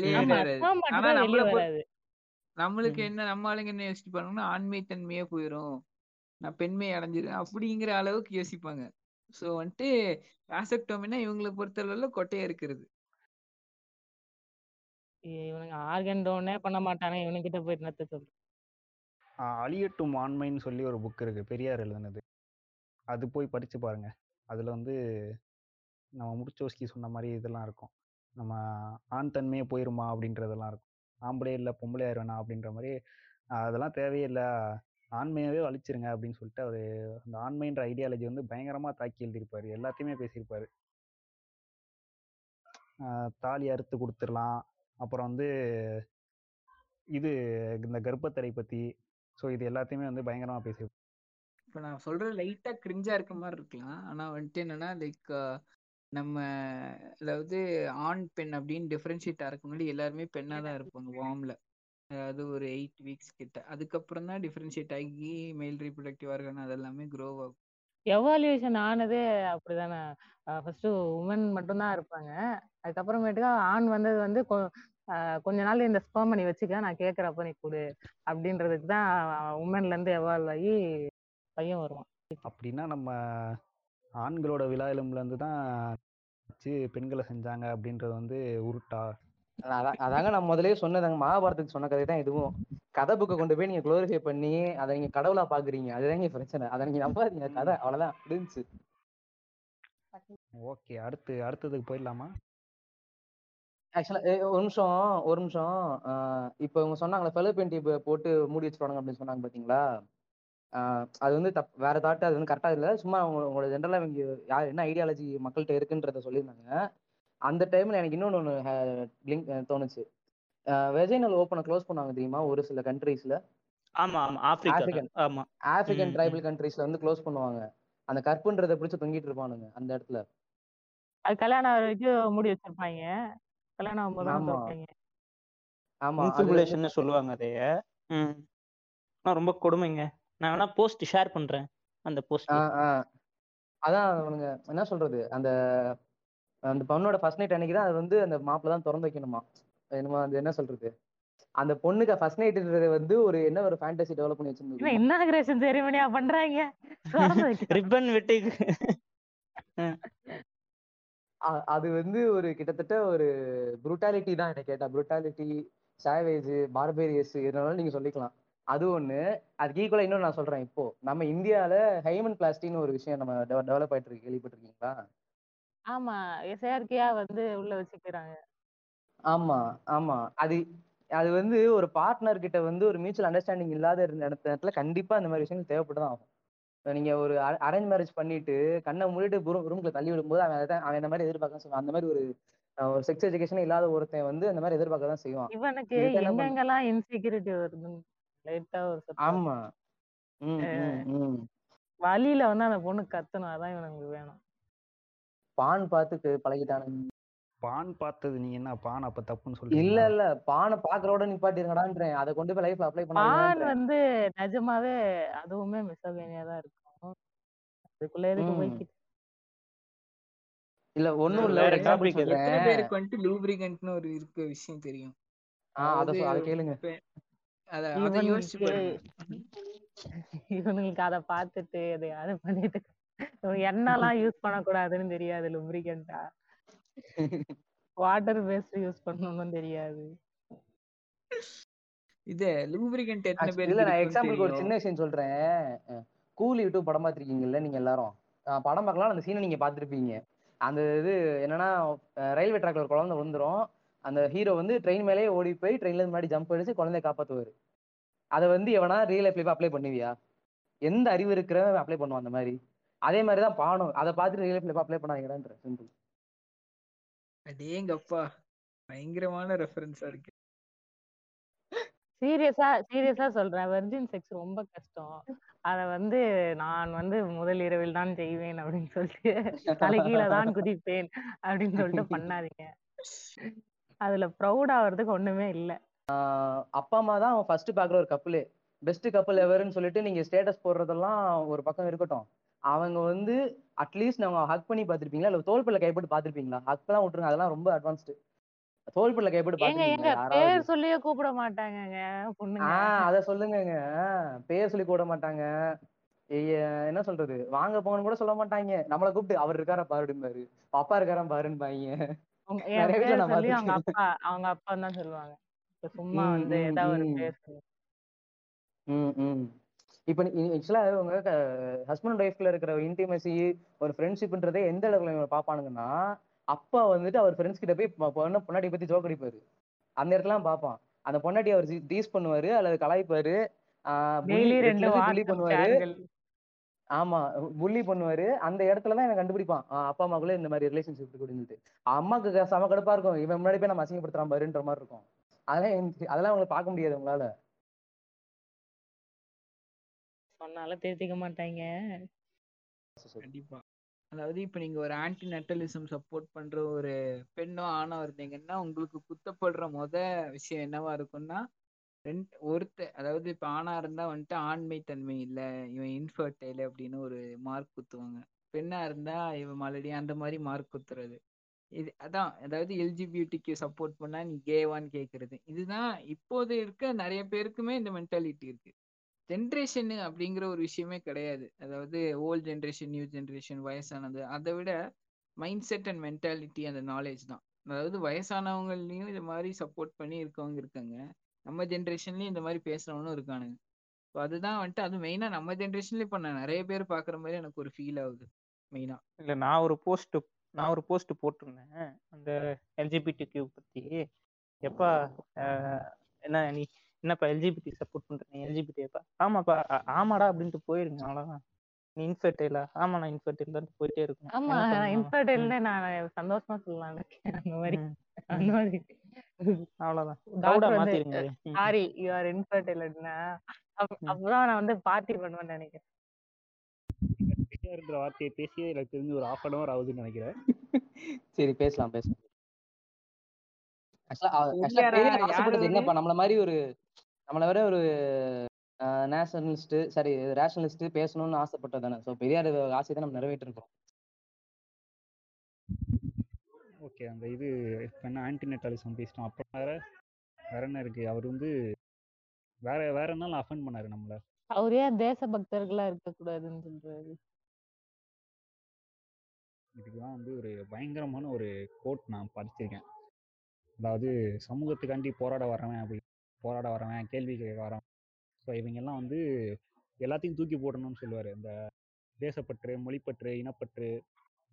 நம்மளுக்கு. என்ன நம்ம ஆளுங்க என்ன யோசிப்பாங்கன்னா ஆண்மை தன்மையே போயிரும். நான் பெண்மை அடைஞ்சிருவேன் அப்படிங்கிற அளவுக்கு யோசிப்பாங்க. சோ வந்துட்டு வாசக்டோமினா இவங்களை பொறுத்தளவுல கொட்டையா இருக்கிறது. இவனுங்க ஆர்கன் டோனே பண்ண மாட்டானே இவனுங்கிட்ட போய் என்னத்த சொல்ற அழியட்டும் ஆண்மைன்னு சொல்லி ஒரு புக் இருக்கு. பெரியார் எழுதுனது. அது போய் படிச்சு பாருங்க. அதுல வந்து நம்ம முடிச்சோஸ்கி சொன்ன மாதிரி இதெல்லாம் இருக்கும். நம்ம ஆண் தன்மையே போயிருமா அப்படின்றதெல்லாம் இருக்கும். ஆம்பளே இல்லை பொம்பளை ஆயிடுவேனா அப்படின்ற மாதிரி அதெல்லாம் தேவையே இல்லை. ஆண்மையாவே அழிச்சிருங்க அப்படின்னு சொல்லிட்டு அவர் அந்த ஆண்மைன்ற ஐடியாலஜி வந்து பயங்கரமா தாக்கி எழுதியிருப்பாரு. எல்லாத்தையுமே பேசியிருப்பாரு. தாலி அறுத்து கொடுத்துடலாம். அப்புறம் வந்து இது இந்த கர்ப்பத்தடை பத்தி. ஸோ இது எல்லாத்தையுமே வந்து பயங்கரமா பேசியிருப்பாரு. இப்போ நான் சொல்றது லைட்டா கிரிஞ்சா இருக்க மாதிரி இருக்கலாம். ஆனா வந்துட்டு என்னன்னா லைக் நம்ம அதாவது ஆண் பெண் அப்படின்னு டிஃபரன்ஷியேட் ஆகிறதுக்கு முன்னாடி எல்லாருமே பெண்ணா தான் இருப்பாங்க வார்ம்ல அதாவது ஒரு எயிட் வீக்ஸ் கிட்ட. அதுக்கப்புறம் தான் டிஃபரன்ஷியேட் ஆகி மெயில் ரீப்ரொடக்டிவ் ஆர்கன் அதெல்லாமே க்ரோ ஆகும். எவால்யூஷன் ஆனதே அப்படிதானே. ஃபர்ஸ்ட் உமன் மட்டும்தான் இருப்பாங்க. அதுக்கப்புறமேட்டுக்கா ஆண் வந்தது வந்து கொஞ்ச நாள் இந்த ஸ்பெர்ம் நீ வச்சுக்க நான் கேட்கறப்ப நீ கொடு அப்படின்றதுக்கு தான் உமன்ல இருந்து எவால்வ் ஆகி பையன் வருவான். அப்படின்னா நம்ம ஆண்களோட விழா எலும்புலேருந்து தான் வச்சு பெண்களை செஞ்சாங்க அப்படின்றது வந்து உருட்டா. அதான் அதாங்க நான் முதல்லயே சொன்னதாங்க. மகாபாரதத்துக்கு சொன்ன கதை தான் இதுவும். கதை புக்கை கொண்டு போய் நீங்க குளோரிஃபை பண்ணி அதை நீங்க கடவுளா பாக்குறீங்க. அதுதாங்க பிரச்சனை. அதை நீங்க நம்பாதீங்க. கதை அவ்வளவுதான். முடிஞ்சுச்சு. ஓகே அடுத்து அடுத்ததுக்கு போயிடலாமா? ஆக்சுவலா ஒரு நிமிஷம் ஒரு நிமிஷம். இப்போ இவங்க சொன்னாங்களே ஃபெலோபியன் டியூப் போட்டு மூடி வச்சுருவாங்க அப்படின்னு சொன்னாங்க பாத்தீங்களா? அது வந்து தப் வேற தாட்டு அது வந்து கரெக்டா இல்ல. சும்மா அவங்க உங்களோட ஜென்ரலா இவங்க யார் என்ன ஐடியாலஜி மக்கள்கிட்ட இருக்குன்றத சொல்லியிருந்தாங்க. அந்த டைம்ல எனக்கு இன்னொன்னு ஒன்று லிங்க் தோணுச்சு. வெஜைனல் ஓப்பனை க்ளோஸ் பண்ணுவாங்க தெரியுமா? ஒரு சில கண்ட்ரீஸ்ல ஆமா ஆமா. ஆப்பிரிக்கா ஆப்பிரிக்கன் ஆமா. ஆப்பிரிக்கன் ம், ட்ரைபல் கண்ட்ரீஸ்ல வந்து க்ளோஸ் பண்ணுவாங்க. அந்த கற்புன்றதை பிடிச்சு தொங்கிட்டு இருப்பானுங்க அந்த இடத்துல. அது கல்யாணம் வரைக்கும் மூடி வச்சிருப்பாங்க. கல்யாணம் ஆகும்போது ஆமா. சொல்லுவாங்க அதைய. ரொம்ப கொடுமைங்க. நான் வேணா போஸ்ட் ஷேர் பண்றேன் அந்த போஸ்ட் அதான் அவனுங்க என்ன சொல்றது அந்த அந்த பொண்ணோட ஃபர்ஸ்ட் நைட் அன்னைக்கு தான் அது வந்து அந்த மாப்பிள்ள தான் திறந்து வைக்கணுமா? என்னமோ அது என்ன சொல்றது? அந்த பொண்ணுக்கு ஃபர்ஸ்ட் நைட்ன்றது வந்து ஒரு என்ன ஒரு ஃபேண்டசி டெவலப் பண்ணி என்ன வச்சிருந்தது இன்னாகிரேஷன் செரிமனியா பண்றாங்க. ரிப்பன் வெட்டி. அது வந்து ஒரு கிட்டத்தட்ட ஒரு புரூட்டாலிட்டி தான் என்ன கேட்டா. புரூட்டாலிட்டி சாவேஜ் பார்பேரியஸ் இதனால நீங்க சொல்லிக்கலாம். அது ஒண்ணு. அதுக்கு ஈக்குவலா இன்னொன்னு நான் சொல்றேன். இப்போ நம்ம இந்தியால ஹைமன் பிளாஸ்டின்னு ஒரு விஷயம் நம்ம டெவலப் ஆயிட்டு இருக்கு. கேள்விப்பட்டிருக்கீங்களா? ஆமா. செயற்கையா வந்து உள்ள வச்சுக்கிறாங்க. ஆமா ஆமா. அது அது வந்து ஒரு பார்ட்னர் கிட்ட வந்து ஒரு மியூச்சுவல் அண்டர்ஸ்டாண்டிங் இல்லாத இருந்த இடத்த- இடத்துல கண்டிப்பா இந்த மாதிரி விஷயங்கள் தேவைப்பட்டுதான் ஆகும். நீங்க ஒரு அரேஞ்ச் மேரேஜ் பண்ணிட்டு கண்ணை மூடிட்டு ரூம்ல தள்ளி விடும்போது அவன் அதான் அவன் இந்த மாதிரி எதிர்பார்க்க சொல்லுவான் அந்த மாதிரி ஒரு ஒரு செக்ஸ் எஜுகேஷன் இல்லாத ஒருத்தன் வந்து அந்த மாதிரி எதிர்பார்க்க தான் செய்வான். இவனுக்கு எங்கெங்கெல்லாம் இன்செக்யூரிட்டி வருதுன்னு. லைட்டா ஒரு சத்தம் ஆமா. ம் ம் ம். வழியில வந்து அந்த பொண்ணு கத்தணும் அதான் இவனுக்கு வேணும். பான் பார்த்து பழகிட்டானுங்க. பான் பார்த்தது நீங்க என்ன? பான் அப்ப தப்புன்னு இல்ல சொல்றீங்களா? இல்ல பானை பாக்குறோட நிப்பாட்டிருங்கடான்றேன். அதை கொண்டு போய் லைஃப்ல அப்ளை பான் பண்ணாதீங்கன்றேன் வந்து நிஜமாவே அதுவுமே மிஸ்ஸோகேனியா தான் இருக்கும். அதுக்குள்ள எதுக்கு போய்க்கிட்டு இல்ல ஒண்ணும் இல்ல. ஒரு எக்ஸாம்பிள் சொல்றேன். பேருக்கு வந்துட்டு லூப்ரிகன்ட்னு ஒரு இருக்க விஷயம் தெரியும். ஆஹ் அத அதை கேளுங்க. பெ- அத இவனுங்களுக்கு அதை பார்த்துட்டு எதையாவது பண்ணிட்டு இவன் எண்ணெல்லாம் யூஸ் பண்ணக்கூடாதுன்னு தெரியாது லுப்ரிகண்டா வாட்டர் பேஸ்ட் யூஸ் பண்ணணும்னு தெரியாது. இது லூப்ரிகன்ட் எத்தனை Actu- இல்ல நான் எக்ஸாம்பிளுக்கு ஒரு சின்ன விஷயம் சொல்றேன். கூலி யூடியூப் படம் பார்த்திருக்கீங்கல்ல நீங்க எல்லாரும்? படம் பார்க்கலாம் அந்த சீனை நீங்க பார்த்திருப்பீங்க. அந்த இது என்னன்னா ரயில்வே ட்ராக்ல ஒரு குழந்தை வந்துரும் அந்த ஹீரோ வந்து ட்ரெயின் மேலேயே ஓடி போய் ட்ரெயின்ல இருந்து முன்னாடி ஜம்ப் அடிச்சு குழந்தைய காப்பாத்துவாரு. அதை வந்து எவனா ரியல் லைஃப்ல அப்ளை பண்ணுவியா? எந்த அறிவு இருக்கிறவன் அப்ளை பண்ணுவான் அந்த மாதிரி? அதே மாதிரி தான் பானம். அதை பார்த்துட்டு ரியல் லைஃப்ல அப்ளை பண்ணாங்கடான்ற சிம்பிள் அடேங்கப்பா பயங்கரமான ரெஃபரன்ஸா இருக்கு. சீரியஸா சீரியஸா சொல்றேன். வெர்ஜின் செக்ஸ் ரொம்ப கஷ்டம். அத வந்து நான் வந்து முதல் இரவில் தான் செய்வேன் அப்படின்னு சொல்லிட்டு தலைகீழ தான் குதிப்பேன் அப்படின்னு சொல்லிட்டு பண்ணாதீங்க. அதுல ப்ரௌட் ஆவறதுக்கு ஒண்ணுமே இல்ல. அப்பா அம்மா தான் ஃபர்ஸ்ட் பாக்குற ஒரு கப்பலே பெஸ்ட் கப்பல் எவர்னு சொல்லிட்டு நீங்க ஸ்டேட்டஸ் போடுறதெல்லாம் ஒரு பக்கம் இருக்கட்டும். அவங்க வந்து அட்லீஸ்ட் அவங்க ஹக் பண்ணி பார்த்திருப்பீங்களா? இல்ல தோள்பல்ல கைப்பட்டு பார்த்திருப்பீங்களா? ஹக் தான் விட்டுருங்க அதெல்லாம் ரொம்ப அட்வான்ஸ்டு தோள்பல்ல கைப்பட்டு பேர் சொல்லியே கூப்பிட பொண்ணுங்க. ஆஹ் அத சொல்லுங்கங்க. பேர் சொல்லி கூட மாட்டாங்க. என்ன சொல்றது? வாங்க போங்கன்னு கூட சொல்ல மாட்டாங்க. நம்மளை கூப்பிட்டு அவர் இருக்காரா பாருடும்பாரு அப்பா இருக்காரா பாருன்பாங்க உங்க என் நிறைய வீட்டுல பேர் நான் சொல்லி அவங்க பார்த்திருக்கேன். அப்பா அவங்க அப்பா தான் சொல்லுவாங்க. இப்ப சும்மா ம், வந்து ம், ஏதாவது ஒரு ம். பேர் சொல்லு. ம் ம். இப்போ ஆக்சுவலா உங்க ஹஸ்பண்ட் அண்ட் ஒய்ஃப்ல இருக்கிற இன்டிமசி ஒரு ஃப்ரெண்ட்ஷிப்ன்றதே எந்த அளவுல இவங்க பாப்பானுங்கன்னா அப்பா வந்துட்டு அவர் ஃப்ரெண்ட்ஸ் கிட்ட போய் பொ- பொண்ணு பத்தி ஜோக் அடிப்பாரு. அந்த இடத்துல பார்ப்பான். அந்த பொண்டாட்டி அவர் டீஸ் பண்ணுவாரு அல்லது கலாய்ப்பாரு. டெய்லி ரெண்டு புள்ளி வாட்ஸ்அப் பண்ணுவாரு. சேட்கள் ஆமா புள்ளி பண்ணுவாரு. அந்த இடத்துல தான் இவன் கண்டுபிடிப்பான். அப்பா அம்மாக்குள்ள இந்த மாதிரி ரிலேஷன்ஷிப் இருக்குன்னு அம்மாக்கு செம கடுப்பா இருக்கும். இவன் முன்னாடி போய் நம்ம அசிங்கப்படுத்துறான் பாருன்ற மாதிரி இருக்கும். அதெல்லாம் அதெல்லாம் உங்களுக்கு பார்க்க முடியாது உங்களால சொன்னாலும் திருத்திக்க மாட்டாங்க. கண்டிப்பா. அதாவது இப்ப நீங்க ஒரு ஆன்டி நட்டலிசம் சப்போர்ட் பண்ற ஒரு பெண்ணோ ஆணோ இருந்தீங்கன்னா உங்களுக்கு குத்தப்படுற முத விஷயம் என்னவா இருக்கும்னா ரெண்டு ஒருத்த அதாவது இப்ப ஆணா இருந்தா வந்துட்டு ஆண்மை தன்மை இல்ல இவன் இன்ஃபர்டைல் அப்படின்னு ஒரு மார்க் குத்துவாங்க. பெண்ணா இருந்தா இவன் மலடி அந்த மாதிரி மார்க் குத்துறது. இது அதான் அதாவது எல்ஜிபியூட்டிக்கு சப்போர்ட் பண்ணா நீ கேவான்னு கேட்கறது இதுதான் இப்போது இருக்க நிறைய பேருக்குமே இந்த மென்டாலிட்டி இருக்கு. ஜென்ரேஷன் அப்படிங்கிற ஒரு விஷயமே கிடையாது. அதாவது ஓல்ட் ஜென்ரேஷன் நியூ ஜென்ரேஷன் வயசானது. அதை விட மைண்ட் செட் அண்ட் மென்டாலிட்டி அந்த நாலேஜ் தான். அதாவது வயசானவங்களையும் இது மாதிரி சப்போர்ட் பண்ணி இருக்கவங்க இருக்காங்க. நம்ம ஜென்ரேஷன்லயும் இந்த மாதிரி பேசுறவனும் இருக்கானுங்க. இப்போ அதுதான் வந்துட்டு அது மெயினா நம்ம ஜென்ரேஷன்ல இப்போ நான் நிறைய பேர் பாக்குற மாதிரி எனக்கு ஒரு ஃபீல் ஆகுது மெயினா இல்ல நான் ஒரு போஸ்ட் நான் ஒரு போஸ்ட் போட்டிருந்தேன். அந்த எல்ஜிபிடி கியூ பத்தி. எப்பா என்ன நீ என்னப்பா எல்ஜிபிடி சப்போர்ட் பண்ற நீ எல்ஜிபிடி எப்பா ஆமாப்பா ஆமாடா அப்படின்ட்டு போயிருங்க அவ்வளவுதான். நீ இன்ஃபர்டைலா ஆமா நான் இன்ஃபர்டைல் போயிட்டே இருக்கும் ஆமா நான்? இன்ஃபர்டைல்னு நான் சந்தோஷமா சொல்லலாம் அந்த மாதிரி. அவ்வளவுதான். டாக்டர் வந்து மாத்திருங்க சாரி யூ ஆர் இன்ஃபர்டைல்னா ம். அப்பதான் நான் வந்து பார்ட்டி பண்ணுவேன்னு நினைக்கிறேன். என்ற வார்த்தையை பேசியே எனக்கு தெரிஞ்சு ஒரு அன் hour ஆகுதுன்னு நினைக்கிறேன். சரி பேசலாம் பேசலாம். ஆசைப்பட்டது அவரு? என்னப்பா நம்மள மாதிரி ஒரு நம்மள விட ஒரு நேஷனலிஸ்ட் சாரி ரேஷனலிஸ்ட் பேசணும்னு ஆசைப்பட்டது தானே. ஸோ பெரியார் ஆசையை தான் நம்ம நிறைவேற்றிருக்கோம் ஓகே. அந்த இது இப்ப என்ன ஆன்டிநெட்டாலிசம் பேசிட்டோம். அப்புறம் வேற வேற என்ன இருக்கு? அவர் வந்து வேற வேற என்ன அஃபெண்ட் பண்ணாரு நம்மள? அவர் ஏன் தேசபக்தர்களா இருக்கக்கூடாதுன்னு சொல்றாரு? இதுக்கெல்லாம் வந்து ஒரு பயங்கரமான ஒரு கோட் நான் படிச்சிருக்கேன். அதாவது சமூகத்துக்காண்டி போராட வரவன் அப்படி போராட வரவன் கேள்வி கேட்க வரவன் ஸோ இவங்கெல்லாம் வந்து எல்லாத்தையும் தூக்கி போடணும்னு சொல்லுவார். இந்த தேசப்பற்று மொழிப்பற்று இனப்பற்று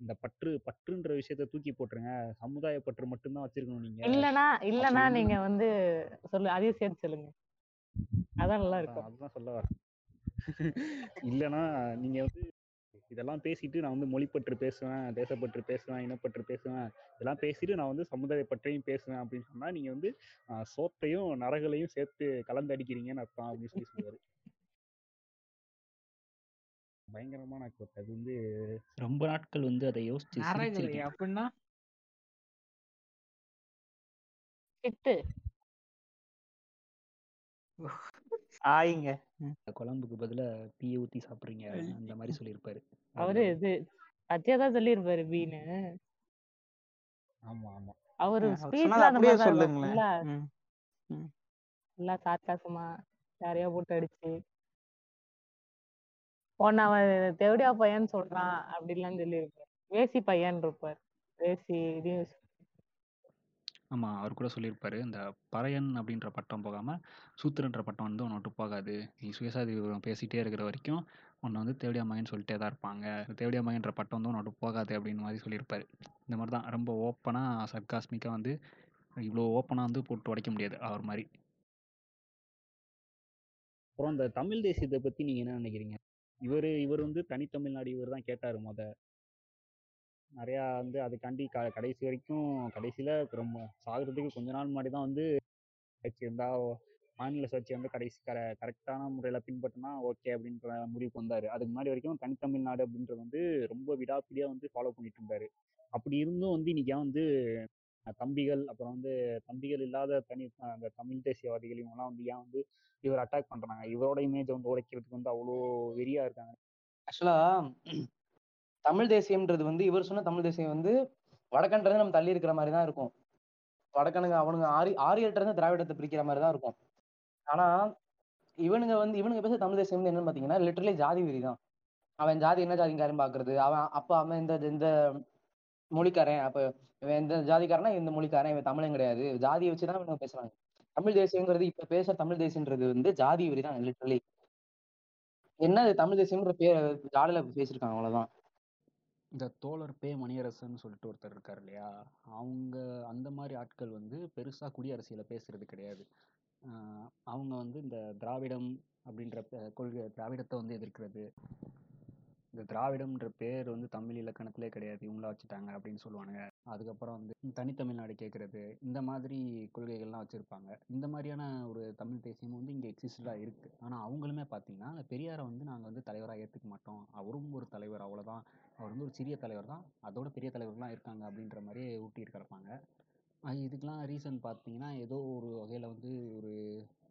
இந்த பற்று பற்றுன்ற விஷயத்த தூக்கி போட்டுருங்க. சமுதாய பற்று மட்டும்தான் வச்சிருக்கணும் நீங்க. இல்லனா இல்லனா நீங்க வந்து சொல்லு அதையும் சேர்த்து சொல்லுங்க. அதான் நல்லா இருக்கும். அதுதான் சொல்ல வரேன். இல்லைன்னா நீங்க வந்து இதெல்லாம் பேசிட்டு நான் வந்து மொழிப்பற்று பேசுவேன் தேசப்பற்று பேசுவேன் இனப்பற்று பேசுவேன் இதெல்லாம் பேசிட்டு நான் வந்து சமுதாய பற்றையும் பேசுவேன் அப்படின்னு சொன்னா நீங்க வந்து சோத்தையும் நரகலையும் சேர்த்து கலந்து அடிக்கிறீங்கன்னு அர்த்தம் அப்படின்னு சொல்லி சொல்லுவாரு. பயங்கரமான கோட் அது வந்து ரொம்ப நாட்கள் வந்து அதை யோசிச்சு அப்படின்னா? ஆயிங்க குழம்புக்கு பதிலா டீயை ஊத்தி சாப்பிடுறீங்க அந்த மாதிரி சொல்லியிருப்பாரு. அவரு இது சத்யா தான் சொல்லியிருப்பாரு பீனு ஆமா ஆமா. அவரு ஸ்பீச்ல அந்த மாதிரி சொல்லுங்களேன். ஃபுல்லா ம். ஃபுல்லா சாக்காசமா யாரையா போட்டு அடிச்சு. உன்னை அவன் தேவடியா பையன் சொல்றான் அப்படிலாம் சொல்லியிருப்பாரு. வேசி பையன் இருப்பார். வேசி இது ஆமா அவர் கூட சொல்லியிருப்பாரு இந்த பறையன் அப்படின்ற பட்டம் போகாம சூத்திரன்ற பட்டம் வந்து உன்னை விட்டு போகாது. நீ சுயசாதி விவரம் பேசிட்டே இருக்கிற வரைக்கும் உன்னை வந்து தேவடியா மகன் சொல்லிட்டே தான் இருப்பாங்க. தேவடியா மகன்ற பட்டம் வந்து உன்னை விட்டு போகாது அப்படின்னு மாதிரி சொல்லியிருப்பாரு. இந்த மாதிரி தான் ரொம்ப ஓப்பனாக சர்க்காஸ்மிக்காக வந்து இவ்வளோ ஓப்பனாக வந்து போட்டு உடைக்க முடியாது அவர் மாதிரி. அப்புறம் இந்த தமிழ் தேசியத்தை பத்தி நீங்க என்ன நினைக்கிறீங்க? இவர் இவர் வந்து தனித்தமிழ்நாடு இவர் தான் கேட்டார் முத. நிறையா வந்து அதுக்காண்டி க கடைசி வரைக்கும் கடைசியில் ரொம்ப சாகுறதுக்கு கொஞ்ச நாள் முன்னாடி தான் வந்து கட்சி இருந்தால் மாநில சுழற்சி வந்து கடைசி கர கரெக்டான முறையில் பின்பற்றினா ஓகே அப்படின்ற முடிவுக்கு வந்தார். அதுக்கு முன்னாடி வரைக்கும் தனித்தமிழ்நாடு அப்படின்றது வந்து ரொம்ப விடாப்பிடியாக வந்து ஃபாலோ பண்ணிட்டு இருந்தார். அப்படி இருந்தும் வந்து இன்னைக்கு ஏன் வந்து தம்பிகள் அப்புறம் வந்து தம்பிகள் இல்லாத தனி அந்த தமிழ் தேசியவாதிகள் இவங்கெல்லாம் வந்து ஏன் வந்து இவர் அட்டாக் பண்றாங்க? இவரோட இமேஜ் வந்து உடைக்கிறதுக்கு வந்து அவ்வளோ வெறியா இருக்காங்க. ஆக்சுவலா தமிழ் தேசியம்ன்றது வந்து இவர் சொன்ன தமிழ் தேசியம் வந்து வடக்கன்றது நம்ம தள்ளி இருக்கிற மாதிரி தான் இருக்கும். வடக்கனுங்க அவனுங்க ஆரி ஆரியர்கிட்ட இருந்து திராவிடத்தை பிரிக்கிற மாதிரி தான் இருக்கும். ஆனா இவனுங்க வந்து இவனுங்க பேச தமிழ் தேசியம் வந்து என்னன்னு பாத்தீங்கன்னா லிட்டரலி ஜாதி வெறி தான் அவன் ஜாதி என்ன ஜாதிங்காரன் பாக்குறது அவன் அப்ப அவன் இந்த இந்த மொழிக்காரன் அப்ப இவன் இந்த ஜாதிக்காரனா இந்த மொழிக்காரன் இவன் தமிழன் கிடையாது. ஜாதியை வச்சுதான் இவங்க பேசுறாங்க. தமிழ் தேசியங்கிறது இப்ப பேசுற தமிழ் தேசியன்றது வந்து ஜாதி வரி தான் லிட்டரலி என்ன தமிழ் தேசியம்ன்ற பேர் ஜாலியில பேசியிருக்காங்க அவ்வளவுதான். இந்த தோழர் பே மணியரசன் சொல்லிட்டு ஒருத்தர் இருக்கார் இல்லையா? அவங்க அந்த மாதிரி ஆட்கள் வந்து பெருசா குடியரசியல பேசுறது கிடையாது. அவங்க வந்து இந்த திராவிடம் அப்படின்ற கொள்கை திராவிடத்தை வந்து எதிர்க்கிறது. இந்த திராவிடம்ன்ற பேர் வந்து தமிழ் இலக்கணத்திலே கிடையாது. இவங்களா வச்சுட்டாங்க அப்படின்னு சொல்லுவானுங்க. அதுக்கப்புறம் வந்து தனித்தமிழ்நாடு கேட்கறது இந்த மாதிரி கொள்கைகள்லாம் வச்சுருப்பாங்க. இந்த மாதிரியான ஒரு தமிழ் தேசியம் வந்து இங்கே எக்ஸிஸ்டாக இருக்கு. ஆனால் அவங்களுமே பார்த்தீங்கன்னா அந்த பெரியாரை வந்து நாங்கள் வந்து தலைவராக ஏற்றுக்க மாட்டோம். அவரும் ஒரு தலைவர் அவ்வளோதான் அவர் வந்து ஒரு சிறிய தலைவர் தான். அதோட பெரிய தலைவர்கள்லாம் இருக்காங்க அப்படின்ற மாதிரி ஊட்டி கிடப்பாங்க இதுக்கெலாம் ரீசன் பார்த்தீங்கன்னா ஏதோ ஒரு வகையில் வந்து ஒரு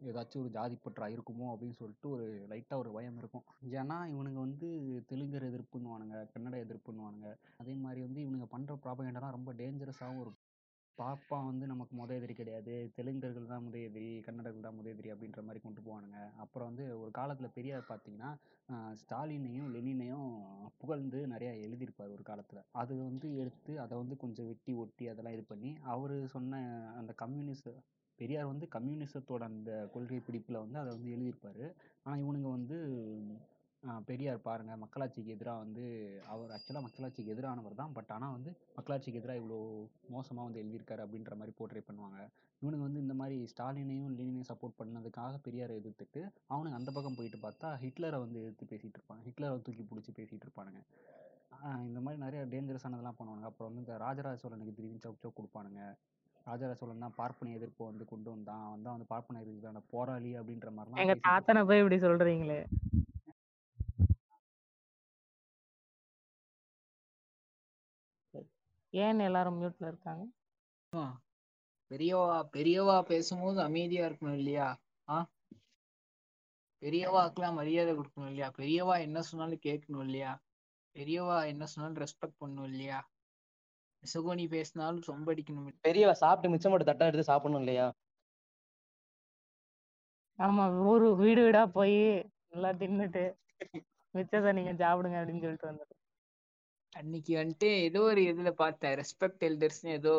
ஏதாச்சும் ஒரு ஜாதி பற்றா இருக்குமோ அப்படின்னு சொல்லிட்டு ஒரு லைட்டாக ஒரு பயம் இருக்கும். ஏன்னா இவனுங்க வந்து தெலுங்கர் எதிர்ப்புன்னுவானுங்க கன்னட எதிர்ப்புன்னுவானுங்க. அதே மாதிரி வந்து இவனுங்க பண்ணுற ப்ராபகேண்டாலாம் ரொம்ப டேஞ்சரஸாகவும் இருக்கும். பாப்பா வந்து நமக்கு முத எதிரி கிடையாது. தெலுங்கர்கள் தான் முத எதிரி கன்னடர்கள் தான் முத எதிரி அப்படின்ற மாதிரி கொண்டு போவானுங்க. அப்புறம் வந்து ஒரு காலத்தில் பெரியார் பார்த்தீங்கன்னா ஸ்டாலினையும் லெனினையும் புகழ்ந்து நிறையா எழுதியிருப்பார் ஒரு காலத்தில். அது வந்து எடுத்து அதை வந்து கொஞ்சம் வெட்டி ஒட்டி அதெல்லாம் இது பண்ணி அவர் சொன்ன அந்த கம்யூனிஸ்ட் பெரியார் வந்து கம்யூனிசத்தோட அந்த கொள்கை பிடிப்பில் வந்து அதை வந்து எழுதியிருப்பார். ஆனால் இவனுங்க வந்து பெரியார் பாருங்க. மக்களாட்சிக்கு எதிராக வந்து அவர் ஆக்சுவலாக மக்களாட்சிக்கு எதிரானவர் தான். பட் ஆனால் வந்து மக்களாட்சிக்கு எதிராக இவ்வளோ மோசமாக வந்து எழுதியிருக்காரு அப்படின்ற மாதிரி போர்ட்ரே பண்ணுவாங்க. இவனுங்க வந்து இந்த மாதிரி ஸ்டாலினையும் லெனினையும் சப்போர்ட் பண்ணதுக்காக பெரியாரை எதிர்த்துட்டு அவனுங்க அந்த பக்கம் போயிட்டு பார்த்தா ஹிட்லரை வந்து எதிர்த்து பேசிட்டு இருப்பாங்க. ஹிட்லரை தூக்கி பிடிச்சி பேசிட்டு இருப்பானுங்க. இந்த மாதிரி நிறைய டேஞ்சரஸானதெல்லாம் பண்ணுவானுங்க. அப்புறம் வந்து இந்த ராஜராஜ சோழனுக்கு திடீர்னு சவுக் சவுக் கொடுப்பானுங்க. ராஜராஜ சோழன் தான் பார்ப்பன எதிர்ப்பு வந்து கொண்டு வந்தான். அவன் தான் வந்து பார்ப்பன எதிர்ப்பான போராளி அப்படின்ற மாதிரிலாம் எங்க தாத்தனை போய் இப்படி சொல்றீங்களே. ஏன் எல்லாரும் மியூட்ல இருக்காங்க. பெரியவா பெரியவா பேசும்போது அமைதியா இருக்கணும் இல்லையா? ஆ? பெரியவாக்கெல்லாம் மரியாதை கொடுக்கணும் இல்லையா? பெரியவா என்ன சொன்னாலும் கேட்கணும் இல்லையா? பெரியவா என்ன சொன்னாலும் ரெஸ்பெக்ட் பண்ணணும் இல்லையா? சுகோனி பேசினாலும் ரொம்ப அடிக்கணும். பெரியவா சாப்பிட்டு மிச்சம் மட்டும் தட்டா எடுத்து சாப்பிடணும் இல்லையா? ஆமா ஊரு வீடு வீடா போய் நல்லா தின்னுட்டு மிச்சத்தை நீங்க சாப்பிடுங்க அப்படின்னு சொல்லிட்டு வந்துடும் அன்னைக்கு வந்துட்டு ஏதோ ஒரு இதுல பார்த்தேன். ரெஸ்பெக்ட் எல்டர்ஸ்னு ஏதோ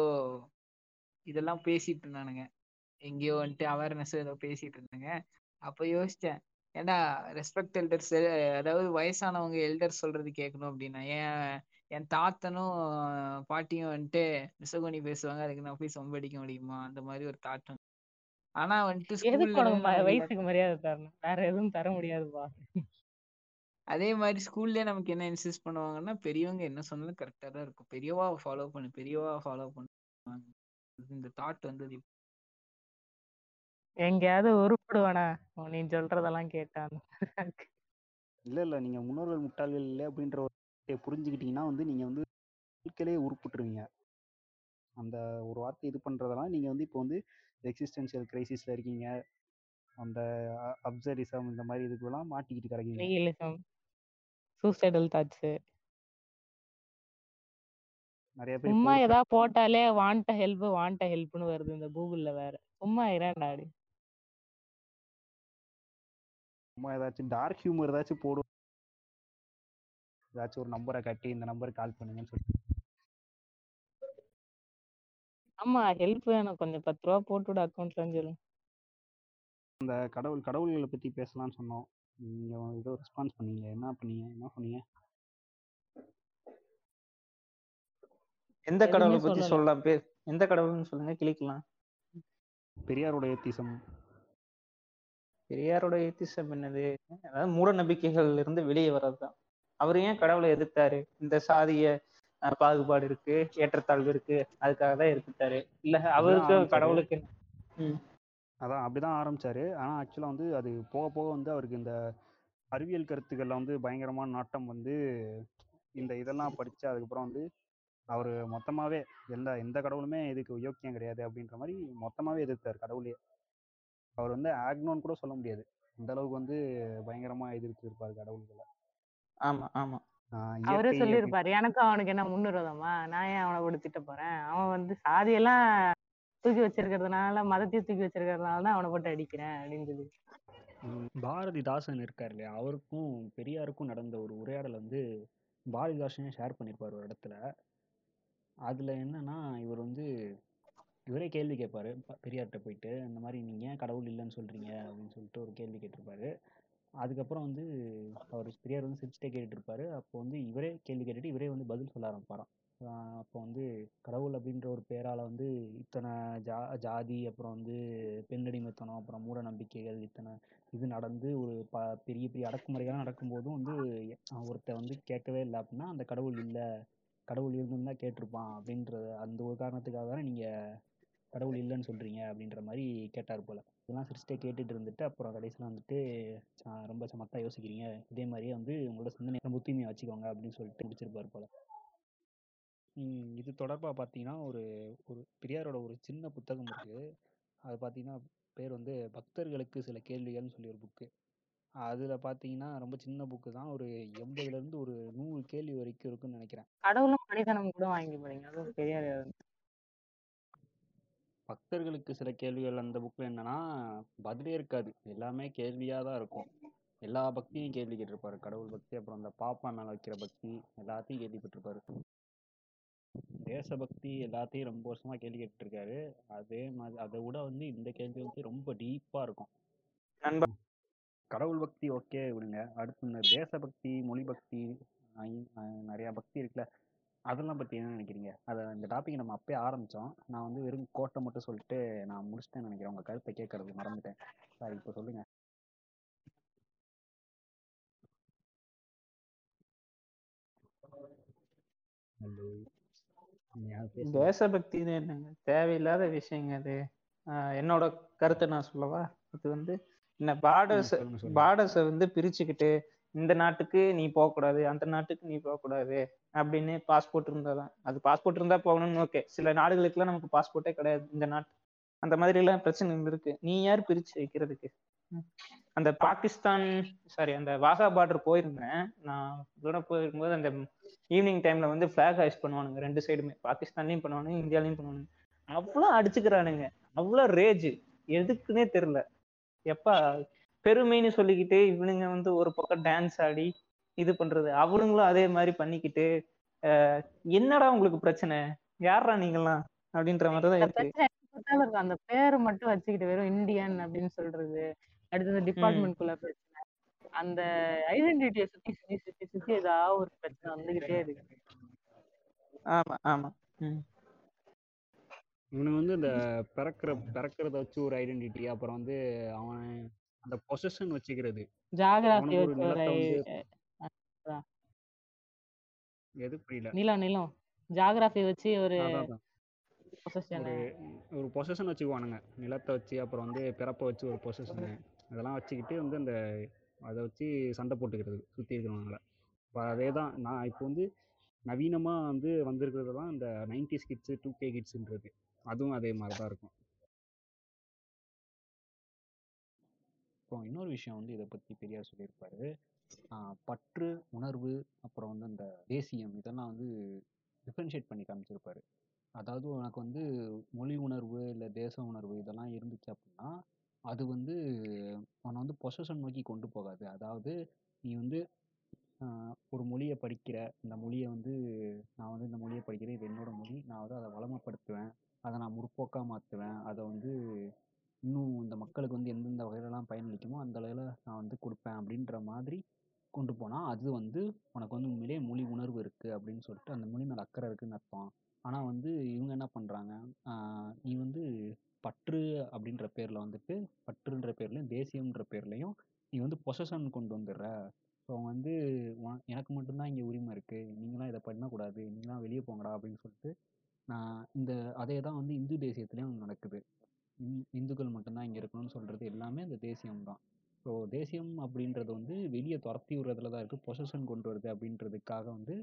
இதெல்லாம் பேசிட்டு இருந்தானுங்க. எங்கேயோ வந்துட்டு அவேர்னஸ் ஏதோ பேசிட்டு இருந்தாங்க. அப்ப யோசிச்சேன் ஏன்டா ரெஸ்பெக்ட் எல்டர்ஸ் அதாவது வயசானவங்க எல்டர் சொல்றது கேட்கணும் அப்படின்னா ஏன் என் தாத்தனும் பாட்டியும் வந்துட்டு நிசகோனி பேசுவாங்க அதுக்கு நான் போய் சொம்படிக்க முடியுமா? அந்த மாதிரி ஒரு தாட்டம் ஆனா வந்துட்டு வயசுக்கு மரியாதை தரணும்? வேற எதுவும் தர முடியாதுப்பா. அதே மாதிரி ஸ்கூல்ல நமக்கு என்ன இன்சிஸ்ட் பண்ணுவாங்கன்னா பெரியவங்க என்ன சொன்னாலும் கரெக்டா தான் இருக்கும். பெரியவா ஃபாலோ பண்ணு பெரியவா ஃபாலோ பண்ணுவாங்க இந்த தாட் வந்தது இப்ப. எங்கேயாவது உருப்படுவானா? நீ சொல்றதெல்லாம் கேட்டான் இல்லை இல்லை. நீங்கள் முன்னோர்கள் முட்டாள்கள் இல்லை அப்படின்ற புரிஞ்சுக்கிட்டீங்கன்னா வந்து நீங்கள் வந்து வாழ்க்கையிலே உருப்பிட்டுருவீங்க. அந்த ஒரு வார்த்தை இது பண்ணுறதெல்லாம் நீங்கள் வந்து இப்போ வந்து எக்ஸிஸ்டென்ஷியல் கிரைசிஸில் இருக்கீங்க. அந்த அப்சர்டிசம் இந்த மாதிரி இதுக்கெல்லாம் மாட்டிக்கிட்டு கிடக்கீங்க. Suicidal thoughts. நிறைய பேர் சும்மா ஏதாவது போட்டாலே வாண்ட ஹெல்ப் வாண்ட ஹெல்ப்னு வருது இந்த கூகுள்ல வேற. சும்மா இறாண்டாடி சும்மா ஏதாச்சும் டார்க் ஹியூமர் ஏதாச்சும் போடும் ஏதாச்சும் ஒரு நம்பரை காட்டி இந்த நம்பருக்கு கால் பண்ணுங்கன்னு சொல்லி. ஆமா ஹெல்ப் வேணும். கொஞ்சம் பத்து ரூபா போட்டு விடு அக்கௌண்ட்ல சொல்லு அந்த கடவுள் கடவுள்களை பற்றி பேசலாம்னு சொன்னோம். நீங்கள் ஏதோ ரெஸ்பான்ஸ் பண்ணீங்க என்ன பண்ணீங்க? என்ன சொன்னீங்க? எந்த கடவுளை பத்தி சொல்லல. சொல்லலாம்? பே எந்த கடவுள்னு சொல்லுங்க கிளிக்கலாம். பெரியாரோட ஏத்திசம். பெரியாரோட ஏத்திசம் என்னது? அதாவது மூட நம்பிக்கைகள்ல இருந்து வெளியே வர்றதுதான். அவர் ஏன் கடவுளை எதிர்த்தாரு? இந்த சாதிய அஹ், பாகுபாடு இருக்கு ஏற்றத்தாழ்வு இருக்கு அதுக்காக தான் எதிர்த்தாரு இல்ல அவருக்கு. கடவுளுக்கு. அதான் அப்படிதான் ஆரம்பிச்சாரு. ஆனால் ஆக்சுவலாக வந்து அது போக போக வந்து அவருக்கு இந்த அறிவியல் கருத்துக்களில் வந்து பயங்கரமான நாட்டம் வந்து இந்த இதெல்லாம் படித்து அதுக்கப்புறம் வந்து அவர் மொத்தமாகவே எந்த எந்த கடவுளுமே இதுக்கு யோக்கியம் கிடையாது அப்படின்ற மாதிரி மொத்தமாகவே எதிர்த்தார் கடவுளையே அவர் வந்து ஆக்னோன்னு கூட சொல்ல முடியாது. அந்த அளவுக்கு வந்து பயங்கரமாக எதிர்த்து இருப்பார் கடவுள்களை. ஆமா ஆமா. ஆஹ் அவரே இயற்கை அப்படி- சொல்லியிருப்பாரு எனக்கும் அவனுக்கு என்ன முன்னுரிதமா நான் ஏன் அவனை கூட திட்ட போறேன்? அவன் வந்து சாதியெல்லாம் தூக்கி வச்சிருக்கிறதுனால மதத்தையும் தூக்கி வச்சிருக்கிறதுனால தான் அவனை போட்டு அடிக்கிறேன் அப்படின்னு சொல்லி. பாரதிதாசன் இருக்கார் இல்லையா? அவருக்கும் பெரியாருக்கும் நடந்த ஒரு உரையாடல் வந்து பாரதிதாசனே ஷேர் பண்ணியிருப்பார் ஒரு இடத்துல. அதுல என்னன்னா இவர் வந்து இவரே கேள்வி கேட்பாரு பெரியார்கிட்ட போயிட்டு இந்த மாதிரி நீங்கள் ஏன் கடவுள் இல்லைன்னு சொல்கிறீங்க அப்படின்னு சொல்லிட்டு ஒரு கேள்வி கேட்டிருப்பாரு. அதுக்கப்புறம் வந்து அவர் பெரியார் வந்து சிரிச்சுட்டே கேட்டுட்டு இருப்பாரு. அப்போ வந்து இவரே கேள்வி கேட்டுட்டு இவரே வந்து பதில் சொல்ல ஆரம்பிப்பாராம். அப்போ வந்து கடவுள் அப்படின்ற ஒரு பேரால் வந்து இத்தனை ஜா ஜாதி அப்புறம் வந்து பெண்ணடிமைத்தனம் அப்புறம் மூட நம்பிக்கைகள் இத்தனை இது நடந்து ஒரு ப பெரிய பெரிய அடக்குமுறைகள்லாம் நடக்கும்போதும் வந்து ஒருத்தன் வந்து கேட்கவே இல்லை அப்படின்னா அந்த கடவுள் இல்லை. கடவுள் இருந்திருந்தா கேட்டிருப்பான் அப்படின்றது அந்த ஒரு காரணத்துக்காக தானே நீங்கள் கடவுள் இல்லைன்னு சொல்கிறீங்க அப்படின்ற மாதிரி கேட்டார் போல். இதெல்லாம் சிரிச்சிட்டே கேட்டுட்டு இருந்துட்டு அப்புறம் கடைசியில் வந்துட்டு ரொம்ப சமத்தாக யோசிக்கிறீங்க. இதே மாதிரியே வந்து உங்களோட சிந்தனை ரொம்ப தூய்மையாக வச்சுக்கோங்க அப்படின்னு சொல்லிட்டு முடிச்சிருப்பார் போல். இது தொடர்பாக பார்த்தீங்கன்னா ஒரு ஒரு பெரியாரோட ஒரு சின்ன புத்தகம் இருக்குது அது பார்த்தீங்கன்னா பேர் வந்து பக்தர்களுக்கு சில கேள்விகள்னு சொல்லி ஒரு புக்கு. அதில் பார்த்தீங்கன்னா ரொம்ப சின்ன புக்கு தான். ஒரு எண்பதுலேருந்து ஒரு நூறு கேள்வி வரைக்கும் இருக்குன்னு நினைக்கிறேன். கடவுளும் மனிதனும் கூட வாங்கி பெரிய பக்தர்களுக்கு சில கேள்விகள் அந்த புக்கில் என்னன்னா பதிலே இருக்காது. எல்லாமே கேள்வியாக தான் இருக்கும். எல்லா பக்தியும் கேள்வி கேட்டிருப்பாரு. கடவுள் பக்தி அப்புறம் அந்த பாப்பா மேலே வைக்கிற பக்தி எல்லாத்தையும் கேள்விப்பட்டிருப்பாரு. தேசபக்தி எல்லாத்தையும் ரொம்ப வருஷமா கேள்வி கேட்டுருக்காரு அதே மாதிரி அதை விட வந்து இந்த கேள்வி வந்து ரொம்ப டீப்பா இருக்கும். கடவுள் பக்தி ஓகே விடுங்க. அடுத்து இந்த தேசபக்தி மொழி பக்தி நிறைய பக்தி இருக்குல்ல அதெல்லாம் பத்தி என்ன நினைக்கிறீங்க? அதை இந்த டாபிக் நம்ம அப்பயே ஆரம்பிச்சோம். நான் வந்து வெறும் கோட்டை மட்டும் சொல்லிட்டு நான் முடிச்சிட்டேன்னு நினைக்கிறேன். உங்க கருத்தை கேட்கறது மறந்துட்டேன். சாரி இப்போ சொல்லுங்க. ஹலோ தேசபக்தின்னு என்னங்க? தேவையில்லாத விஷயங்க அது. என்னோட கருத்தை நான் சொல்லவா? அது வந்து ம், பார்டர்ஸ் பார்டர்ஸை வந்து பிரிச்சுக்கிட்டு இந்த நாட்டுக்கு நீ போகக்கூடாது அந்த நாட்டுக்கு நீ போகக்கூடாது அப்படின்னு பாஸ்போர்ட் இருந்தாதான் அது பாஸ்போர்ட் இருந்தா போகணும்னு ஓகே சில நாடுகளுக்குலாம் நமக்கு பாஸ்போர்ட்டே கிடையாது இந்த நாட்டு. அந்த மாதிரி எல்லாம் பிரச்சனை இருக்கு. நீ யார் பிரிச்சு வைக்கிறதுக்கு. அந்த பாகிஸ்தான் சாரி அந்த வாகா பார்டர் போயிருந்தேன். நான் இதோட போயிருக்கும்போது அந்த ஈவினிங் டைம்ல வந்து ஃபிளாக் ஹைஸ்ட் பண்ணுவானுங்க. ரெண்டு சைடுமே பாகிஸ்தான்லயும் பண்ணுவானுங்க இந்தியாலயும் பண்ணுவானுங்க. அவ்வளோ அடிச்சுக்கிறானுங்க. அவ்வளோ ரேஜ் எதுக்குன்னே தெரியல. எப்பா பெருமைன்னு சொல்லிக்கிட்டு இவனுங்க வந்து ஒரு பக்கம் டான்ஸ் ஆடி இது பண்றது. அவனுங்களும் அதே மாதிரி பண்ணிக்கிட்டு என்னடா உங்களுக்கு பிரச்சனை? யாரா நீங்களாம் அப்படின்ற மாதிரி தான் இந்த இருக்கு. அந்த பேரை மட்டும் வச்சுக்கிட்டு வெறும் இந்தியன் அப்படின்னு சொல்றது. அடுத்தது டிபார்ட்மெண்ட் குள்ள பிரச்சனை. அந்த ஐடென்டிட்டியை சுத்தி சுத்தி சுத்தி சுத்தி ஏதாவது ஒரு பிரச்சனை வந்துகிட்டே இருக்கு. ஆமா ஆமா. ம். இவனுக்கு வந்து இந்த பிறக்கிற பிறக்கிறத வச்சு ஒரு ஐடென்டிட்டி அப்புறம் வந்து அவன் அந்த பொசஷன் வச்சுக்கிறது. ஜாகிரபி அவனுக்கு ஒரு வச்சு ஒரு நிலத்தை வந்து அதான். எது புரியல. நிலம் நிலம். ஜாகிரபி வச்சு ஒரு ஒரு பொசஷன் வச்சுக்குவானுங்க. நிலத்தை வச்சு அப்புறம் வந்து பிறப்பை வச்சு ஒரு பொசஷனு அதெல்லாம் வச்சுக்கிட்டு வந்து அந்த அதை வச்சு சண்டை போட்டுக்கிறது சுற்றி இருக்கிறவங்கள. இப்போ அதே தான் நான் இப்போ வந்து நவீனமாக வந்து வந்திருக்கிறது தான் இந்த நைன்டிஸ் கிட்ஸு டூ கே கிட்ஸுன்றது. அதுவும் அதே மாதிரி தான் இருக்கும். அப்புறம் இன்னொரு விஷயம் வந்து இதை பற்றி பெரியார் சொல்லியிருப்பாரு. பற்று உணர்வு அப்புறம் வந்து அந்த தேசியம் இதெல்லாம் வந்து டிஃப்ரென்ஷியேட் பண்ணி காமிச்சிருப்பாரு. அதாவது உனக்கு வந்து மொழி உணர்வு இல்லை தேச உணர்வு இதெல்லாம் இருந்துச்சு அப்படின்னா அது வந்து உன்னை வந்து பொசஷன் நோக்கி கொண்டு போகாது. அதாவது நீ வந்து ஒரு மொழியை படிக்கிற இந்த மொழியை வந்து நான் வந்து இந்த மொழியை படிக்கிறேன் இது என்னோட மொழி நான் வந்து அதை வளமைப்படுத்துவேன் அதை நான் முற்போக்காக மாற்றுவேன் அதை வந்து இன்னும் இந்த மக்களுக்கு வந்து எந்தெந்த வகையிலலாம் பயனளிக்குமோ அந்த அளவில் நான் வந்து கொடுப்பேன் அப்படின்ற மாதிரி கொண்டு போனால் அது வந்து உனக்கு வந்து உண்மையிலேயே மொழி உணர்வு இருக்குது அப்படின்னு சொல்லிட்டு அந்த மொழி மேலே அக்கறை இருக்குதுன்னு அர்த்தம். ஆனால் வந்து இவங்க என்ன பண்ணுறாங்க நீ வந்து பற்று அப்படின்ற பேரில் வந்துட்டு பற்றுன்ற பேர்லையும் தேசியம்ன்ற பேர்லையும் நீ வந்து பொசஷன் கொண்டு வந்துடுற. ஸோ அவங்க வந்து உன- எனக்கு மட்டும்தான் இங்கே உரிமை இருக்குது நீங்களாம் இதை பண்ணக்கூடாது நீங்களாம் வெளியே போங்கடா அப்படின்னு சொல்லிட்டு நான் இந்த அதே தான் வந்து இந்து தேசியத்துலேயும் நடக்குது. இந்- இந்துக்கள் மட்டும்தான் இங்கே இருக்கணும்னு சொல்கிறது எல்லாமே இந்த தேசியம் தான். ஸோ தேசியம் அப்படின்றது வந்து வெளியே துரத்தி விடுறதுல தான் இருக்குது பொசஷன் கொண்டு வருது அப்படின்றதுக்காக வந்து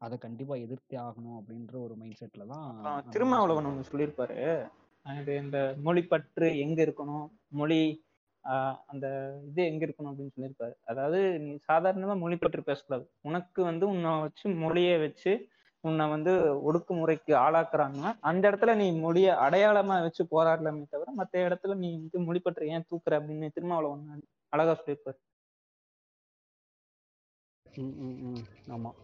அதை கண்டிப்பாக எதிர்த்தே ஆகணும் அப்படின்ற ஒரு மைண்ட் செட்டில் தான் அந்த திருமாவளவன் ஒன்று சொல்லியிருப்பாரு. அது இந்த மொழிப்பற்று எங்க இருக்கணும்? மொழி அந்த இது எங்க இருக்கணும் அப்படின்னு சொல்லியிருப்பாரு. அதாவது நீ சாதாரணமா மொழிப்பற்று பேசக்கூடாது. உனக்கு வந்து உன்னை வச்சு மொழியை வச்சு உன்னை வந்து ஒடுக்குமுறைக்கு ஆளாக்குறாங்கன்னா அந்த இடத்துல நீ மொழியை அடையாளமா வச்சு போராடலாமே தவிர மற்ற இடத்துல நீ வந்து மொழிப்பற்று ஏன் தூக்குற அப்படின்னு திருமாவளவன் அழகா சொல்லியிருப்பாரு. ம் ம் ம். ஆமாம்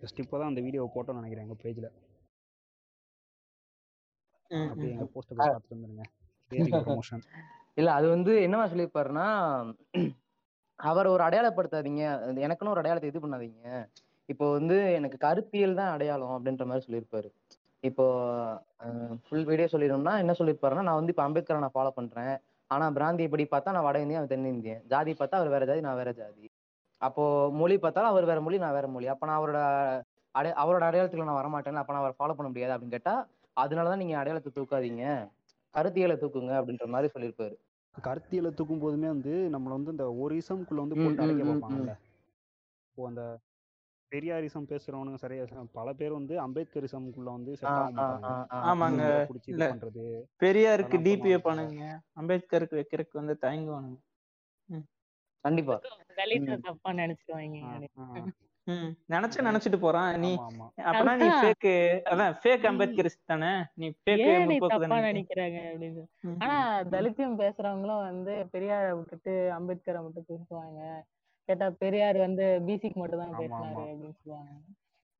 ஜஸ்ட் இப்போ தான் அந்த வீடியோவை போட்டோம்னு நினைக்கிறேன் எங்கள் பேஜில் போஸ்ட் போய் பார்த்துட்டு வந்துருங்க. இல்ல அது வந்து என்னவா சொல்லியிருப்பாருன்னா அவர் ஒரு அடையாளப்படுத்தாதீங்க. எனக்குன்னு ஒரு அடையாளத்தை இது பண்ணாதீங்க. இப்போ வந்து எனக்கு கருத்தியல் தான் அடையாளம் அப்படின்ற மாதிரி சொல்லியிருப்பாரு. இப்போ ஃபுல் வீடியோ சொல்லிடணும்னா என்ன சொல்லியிருப்பாருன்னா நான் வந்து இப்போ அம்பேத்கரை நான் ஃபாலோ பண்றேன். ஆனா பிராந்திய படி பார்த்தா நான் வட இந்தியன் அவன் தென்னிந்தியன் ஜாதி பார்த்தா அவர் வேற ஜாதி நான் வேற ஜாதி. அப்போ மொழி பார்த்தாலும் அவர் வேற மொழி நான் வேற மொழி. அப்ப நான் அவரோட அடை அவரோட அடையாளத்துல நான் வரமாட்டேன் அப்ப நான் அவரை ஃபாலோ பண்ண முடியாது அப்படின்னு கேட்டா அதனாலதான் நீங்க அடையாளத்தை தூக்காதீங்க. கருத்தியலை தூக்குங்க அப்படின்ற மாதிரி சொல்லியிருப்பாரு. கருத்தியலை தூக்கும் போதுமே வந்து நம்மள வந்து இந்த ஒரு இசம்குள்ள வந்து போட்டு அடைக்க பார்ப்பாங்கல்ல இப்போ அந்த பெரியாரிசம் பேசுறவனுங்க சரியா பல பேர் வந்து அம்பேத்கரிசம்குள்ள வந்து மாட்டாங்க. ஆ, ஆ. ஆமாங்க. பண்றது பெரியாருக்கு டிபி வைப்பானுங்க அம்பேத்கருக்கு வைக்கிறதுக்கு வந்து தயங்குவானுங்க. ம். கண்டிப்பா. தலித்தை ம். தப்பா நினைச்சிருவாங்க. நினைச்சு நினைச்சிட்டு போறான். நீ அப்பனா நீ ஃபேக்கு அதான் ஃபேக். அம்பேத்கரிஸ்ட் தானே? நீ ஃபேக் தப்பா நினைக்கிறாங்க அப்படின்னு. ஆனா. தலித்தியம் பேசுறவங்களும் வந்து பெரியாரை விட்டுட்டு அம்பேத்கரை மட்டும் பேசுவாங்க. கேட்டா பெரியார் வந்து பிசிக்கு மட்டும் தான் பேசினாரு அப்படின்னு சொல்லுவாங்க.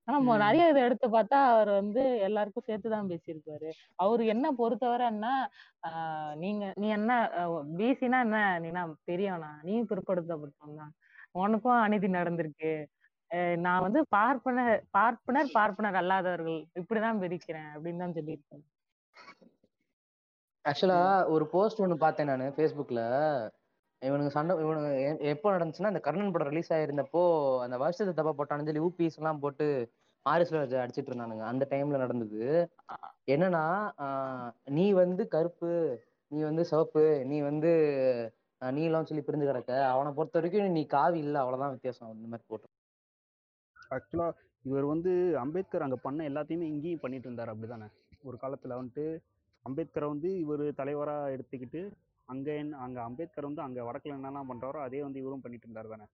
ஆனா. நிறைய இதை எடுத்து பார்த்தா அவர் வந்து எல்லாருக்கும் சேர்த்துதான் பேசியிருப்பாரு. அவரு என்ன பொறுத்தவரை என்ன ஆஹ் நீங்க நீ என்ன பிசினா என்ன? நீனா பெரியவனா? நீ பிற்படுத்தப்பட்டவன் தான் உனக்கும் அநீதி நடந்திருக்கு. நான் வந்து பார்ப்பனர் பார்ப்பனர் பார்ப்பனர் அல்லாதவர்கள் இப்படிதான் பிரிக்கிறேன் அப்படின்னு தான் சொல்லியிருப்பாரு ஆக்சுவலா ஒரு போஸ்ட் ஒன்று பார்த்தேன் நான் ஃபேஸ்புக்ல இவனுங்க சண்டை இவனுங்க எ- எப்போ நடந்துச்சுன்னா இந்த கர்ணன் படம் ரிலீஸ் ஆயிருந்தப்போ அந்த வருஷத்தை தப்பா போட்டான்னு சொல்லி ஊபிஸ் எல்லாம் போட்டு ராஜா அடிச்சிட்டு இருந்தானுங்க. அந்த டைம்ல நடந்தது. என்னன்னா நீ வந்து கருப்பு நீ வந்து சிவப்பு நீ வந்து நீலம் சொல்லி பிரிஞ்சு கிடக்க. அவனை பொறுத்த வரைக்கும் நீ காவி இல்ல அவ்வளவுதான் வித்தியாசம். இந்த மாதிரி போட்டு ஆக்சுவலாக இவர் வந்து அம்பேத்கர் அங்கே பண்ண எல்லாத்தையுமே இங்கேயும் பண்ணிட்டு இருந்தார் அப்படி தானே ஒரு காலத்தில் வந்துட்டு அம்பேத்கரை வந்து இவர் தலைவராக எடுத்துக்கிட்டு அங்கே என்ன அங்கே அம்பேத்கர் வந்து அங்கே வடக்கில் என்னெல்லாம் பண்ணுறாரோ அதே வந்து இவரும் பண்ணிட்டு இருந்தார் தானே?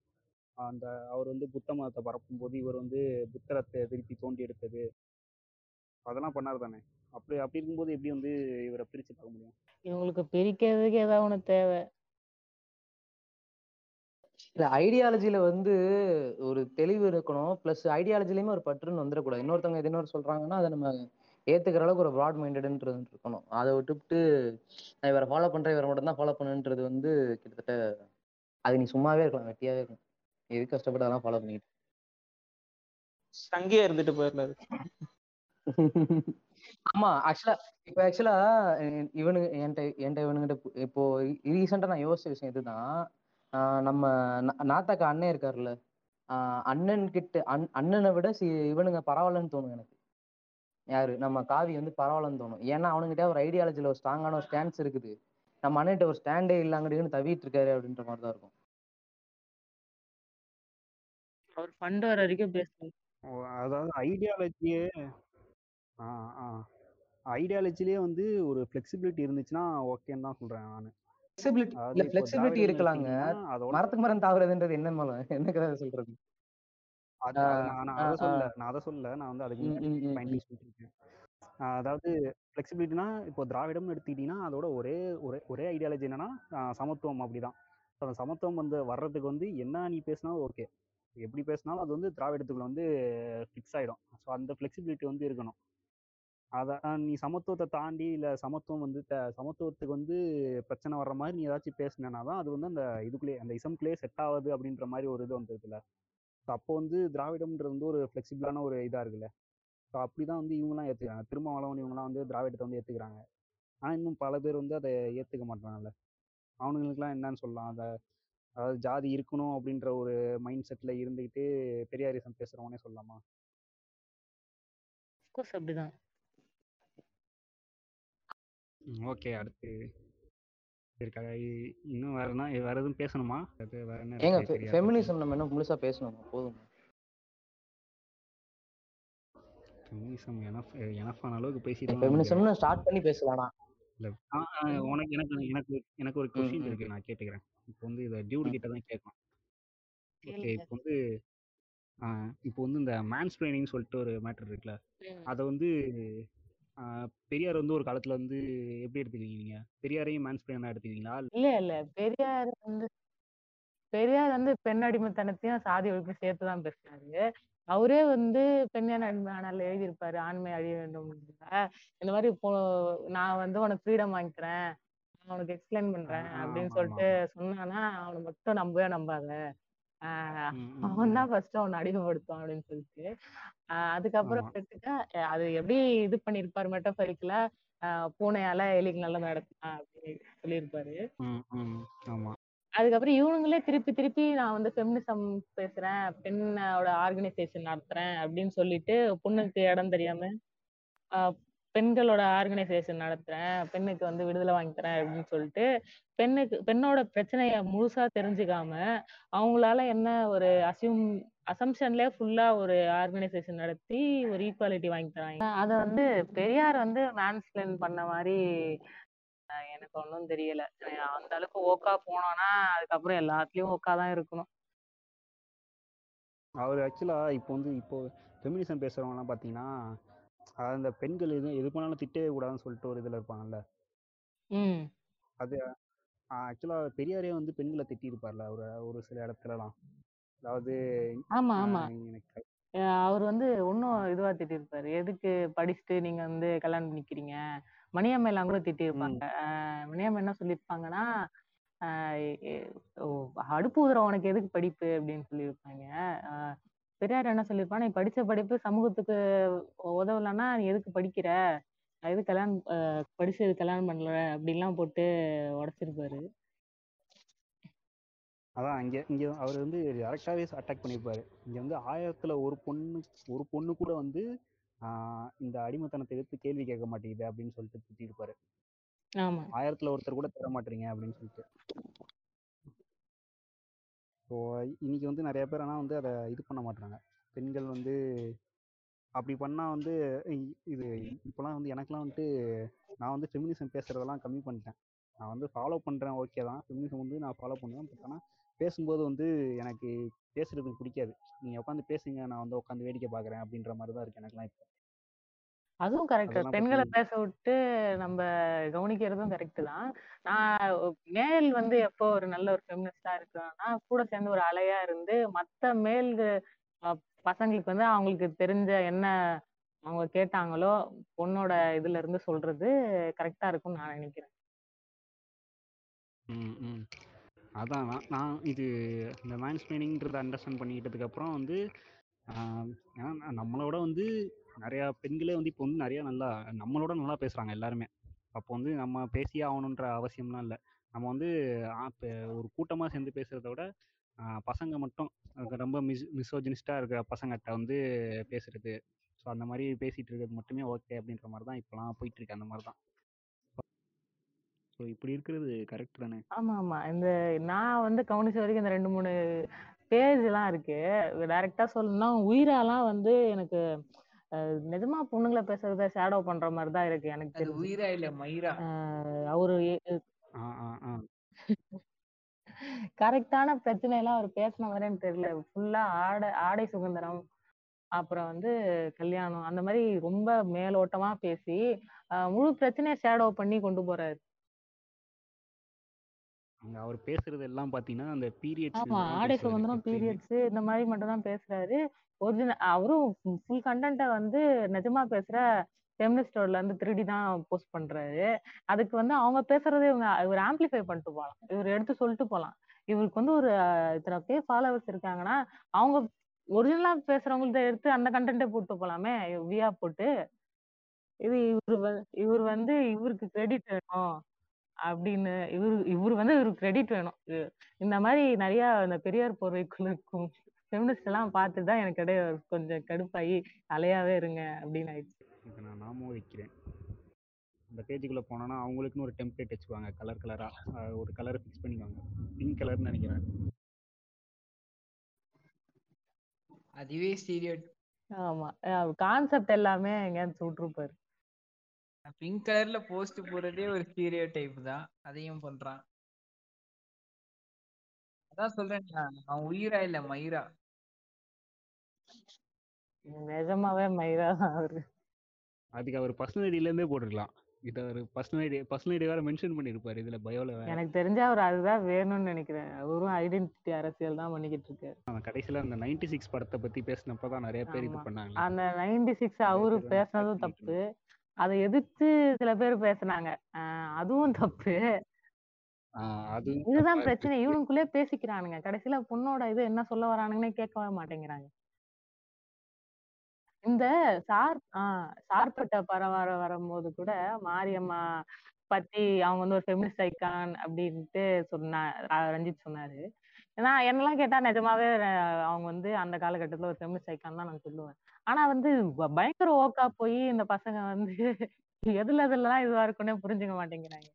அந்த அவர் வந்து புத்த மதத்தை பரப்பும் போது இவர் வந்து புத்தரத்தை திருப்பி தோண்டி எடுத்தது. அதெல்லாம் பண்ணார் தானே? அப்படி அப்படி இருக்கும்போது எப்படி வந்து இவரை பிரிச்சு பார்க்க முடியும்? இவங்களுக்கு பிரிக்கிறதுக்கு ஏதாவது ஒன்று தேவை. இல்ல ஐடியாலஜில வந்து ஒரு தெளிவு இருக்கணும். பிளஸ் ஐடியாலஜிலயுமே ஒரு பற்றுன்னு வந்துடக்கூடாது. இன்னொருத்தவங்க எது இன்னொரு சொல்றாங்கன்னா அதை நம்ம ஏத்துக்கிற அளவுக்கு ஒரு ப்ராட் மைண்டட்ன்றது இருக்கணும். அதை விட்டுவிட்டு நான் இவரை ஃபாலோ பண்றேன் இவரை மட்டும் தான் ஃபாலோ பண்ணுன்றது வந்து கிட்டத்தட்ட அது நீ சும்மாவே இருக்கலாம் வெட்டியாவே இருக்கலாம். எது கஷ்டப்பட்டு அதெல்லாம் ஃபாலோ பண்ணிட்டு சங்கியா இருந்துட்டு போயிடல ஆமா ஆக்சுவலா இப்போ ஆக்சுவலா இவனுங்க என்கிட்ட என்கிட்ட இவனுங்கிட்ட இப்போ ரீசெண்டா நான் யோசிச்ச விஷயம் இதுதான் ஆஹ் நம்ம நாத்தாக்கா அண்ணன் இருக்காருல்ல. ஆஹ் அண்ணன் கிட்ட அண் அண்ணனை விட சி இவனுங்க பரவாயில்லன்னு தோணும் எனக்கு. யாரு? நம்ம காவி வந்து பரவாயில்லன்னு தோணும். ஏன்னா அவனுங்கிட்ட ஒரு ஐடியாலஜில ஒரு ஸ்ட்ராங்கான ஒரு ஸ்டாண்ட்ஸ் இருக்குது. நம்ம அண்ணன்கிட்ட ஒரு ஸ்டாண்டே இல்லாங்கடின்னு தவிட்டு இருக்காரு அப்படின்ற மாதிரி தான் இருக்கும். அவர் ஃபண்ட் வர வரைக்கும் பேசணும் அதாவது ஐடியாலஜியே ஆ ஆ. ஐடியாலஜிலேயே வந்து ஒரு ஃப்ளெக்சிபிலிட்டி இருந்துச்சுன்னா ஓகேன்னு தான் சொல்றேன் நான். ஃபிளெக்சிபிலிட்டி இல்ல ஃபிளெக்சிபிலிட்டி இருக்கலாங்க. மரத்துக்கு மரம் தாவறதுன்றது என்ன மலம் என்ன கதை சொல்றது? நான் அதை. சொல்ல நான் அதை சொல்ல நான் வந்து அதுக்கு அதாவது ஃப்ளெக்சிபிலிட்டினா இப்போ திராவிடம்னு எடுத்துக்கிட்டிங்கன்னா அதோட ஒரே ஒரே ஒரே ஐடியாலஜி என்னன்னா சமத்துவம் அப்படிதான். அந்த சமத்துவம் வந்து வர்றதுக்கு வந்து என்ன நீ பேசினாலும் ஓகே எப்படி பேசினாலும் அது வந்து திராவிடத்துக்குள்ள வந்து ஃபிக்ஸ் ஆயிடும். ஸோ அந்த ஃப்ளெக்சிபிலிட்டி வந்து இருக்கணும். அதை நீ சமத்துவத்தை தாண்டி இல்லை சமத்துவம் வந்து சமத்துவத்துக்கு வந்து பிரச்சனை வர்ற மாதிரி நீ ஏதாச்சும் பேசினா தான் அது வந்து அந்த இதுக்குள்ளே அந்த இசம்குள்ளேயே செட் ஆகுது அப்படின்ற மாதிரி ஒரு இது வந்ததுல ஸோ அப்போ வந்து திராவிடம்ன்றது வந்து ஒரு ஃப்ளெக்சிபிளான ஒரு இதாக இருக்குல்ல. ஸோ அப்படி தான் வந்து இவங்கலாம் ஏற்றுக்கிறாங்க திருமாவளவன் இவங்கலாம் வந்து திராவிடத்தை வந்து ஏற்றுக்கிறாங்க ஆனால் இன்னும் பல பேர் வந்து அதை ஏற்றுக்க மாட்டாங்கல்ல அவனுங்களுக்குலாம் என்னன்னு சொல்லலாம். அதை அதாவது ஜாதி இருக்கணும் அப்படின்ற ஒரு மைண்ட் செட்டில் இருந்துக்கிட்டு பெரியாரிசம் பேசுகிறவனே சொல்லலாமா? அப்படிதான். அப்படிதான் ஓகே. அடுத்து இருக்கா இ- இன்னும் வேற என்ன வேற எதுவும் பேசணுமா? அது வேற என்ன ஏங்க இருக்கு? ஃபெமினிசம் நம்ம என்ன முழுசா பேசணுமா? போதும்? ஃபெமினிசம் எனஃப் எனஃபான அளவுக்கு பேசிட்டு ஃபெமினிசம்னு ஸ்டார்ட் பண்ணி பேசலாம் இல்ல ஆ, ஆ, உனக்கு எனக்கு எனக்கு எனக்கு ஒரு கொஸ்டின் ம். இருக்கு. நான் கேட்டுக்கிறேன். இப்போ வந்து இதை டியூட் ம். கிட்ட தான் கேட்கணும். ஓகே கேளுங்க. இப்போ வந்து ஆ, இப்போ வந்து இந்த மேன்ஸ்பிளைனிங் சொல்லிட்டு ஒரு மேட்டர் இருக்குல்ல. ம். அதை வந்து பெரியார் வந்து ஒரு காலத்துல வந்து எப்படி எடுத்துக்கிறீங்க நீங்க பெரியாரையும் மேன்ஸ்பிளைனா எடுத்துக்கிறீங்களா இல்ல இல்ல பெரியார் வந்து பெரியார் வந்து பெண் அடிமைத்தனத்தையும் சாதி ஒழிப்பையும் சேர்த்து தான் பேசினாரு அவரே வந்து பெண்ணியான அடிமையானால் எழுதியிருப்பாரு. ஆண்மை அழிய வேண்டும் இந்த மாதிரி இப்போ நான் வந்து உனக்கு ஃப்ரீடம் வாங்கிக்கிறேன். நான் உனக்கு எக்ஸ்பிளைன் பண்றேன் அப்படின்னு சொல்லிட்டு சொன்னானா அவனை மட்டும் நம்பவே நம்பாத. அவன். தான் ஃபர்ஸ்ட் அவனை அடிமைப்படுத்துவான் அப்படின்னு சொல்லிட்டு. ஆஹ் அதுக்கப்புறம் அது எப்படி இது பண்ணிருப்பாரு மெட்டபரிக்கல பூனையால எலிக்கு நல்ல நடத்தான் அப்படின்னு சொல்லியிருப்பாரு அதுக்கப்புறம் இவனுங்களே திருப்பி திருப்பி நான் வந்து ஃபெமினிசம் பேசுறேன் பெண்ணோட ஆர்கனைசேஷன் நடத்துறேன் அப்படின்னு சொல்லிட்டு பொண்ணுக்கு இடம் தெரியாம பெண்களோட ஆர்கனைசேஷன் நடத்துறேன் பெண்ணுக்கு வந்து விடுதலை வாங்கி தரேன் அப்படின்னு சொல்லிட்டு பெண்ணுக்கு பெண்ணோட பிரச்சனைய முழுசா தெரிஞ்சுக்காம அவங்களால என்ன ஒரு அசியூம் அசம்ஷன்ல ஃபுல்லா ஒரு ஆர்கனைசேஷன் நடத்தி ஒரு ஈக்குவாலிட்டி வாங்கி தராங்க. அத வந்து பெரியார் வந்து மேன்ஸ்பிளைன் பண்ண மாதிரி எனக்கு ஒன்றும் தெரியல. அந்த அளவுக்கு ஓக்கா போனோம்னா அதுக்கப்புறம் எல்லாத்துலயும் ஓக்கா தான் இருக்கணும். அவர் ஆக்சுவலா இப்போ வந்து இப்போ ஃபெமினிசம் பேசுறவங்கலாம் பார்த்தீங்கன்னா அதாவது இந்த பெண்கள் எதுவும் எது பண்ணாலும் திட்டவே கூடாதுன்னு சொல்லிட்டு ஒரு இதில் இருப்பாங்கல்ல? ம். அது ஆக்சுவலாக பெரியாரே வந்து பெண்களை திட்டியிருப்பார்ல ஒரு ஒரு சில இடத்துலலாம். அதாவது ஆமா ஆமா. ஆஹ் எனக்கு அஹ் அவர் வந்து இன்னும் இதுவா திட்டிருப்பாரு எதுக்கு படிச்சுட்டு நீங்க வந்து கல்யாணம் பண்ணிக்கிறீங்க? மணியம்மை எல்லாம் கூட திட்டிருப்பாங்க அஹ் மணியம்மை என்ன சொல்லியிருப்பாங்கன்னா ஆஹ் எ- ஓ, அடுப்பு ஊதுற உனக்கு எதுக்கு படிப்பு? அப்படின்னு சொல்லியிருப்பாங்க. பெரியார் என்ன சொல்லியிருப்பாங்க நீ படிச்ச படிப்பு சமூகத்துக்கு உதவலைன்னா நீ எதுக்கு படிக்கிற? எது கல்யாணம் ஆஹ் படிச்சு கல்யாணம் பண்ணல? அப்படின்லாம் போட்டு உடைச்சிருப்பாரு. அதான் இங்கே இங்கே அவர் வந்து டேரக்டாகவே அட்டாக் பண்ணியிருப்பாரு. இங்கே வந்து ஆயிரத்தில் ஒரு பொண்ணு ஒரு பொண்ணு கூட வந்து ஆஹ் இந்த அடிமைத்தனத்தை எதிர்த்து கேள்வி கேட்க மாட்டேங்குது அப்படின்னு சொல்லிட்டு திட்டிருப்பாரு ஆமா. ஆயிரத்தில் ஒருத்தர் கூட தர மாட்டீங்க அப்படின்னு சொல்லிட்டு. ஸோ இன்னைக்கு வந்து நிறைய பேர் ஆனால் வந்து அதை இது பண்ண மாட்டுறாங்க பெண்கள் வந்து அப்படி பண்ணால் வந்து இது இப்போலாம் வந்து எனக்கெலாம் வந்துட்டு நான் வந்து ஃபெமினிசம் பேசுகிறதெல்லாம் கம்மி பண்ணிட்டேன். நான் வந்து ஃபாலோ பண்ணுறேன் ஓகே தான். ஃபெமினிசம் வந்து நான் ஃபாலோ பண்ணுவேன் பட் ஆனால் பேசும்போது வந்து எனக்கு பேசுறதுக்கு பிடிக்காது. நீங்கள் உட்காந்து பேசுங்க நான் வந்து உட்காந்து வேடிக்கை பார்க்குறேன் அப்படின்ற மாதிரி தான் இருக்கு எனக்குலாம் இப்போ. அதுவும் கரெக்ட் அதெல்லாம் பெண்களை பத்தி- பேச விட்டு நம்ம கவனிக்கிறதும் கரெக்ட் தான். நான் மேல் வந்து எப்போ ஒரு நல்ல ஒரு ஃபெமினிஸ்டா இருக்கிறான்னா கூட சேர்ந்து ஒரு அலையா இருந்து மத்த மேல் பசங்களுக்கு வந்து அவங்களுக்கு தெரிஞ்ச என்ன அவங்க கேட்டாங்களோ பொண்ணோட இதுல இருந்து சொல்றது கரெக்டா இருக்கும்னு நான் நினைக்கிறேன். ம் ம். அதான் நான் நான் இது இந்த மேன்ஸ்பிளைனிங்கிறத அண்டர்ஸ்டாண்ட் பண்ணிக்கிட்டதுக்கு அப்புறம் வந்து ஆஹ் ஏன்னா நான் நம்மளோட வந்து நிறையா பெண்களே வந்து இப்போ வந்து நிறையா நல்லா நம்மளோட நல்லா பேசுகிறாங்க எல்லாருமே. அப்போ வந்து நம்ம பேசியே ஆகணுன்ற அவசியம்லாம் இல்லை. நம்ம வந்து ஒரு கூட்டமாக சேர்ந்து பேசுகிறத விட பசங்க மட்டும் ரொம்ப மிஸ் மிசோஜினிஸ்டாக இருக்கிற பசங்கள்கிட்ட வந்து பேசுறது. ஸோ அந்த மாதிரி பேசிகிட்டு இருக்கிறது மட்டுமே ஓகே அப்படின்ற மாதிரி தான் இப்போலாம் போயிட்டுருக்கு அந்த மாதிரி தான். ஸோ இப்படி இருக்கிறது கரெக்ட் தானே? ஆமா ஆமா. இந்த நான் வந்து கவனிச்ச வரைக்கும் இந்த ரெண்டு மூணு பேஜ் எல்லாம் இருக்கு டைரக்டா சொல்லணும்னா உயிராலாம் வந்து எனக்கு நிஜமா பொண்ணுங்களை பேசுறத ஷேடோ பண்ற மாதிரி தான் இருக்கு எனக்கு அது தெரிஞ்சு. உயிரா இல்ல மயிரா? அவரு ஆ ஆ ஆ. கரெக்டான பிரச்சனை எல்லாம் அவர் பேசின மாதிரி எனக்கு தெரியல ஃபுல்லா ஆடை ஆடை சுதந்திரம் அப்புறம் வந்து கல்யாணம் அந்த மாதிரி ரொம்ப மேலோட்டமா பேசி அஹ், முழு பிரச்சனையை ஷேடோ பண்ணி கொண்டு போறாரு. அவர் பேசுறது எல்லாம் பாத்தீங்கன்னா அந்த பீரியட்ஸ் ஆமா ஆடை சுதந்திரம் பீரியட்ஸ் இந்த மாதிரி மட்டும் தான் பேசுறாரு. ஒரிஜினல் அவரும் ஃபுல் கண்டென்ட்டை வந்து நிஜமா பேசுற ஃபெமினிஸ்டோட இருந்து திருடி தான் போஸ்ட் பண்றாரு. அதுக்கு வந்து அவங்க பேசுறதை இவங்க இவர் ஆம்பிளிஃபை பண்ணிட்டு போகலாம் இவர் எடுத்து சொல்லிட்டு போகலாம் இவருக்கு வந்து ஒரு இத்தனை பேர் ஃபாலோவர்ஸ் இருக்காங்கன்னா அவங்க ஒரிஜினலா பேசுறவங்கள்ட்ட எடுத்து அந்த கண்டென்ட்டை போட்டு போலாமே வியா போட்டு. இது இவர் வ- இவர் வந்து இவருக்கு கிரெடிட் வேணும். அப்படின்னு இவரு இவர் வந்து இவருக்கு கிரெடிட் வேணும். இந்த மாதிரி நிறைய இந்த பெரியார் போர்வைக்குள்ள இருக்கும். ஃபெமினிஸ்ட் எல்லாம் பார்த்துட்டு தான் எனக்கு இடையே கொஞ்சம் கடுப்பாகி அலையாவே இருங்க அப்படின்னு ஆயிடுச்சு. இதை நான் நாமும் வைக்கிறேன். அந்த பேஜுக்குள்ள போனோன்னா அவங்களுக்குன்னு ஒரு டெம்ப்ளேட் வச்சுக்குவாங்க கலர் கலரா ஒரு கலரை ஃபிக்ஸ் பண்ணிக்குவாங்க. பிங்க் கலர்னு நினைக்கிறேன். அதுவே ஸ்டீரியோ ஆமா. கான்செப்ட் எல்லாமே எங்கேயாவது விட்டுருப்பாரு பிங்க் கலர்ல போஸ்ட் போடுறதே ஒரு ஸ்டீரியோ டைப் தான். அதையும் பண்றான். அதான் சொல்றேன் அவன் உயிரா இல்ல மயிரா? நிஜமாவே மயிரா தான் அவரு. அதுக்கு அவர் பர்சனலிட்டிலேருந்தே போட்டிருக்கலாம். இதை ஒரு பர்சனல் பர்சனல் வேற மென்ஷன் பண்ணியிருப்பாரு இதுல பயோல எனக்கு தெரிஞ்ச அவர் அதுதான் வேணும்னு நினைக்கிறேன். அவரும் ஐடென்டிட்டி அரசியல் தான் பண்ணிக்கிட்டு இருக்காரு. அவன் கடைசியில அந்த நைன்டி சிக்ஸ் படத்தை பத்தி பேசினப்பதான் நிறைய பேர் இது பண்ணாங்க அந்த நைன்டி சிக்ஸ் அவரு பேசுனதும் தப்பு. அதை எதிர்த்து சில பேர் பேசுனாங்க. ஆஹ் அதுவும் தப்பு. அது இதுதான் தப்பா பிரச்சனை. இவனுக்குள்ளே பேசிக்கிறானுங்க. கடைசியில பொண்ணோட இது என்ன சொல்ல வரானுங்கன்னே கேட்கவே மாட்டேங்கிறாங்க. இந்த சார் ஆஹ் சார்பட்ட பரவார வரும்போது கூட மாரியம்மா பத்தி அவங்க வந்து ஒரு ஃபெமினிஸ்ட் ஐக்கான் அப்படின்ட்டு சொன்னா ரஞ்சித் சொன்னாரு. நான் என்னெல்லாம் கேட்டா நிஜமாவே அவங்க வந்து அந்த காலகட்டத்துல ஒரு ஃபெமினிஸ்ட் ஐக்கான் தான் நான் சொல்லுவேன். ஆனா வந்து பயங்கர ஓக்கா போய் இந்த பசங்க வந்து எதுல எதுலலாம் இதுவா இருக்குன்னே புரிஞ்சுக்க மாட்டேங்கிறாங்க.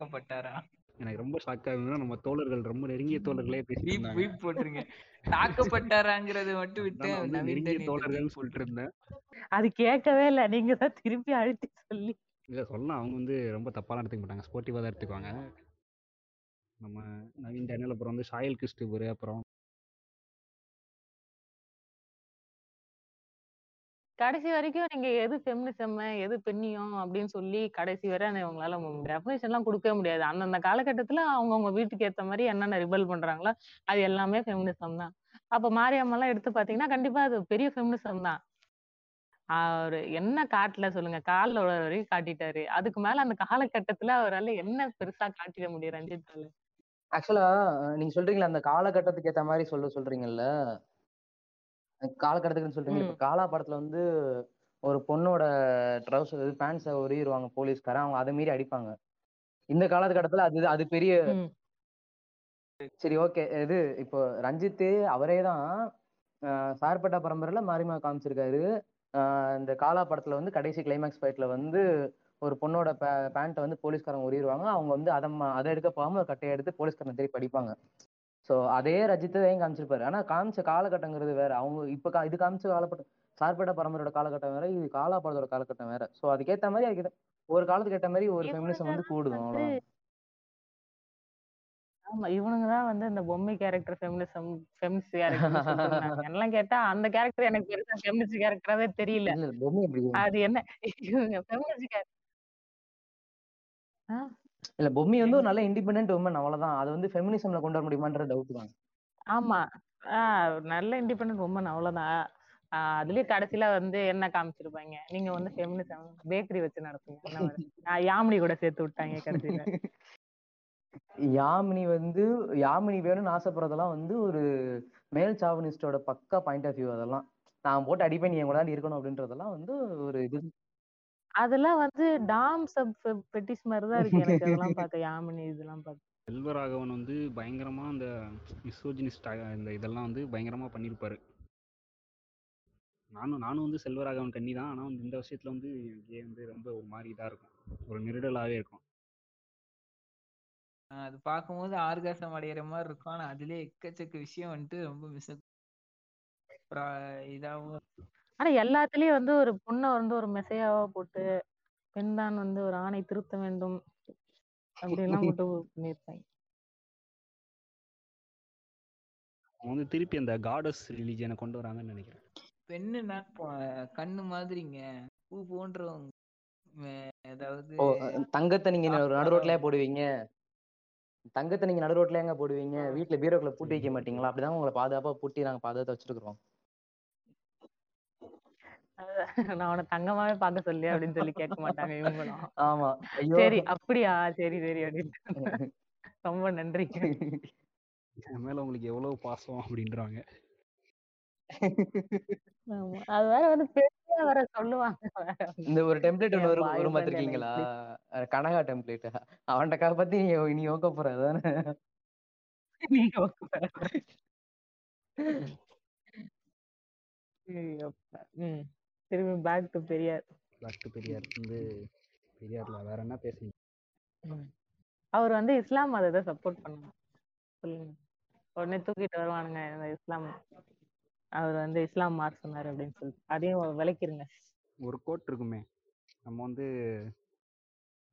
தாக்கப்பட்டாரா எனக்கு ரொம்ப ஷாக் ஆகுதுன்னா நம்ம தோழர்கள் ரொம்ப நெருங்கிய தோழர்களே பேசிட்டு போட்டுருங்க. தாக்கப்பட்டாராங்கிறத மட்டும் விட்டு நெருங்கிய தான் தோழர்கள்னு சொல்லிட்டு இருந்தேன் அது கேட்கவே இல்லை. நீங்க தான் திருப்பி அழுத்தி சொல்லி. இல்ல சொல்லலாம். அவங்க வந்து ரொம்ப தப்பாலாம் எடுத்துக்க மாட்டாங்க. ஸ்போர்ட்டிவா தான் எடுத்துக்குவாங்க. நம்ம நவீன் டேனியல் அப்புறம் வந்து சாயல் கிறிஸ்துவர் அப்புறம் கடைசி வரைக்கும் நீங்க எது ஃபெமினிசம் எது பெண்ணியம் அப்படின்னு சொல்லி கடைசி வரை உங்களால டெஃபினேஷன் எல்லாம் கொடுக்கவே முடியாது. அந்தந்த காலகட்டத்துல அவங்கவுங்க வீட்டுக்கு ஏத்த மாதிரி என்னென்ன ரிபல் பண்றாங்களோ அது எல்லாமே ஃபெமினிசம் தான். அப்ப மாரியம்மெல்லாம் எடுத்து பாத்தீங்கன்னா கண்டிப்பா அது பெரிய ஃபெமினிசம் தான். அவரு என்ன காட்டல சொல்லுங்க கால உள்ள வரைக்கும் காட்டிட்டாரு. அதுக்கு மேல அந்த காலகட்டத்துல அவரால என்ன பெருசா காட்டிட முடியும் ரஞ்சித்தால ஆக்சுவலா நீங்க சொல்றீங்களா அந்த காலகட்டத்துக்கு ஏத்த மாதிரி சொல்ல சொல்றீங்கல்ல? காலகட்டத்துக்குன்னு சொல்றீங்க இப்ப காலா படத்துல வந்து ஒரு பொண்ணோட ட்ரௌசர் பேண்ட்ஸை உரியிருவாங்க போலீஸ்காரன் அவங்க அதை மீறி அடிப்பாங்க. இந்த காலகட்டத்துல அது அது பெரிய சரி ஓகே. இது இப்போ ரஞ்சித் அவரே தான் சார்பட்டா பரம்பரையில மாரிமா காமிச்சிருக்காரு. இந்த காலா படத்துல வந்து கடைசி கிளைமேக்ஸ் ஃபைட்ல வந்து ஒரு பொண்ணோட பேண்ட்டை வந்து போலீஸ்காரங்க உரியிருவாங்க அவங்க வந்து அதை அதை எடுக்க போகாம ஒரு கட்டையை எடுத்து போலீஸ்காரங்க திருப்பி படிப்பாங்க ஸோ அதே ரஜித்தையும் காமிச்சிருப்பாரு? ஆனா காமிச்ச காலகட்டங்கிறது வேற. அவங்க இப்ப கா- இது காமிச்ச காலகட்டம் சார்பட்டா பரம்பரையோட காலகட்டம் வேற இது காலா படத்தோட காலகட்டம் வேற. ஸோ அதுக்கேத்த மாதிரி அதுக்கு ஒரு காலத்துக்கு ஏத்த மாதிரி ஒரு ஃபெமினிசம் வந்து கூடுதும் வந்து அவ்வளவுதான். ஆமா இவனுங்க தான் வந்து இந்த பொம்மை கேரக்டர் ஃபெமினிசம் ஃபெமினிஸ்ட் இருந்தாங்க என்னெல்லாம் கேட்டா அந்த கேரக்டர் எனக்கு பெருசா ஃபெமினிஸ்ட் கேரக்டராவே தெரியல. அது என்ன? இவங்க ஃபெமினிஸ்ட் கேரக்டர் இல்ல பொம்மி வந்து ஒரு நல்ல இண்டிபெண்டன்ட் உமன் அவ்வளவுதான். அது வந்து ஃபெமினிசம்ல கொண்டு வர முடியுமான்ற டவுட் தான். ஆமா. ஆஹ் நல்ல இண்டிபெண்டன்ட் உமன் அவ்வளவுதான். அதுலயே கடைசியில வந்து என்ன காமிச்சிருப்பாங்க? நீங்க வந்து ஃபெமினிசம் பேக்கரி வச்சு நடத்துங்க. யாமினி கூட சேர்த்து விட்டாங்க கடைசியில. யாமினி வந்து யாமினி வேணும்னு ஆசைப்படுறதெல்லாம் வந்து ஒரு மேல் சாவனிஸ்டோட பக்கா பாயிண்ட் ஆஃப் வியூ அதெல்லாம். நான் போட்டு அடிப்பேன் நீ என் கூட இருக்கணும் அப்படின்றதெல்லாம் வந்து ஒரு இது. அதெல்லாம் வந்து டாம் சப் பெட்டிஸ் மாதிரி தான் இருக்கு எனக்கு. அதெல்லாம் பார்க்க யாமினி இதெல்லாம் பார்க்க. செல்வராகவன் வந்து பயங்கரமா அந்த மிசோஜினிஸ்ட் இந்த இதெல்லாம் வந்து பயங்கரமா பண்ணியிருப்பாரு நானும் நானும் வந்து செல்வராகவன் கண்ணி தான். ஆனா வந்து இந்த விஷயத்துல வந்து எனக்கு வந்து ரொம்ப ஒரு மாதிரி இதா இருக்கும். ஒரு நெருடலாவே இருக்கும். அது பார்க்கும்போது ஆர்காசம் அடையிற மாதிரி இருக்கும். ஆனா அதுலயே எக்கச்சக்க விஷயம் வந்துட்டு ரொம்ப மிஸ் இதாகவும் ஆனா எல்லாத்துலயும் வந்து ஒரு பொண்ணை வந்து ஒரு மெசையாவா போட்டு பெண்தான் வந்து ஒரு ஆணை திருத்த வேண்டும் அப்படின்லாம் போட்டு பண்ணியிருப்பாங்க. அவங்க வந்து திருப்பி அந்த காடஸ் ரிலீஜியனை கொண்டு வராங்கன்னு நினைக்கிறேன். பெண்ணுனா கண்ணு மாதிரிங்க. பூ போன்றவங்க ஓ தங்கத்தை நீங்க ஒரு நடு ரோட்லயே போடுவீங்க. தங்கத்தை நீங்க நடு ரோட்ல எங்க போடுவீங்க வீட்டுல பீரோக்குள்ள பூட்டி வைக்க மாட்டீங்களா? அப்படிதான் உங்களை பாதுகாப்பா பூட்டி நாங்க பாதுகாத்து வச்சிருக்கிறோம். நான் உன தங்கமாவே பார்க்க சொல்லி அப்படின்னு சொல்லி கேட்க மாட்டாங்க இவங்களும். ஆமா. ஐயோ. சரி அப்படியா? சரி சரி அப்படின்னு ரொம்ப நன்றி என் மேல உங்களுக்கு எவ்வளவு பாசம் அப்படின்றாங்க. ஆமா. அது வேற வந்து பெருசா வேற சொல்லுவாங்க. வேற. இந்த ஒரு டெம்ப்ளேட் ஒன்று என் வரும் வரும் பார்த்திருக்கீங்களா எனக்கு அஹ் கனகா டெம்ப்ளேட் அவன்கிட்ட பத்தி நீ நீ ஓக்க போற அதானே? நீங்க. ஐயோப்பா. ம். திரும்பி back to Periyar. Doctor Periyar வந்து பெரியார்ல வேற என்ன பேசுறீங்க ம். அவர் வந்து இஸ்லாம் மதத்தை சப்போர்ட் பண்ணாங்க சொல்லுங்க. உடனே தூக்கிட்டு வருவானுங்க இந்த இஸ்லாம். அவர் வந்து இஸ்லாம் மார்க் சொன்னாரு அப்படின்னு சொல்லிட்டு. அதையும் விளக்கிருங்க. ஒரு கோட் இருக்குமே. நம்ம வந்து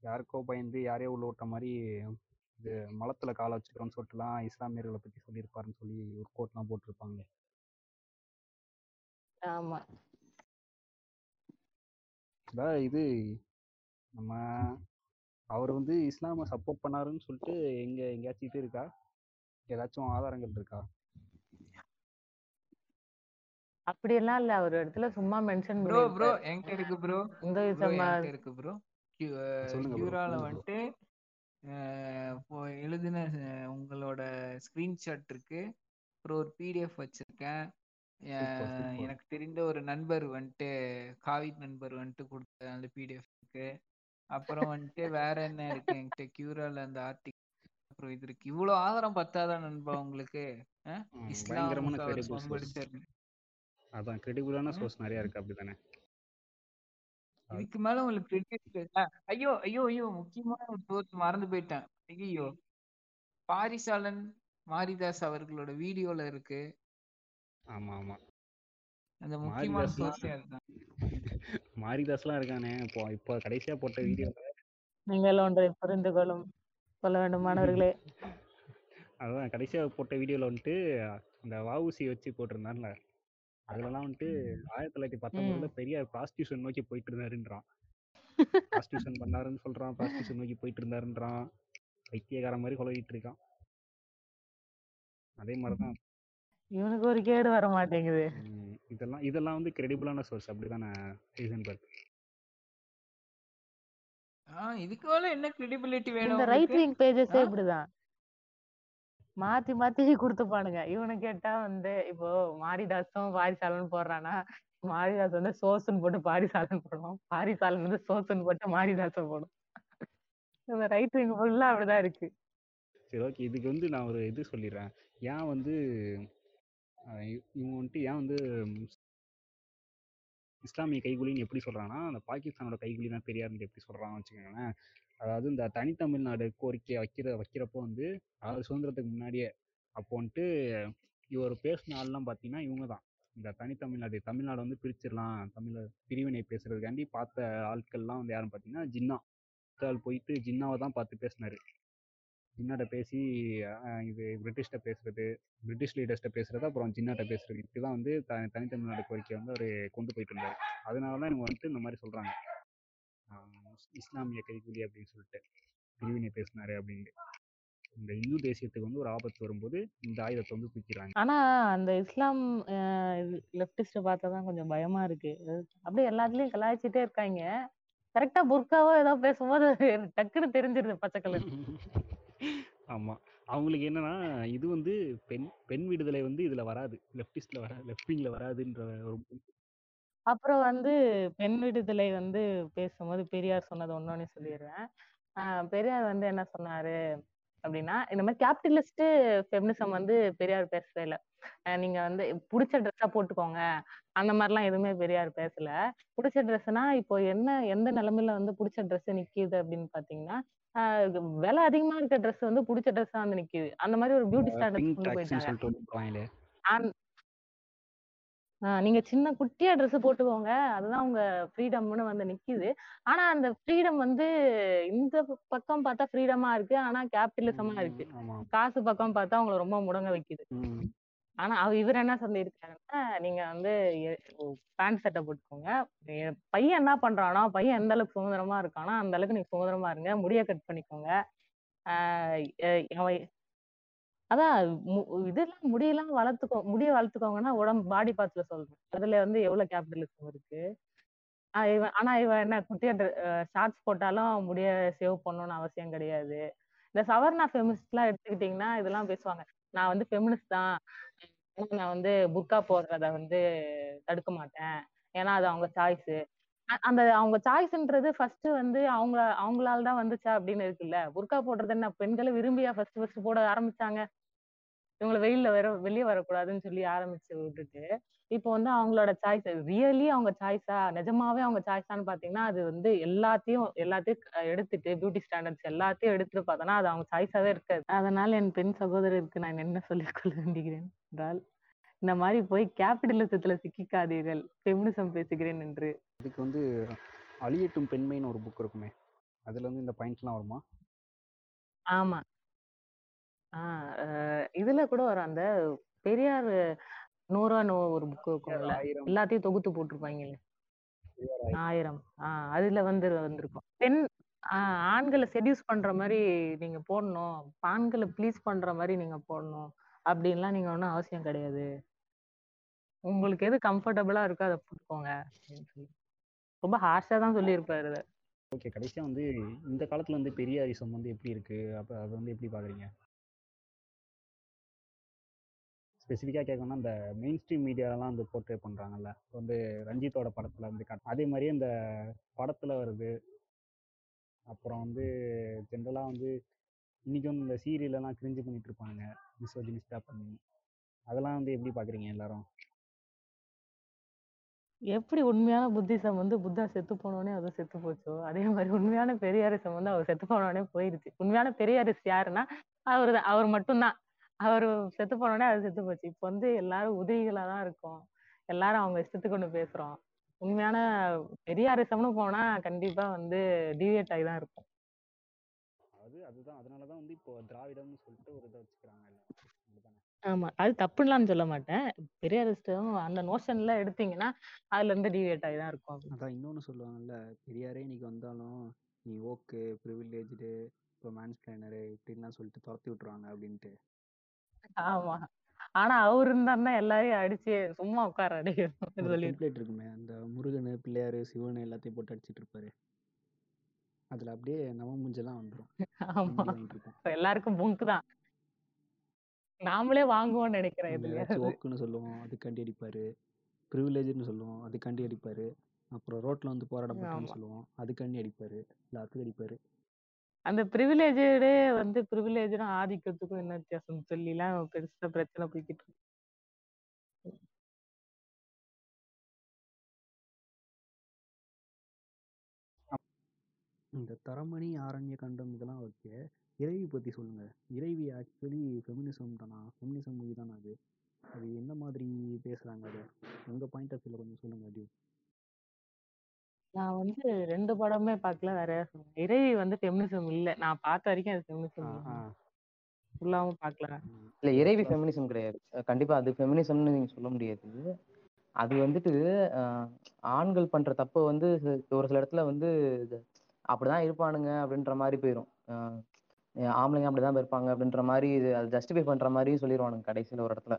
யாருக்கோ பயந்து யாரையோ உள்ள விட்ட மாதிரி இது மலத்துல காலை வச்சுக்கிறோம்னு சொல்லிட்டுலாம் இஸ்லாமியர்களை பத்தி சொல்லியிருப்பாருன்னு சொல்லி ஒரு கோட்லாம் போட்டிருப்பாங்க ஆமா. அதான் இது நம்ம அவர் வந்து இஸ்லாமை சப்போர்ட் பண்ணாருன்னு சொல்லிட்டு எங்க எங்கேயாச்சும் இது இருக்கா? ஏதாச்சும் ஆதாரங்கள் இருக்கா? அப்படியெல்லாம் இல்ல. ஒரு இடத்துல சும்மா மென்ஷன் ப்ரோ ப்ரோ என்கிட்ட இருக்கு ப்ரோ இந்த இருக்கு ப்ரோ கியூரால. வந்துட்டு எழுதின உங்களோட ஸ்கிரீன்ஷாட் இருக்கு. அப்புறம் ஒரு பிடிஎஃப் வச்சிருக்கேன். அஹ். எனக்கு தெரிந்த ஒரு நண்பர் வந்துட்டு காவித் நண்பர் வந்துட்டு கொடுத்த அந்த பிடிஎஃப் இருக்கு அப்புறம் வந்துட்டு வேற என்ன இருக்கு என்கிட்ட? கியூரால அந்த ஆர்டிக் அப்புறம் இது இருக்கு. இவ்வளவு ஆதாரம் பத்தாதான் நண்பா உங்களுக்கு? அஹ்? ம், அவர் அதான் கிரெடிபிளான. சோர்ஸ் நிறைய இருக்கு அப்படிதானே? அது- இதுக்கு மேல உங்களுக்கு கிரெடிட் ஐயோ ஐயோ ஐயோ முக்கியமான ஒரு சோர்ஸ் மறந்து போயிட்டேன். ஐயோ பாரிசாலன் மாரிதாஸ் அவர்களோட வீடியோல இருக்கு. ஆமா ஆமா அந்த முக்கியமான மாரிதாஸ்லாம் இருக்கானே. இப்போ இப்போ கடைசியா போட்ட வீடியோ நீங்கள் ஒன்றை புரிந்து கொள்ளும் கொள்ள வேண்டும் மாணவர்களே அதான் கடைசியா போட்ட வீடியோல வந்துட்டு அந்த வஉசி வச்சு போட்டிருந்தான்ல அதுலலாம் வந்துட்டு ஆயிரத்தி தொள்ளாயிரத்தி பத்தொன்பதுல பெரியார் ப்ராஸ்டியூஷன் நோக்கி போயிட்டு இருந்தாருன்றான் ப்ராஸ்டியூஷன் பண்ணாருன்னு சொல்றான் ப்ராஸ்டியூஷன் நோக்கி போயிட்டு இருந்தாருன்றான் மாதிரி குழவிட்டு இருக்கான் அதே மாதிரிதான் இவனுக்கு ஒரு கேடு வர மாட்டேங்குது. இதெல்லாம் இதெல்லாம் வந்து கிரெடிபிளான சோர்ஸ் அப்படிதானே ஹைசன்பர்க் ஆஹ் இதுக்கு மேல என்ன கிரெடிபிலிட்டி வேணும் இந்த ரைட் விங் பேஜஸே? இப்படிதான். மாத்தி மாத்தி கொடுத்துப்பானுங்க. இவனு கேட்டா வந்து இப்போ மாரிதாசும் பாரிசாலன் போடுறானா? மாரிதாஸ் வந்து சோசுன்னு போட்டு பாரிசாலன் போடுவோம் பாரிசாலன் வந்து சோசுன்னு போட்டு மாரிதாசன் போடும். இந்த ரைட் விங் ஃபுல்லா அப்படிதான் இருக்கு. சரி ஓகே இதுக்கு வந்து நான் ஒரு இது சொல்லிடுறேன். ஏன் வந்து இவங்க வந்துட்டு ஏன் வந்து இஸ்லாமிய கைகூலின்னு எப்படி சொல்றாங்கன்னா அந்த பாகிஸ்தானோட கைகூலி தான் பெரியார்னு எப்படி சொல்றான்னு வச்சுக்கோங்களேன். அதாவது இந்த தனித்தமிழ்நாடு கோரிக்கை வைக்கிற வைக்கிறப்போ வந்து அதாவது சுதந்திரத்துக்கு முன்னாடியே அப்போ வந்துட்டு இவர் பேசின ஆள்லாம் பார்த்தீங்கன்னா இவங்க தான். இந்த தனித்தமிழ்நாடு தமிழ்நாடு வந்து பிரிச்சிடலாம் தமிழ் பிரிவினை பேசுறதுக்காண்டி பார்த்த ஆட்கள்லாம் வந்து யாருன்னு பார்த்தீங்கன்னா ஜின்னா. போயிட்டு ஜின்னாவை தான் பார்த்து பேசினாரு. ஜின்னாட்ட பேசி இது பிரிட்டிஷ்ட பேசுறது பிரிட்டிஷ் லீடர்ஸ்ட்ட பேசுறது அப்புறம் ஜின்னாட்ட பேசுறது இப்படி தான் வந்து த தனித்தமிழ்நாடு கோரிக்கை வந்து அவர் கொண்டு போயிட்டு இருந்தார். அதனால தான் இவங்க வந்துட்டு இந்த மாதிரி சொல்றாங்க. ஆஹ் இஸ்லாமிய கைகூலி அப்படின்னு சொல்லிட்டு பிரிவினை பேசினாரு அப்படின்ட்டு. இந்த இந்து தேசியத்துக்கு வந்து ஒரு ஆபத்து வரும்போது இந்த ஆயுதத்தை வந்து தூக்கிடுறாங்க. ஆனா அந்த இஸ்லாம் லெப்டிஸ்ட பார்த்தாதான் கொஞ்சம் பயமா இருக்கு. அப்படியே எல்லாத்துலயும் கலாய்ச்சிட்டே இருக்காங்க. கரெக்டா புர்காவோ ஏதோ பேசும்போது டக்குன்னு தெரிஞ்சிருது பச்சை ஆமாம் அவங்களுக்கு என்னன்னா இது வந்து பெண் பெண் விடுதலை வந்து இதுல வராது. லெப்டிஸ்ட்ல வர லெஃப்ட் விங்ல வராதுன்ற ஒரு அப்புறம் வந்து பெண் விடுதலை வந்து பேசும்போது பெரியார் சொன்னது ஒன்னொன்னு சொல்லிடுறேன். பெரியார் வந்து என்ன சொன்னாரு அப்படின்னா இந்த மாதிரி கேபிட்டலிஸ்ட் ஃபெமினிசம் வந்து பெரியார் பேசவே இல்லை. அஹ் நீங்க வந்து புடிச்ச ட்ரெஸ்ஸா போட்டுக்கோங்க. அந்த மாதிரிலாம் எதுவுமே பெரியார் பேசல. புடிச்ச ட்ரெஸ்னா இப்போ என்ன எந்த நிலைமையில வந்து புடிச்ச ட்ரெஸ் நிக்கிது அப்படின்னு பாத்தீங்கன்னா ஆஹ் விலை அதிகமா இருக்க ட்ரெஸ் வந்து புடிச்ச ட்ரெஸ்ஸா வந்து நிக்குது. அந்த மாதிரி ஒரு பியூட்டி ஸ்டாண்டர்ட் பிங்க் கொண்டு போயிட்டாங்க. சொல்லிட்டு அந்- ஆஹ் நீங்க சின்ன குட்டியா ட்ரெஸ் போட்டுக்கோங்க. அதுதான் உங்க ஃப்ரீடம்னு வந்து நிக்குது. ஆனா அந்த ஃப்ரீடம் வந்து இந்த பக்கம் பார்த்தா ஃப்ரீடமா இருக்கு. ஆனா கேபிட்டலிசமா இருக்கு. ஆமா. காசு பக்கம் பார்த்தா உங்களை ரொம்ப முடங்க வைக்குது. ம். ஆனா அவர் இவர் என்ன சொல்லியிருக்காருன்னா நீங்க வந்து பேண்ட் சட்டை போட்டுக்கோங்க. என் பையன் என்ன பண்றானோ பையன் எந்த அளவுக்கு சுதந்திரமா இருக்கானோ அந்த அளவுக்கு நீங்க சுதந்திரமா இருங்க. முடிய கட் பண்ணிக்கோங்க. ஆஹ் எ- அவன் அதான் மு- இதெல்லாம் முடியெல்லாம் வளர்த்துக்கோ முடிய வளர்த்துக்கோங்கன்னா உடம்பு பாடி பார்ட்ஸ்ல சொல்றேன். அதுல வந்து எவ்வளவு கேபிட்டலிசம் இருக்கு ஆஹ் இவன் ஆனா இவன் என்ன குட்டியா ஷார்ட்ஸ் போட்டாலும் முடிய சேவ் பண்ணணும்னு அவசியம் கிடையாது. இந்த சவர்ணா ஃபெமினிஸ்ட் எல்லாம் எடுத்துக்கிட்டீங்கன்னா இதெல்லாம் பேசுவாங்க. நான் வந்து ஃபெமினிஸ்ட் தான். ஆனா நான் வந்து புர்கா போடுறத வந்து தடுக்க மாட்டேன். ஏன்னா அது அவங்க சாய்ஸ் அந்த அவங்க சாய்ஸ்ன்றது ஃபர்ஸ்ட் வந்து அவங்கள அவங்களால தான் வந்துச்சா அப்படின்னு இருக்குல்ல. புர்கா போடுறது என்ன பெண்களை விரும்பியா ஃபர்ஸ்ட் ஃபர்ஸ்ட் போட ஆரம்பிச்சாங்க? இவங்களை வெயில்ல வர வெளியே வரக்கூடாதுன்னு சொல்லி ஆரம்பிச்சு விட்டுட்டு இப்போ வந்து அவங்களோட சாய்ஸ் ரியலி அவங்க சாய்ஸா நிஜமாவே அவங்க சாய்ஸான்னு பாத்தீங்கன்னா அது வந்து எல்லாத்தையும் எல்லாத்தையும் க- எடுத்துட்டு பியூட்டி ஸ்டாண்டர்ட்ஸ் எல்லாத்தையும் எடுத்துட்டு பார்த்தோன்னா அது அவங்க சாய்ஸாவே இருக்காது. அதனால என் பெண் சகோதரருக்கு நான் என்ன சொல்லிக் கொள்ள வேண்டுகிறேன் என்றால் இந்த மாதிரி போய் கேபிட்டலிசத்துல சிக்கிக்காதீர்கள். ஃபெமினிசம் பேசுகிறேன் என்று. இதுக்கு வந்து அழியட்டும் பெண்மைன்னு ஒரு புக் இருக்குமே. அதுல வந்து இந்த பாயிண்ட்ஸ்லாம் வருமா? ஆமா. ஆஹ் அஹ் இதுல கூட வரும். அந்த பெரியார் நூறா நோ ஒரு புக் இருக்கும்ல. எல்லாத்தையும் தொகுத்து போட்டிருப்பாங்கல்ல. ஆயிரம். ஆஹ் அதுல வந்து வந்திருக்கும். பெண் ஆஹ் ஆண்களை செடியூஸ் பண்ற மாதிரி நீங்க போடணும். ஆண்களை ப்ளீஸ் பண்ற மாதிரி நீங்க போடணும். அப்படின்லாம் நீங்க ஒண்ணும் அவசியம் கிடையாது. உங்களுக்கு எது கம்ஃபர்டபுளா இருக்கோ அதை போட்டுக்கோங்க. ரொம்ப ஹார்ஷா தான் சொல்லியிருப்பாரு. ஓகே கடைசியா வந்து இந்த காலத்துல வந்து பெரியாரிசம் வந்து எப்படி இருக்கு? அப்ப அதை வந்து எப்படி பாக்குறீங்க? ஸ்பெசிஃபிக்காக கேட்கணும்னா இந்த மெயின் ஸ்ட்ரீம் மீடியாலாம் வந்து போர்ட்ரே பண்ணுறாங்கல்ல வந்து ரஞ்சித்தோட படத்தில் வந்து காட்டு அதே மாதிரியே இந்த படத்தில் வருது. அப்புறம் வந்து ஜென்ரலாக வந்து இன்றைக்கி வந்து இந்த சீரியலெல்லாம் கிரிஞ்சு பண்ணிட்டு இருப்பானுங்க மிஸ்ஓஜினிஸ்டாக பண்ணி. அதெல்லாம் வந்து எப்படி பார்க்குறீங்க எல்லாரும்? எப்படி உண்மையான புத்திசம் வந்து புத்தா செத்து போனோடனே அது செத்து போச்சோ? அதே மாதிரி உண்மையான பெரியாரிசம் வந்து அவர் செத்து போனோடனே போயிடுச்சு உண்மையான பெரியாரிஸ் யாருன்னா அவர் தான் அவர் மட்டும்தான். அவர் செத்து போனோடனே அது செத்து போச்சு. இப்போ வந்து எல்லாரும் உதவிகளா தான் இருக்கோம். எல்லாரும் அவங்க இஷ்டத்துக்கு ஒண்ணு பேசுறோம். உண்மையான பெரியாரிசம்னு போனா கண்டிப்பா வந்து டிவியேட் ஆகி தான் இருக்கும் அது அதுதான். அதனால தான் வந்து இப்போ திராவிடம்னு சொல்லிட்டு ஒரு இதை வச்சுக்கிறாங்க அப்படிதானே ஆமா. அது தப்புன்னுலாம் சொல்ல மாட்டேன். பெரியாரிஸ்டும் அந்த நோஷன்ல எடுத்தீங்கன்னா அதுல இருந்து டிவியேட் ஆகி தான் இருக்கும். அதான் இன்னொன்று சொல்லுவாங்கல்ல பெரியாரே இன்னைக்கு வந்தாலும் நீ ஓக்கு ப்ரிவிலேஜ்டு இப்போ மேன்ஸ் பிளானரு இப்படின்லாம் சொல்லிட்டு துரத்தி விட்ருவாங்க அப்படின்ட்டு. ஆமா. ஆனா அவர் இருந்தாருன்னா எல்லாரையும் அடிச்சு சும்மா உட்கார அடி ஒரு சொல்லி டெம்ப்ளேட் இருக்குமே அந்த முருகன் பிள்ளையார் சிவன் எல்லாத்தையும் போட்டு அடிச்சிட்டு இருப்பாரு. அதில் அப்படியே நவ மூஞ்செல்லாம் வந்துடும் ஆமா. இப்ப எல்லாருக்கும் புங்கு தான். நாமளே வாங்குவோம்னு நினைக்கிறேன் இதுல. ஓக்குன்னு சொல்லுவோம் அதுக்காண்டி அடிப்பாரு. ப்ரிவிலேஜ்னு சொல்லுவோம் அதுக்காண்டி அடிப்பாரு. அப்புறம் ரோட்ல வந்து போராடப்பட்டோம்னு ஆமா. சொல்லுவோம் அதுக்காண்டி அடிப்பாரு. எல்லாத்துக்கும் அடிப்பாரு. அந்த ப்ரிவிலேஜே வந்து ப்ரிவிலேஜும் ஆதிக்கத்துக்கும் என்ன வித்தியாசம்? சொல்லிலாம் பெருசா பிரச்சனை போய்கிட்டு இருக்கு. இந்த தரமணி ஆரண்ய கண்டம் இதெல்லாம் ஓகே. இறைவி பத்தி சொல்லுங்க. இறைவி ஆக்சுவலி ஃபெமினிசம் தானா? ஃபெமினிசம் மூவி தானா அது? அது எந்த மாதிரி பேசுறாங்க அது? உங்க பாயிண்ட் ஆஃப் வியூல கொஞ்சம் சொல்லுங்க டியூ. நான் வந்து ரெண்டு படமே பார்க்கல சொன்னேன் இறைவி வந்து ஃபெமினிசம் இல்ல. நான் பார்த்த வரைக்கும் அது ஆ ஃபெமினிசம் ஆ ஃபுல்லாவும் பார்க்கல. ம். இல்ல இறைவி ஃபெமினிசம் கிடையாது. கண்டிப்பா அது ஃபெமினிசம்னு நீங்க சொல்ல முடியாது. அது வந்துட்டு ஆண்கள் பண்ற தப்ப வந்து ஒரு சில இடத்துல வந்து இது அப்படிதான் இருப்பானுங்க அப்படின்ற மாதிரி போயிடும் ஆம்பளைங்க அப்படிதான் இருப்பாங்க அப்படின்ற மாதிரி இது அது ஜஸ்டிஃபை பண்ற மாதிரி சொல்லிடுவானுங்க கடைசியில ஒரு இடத்துல.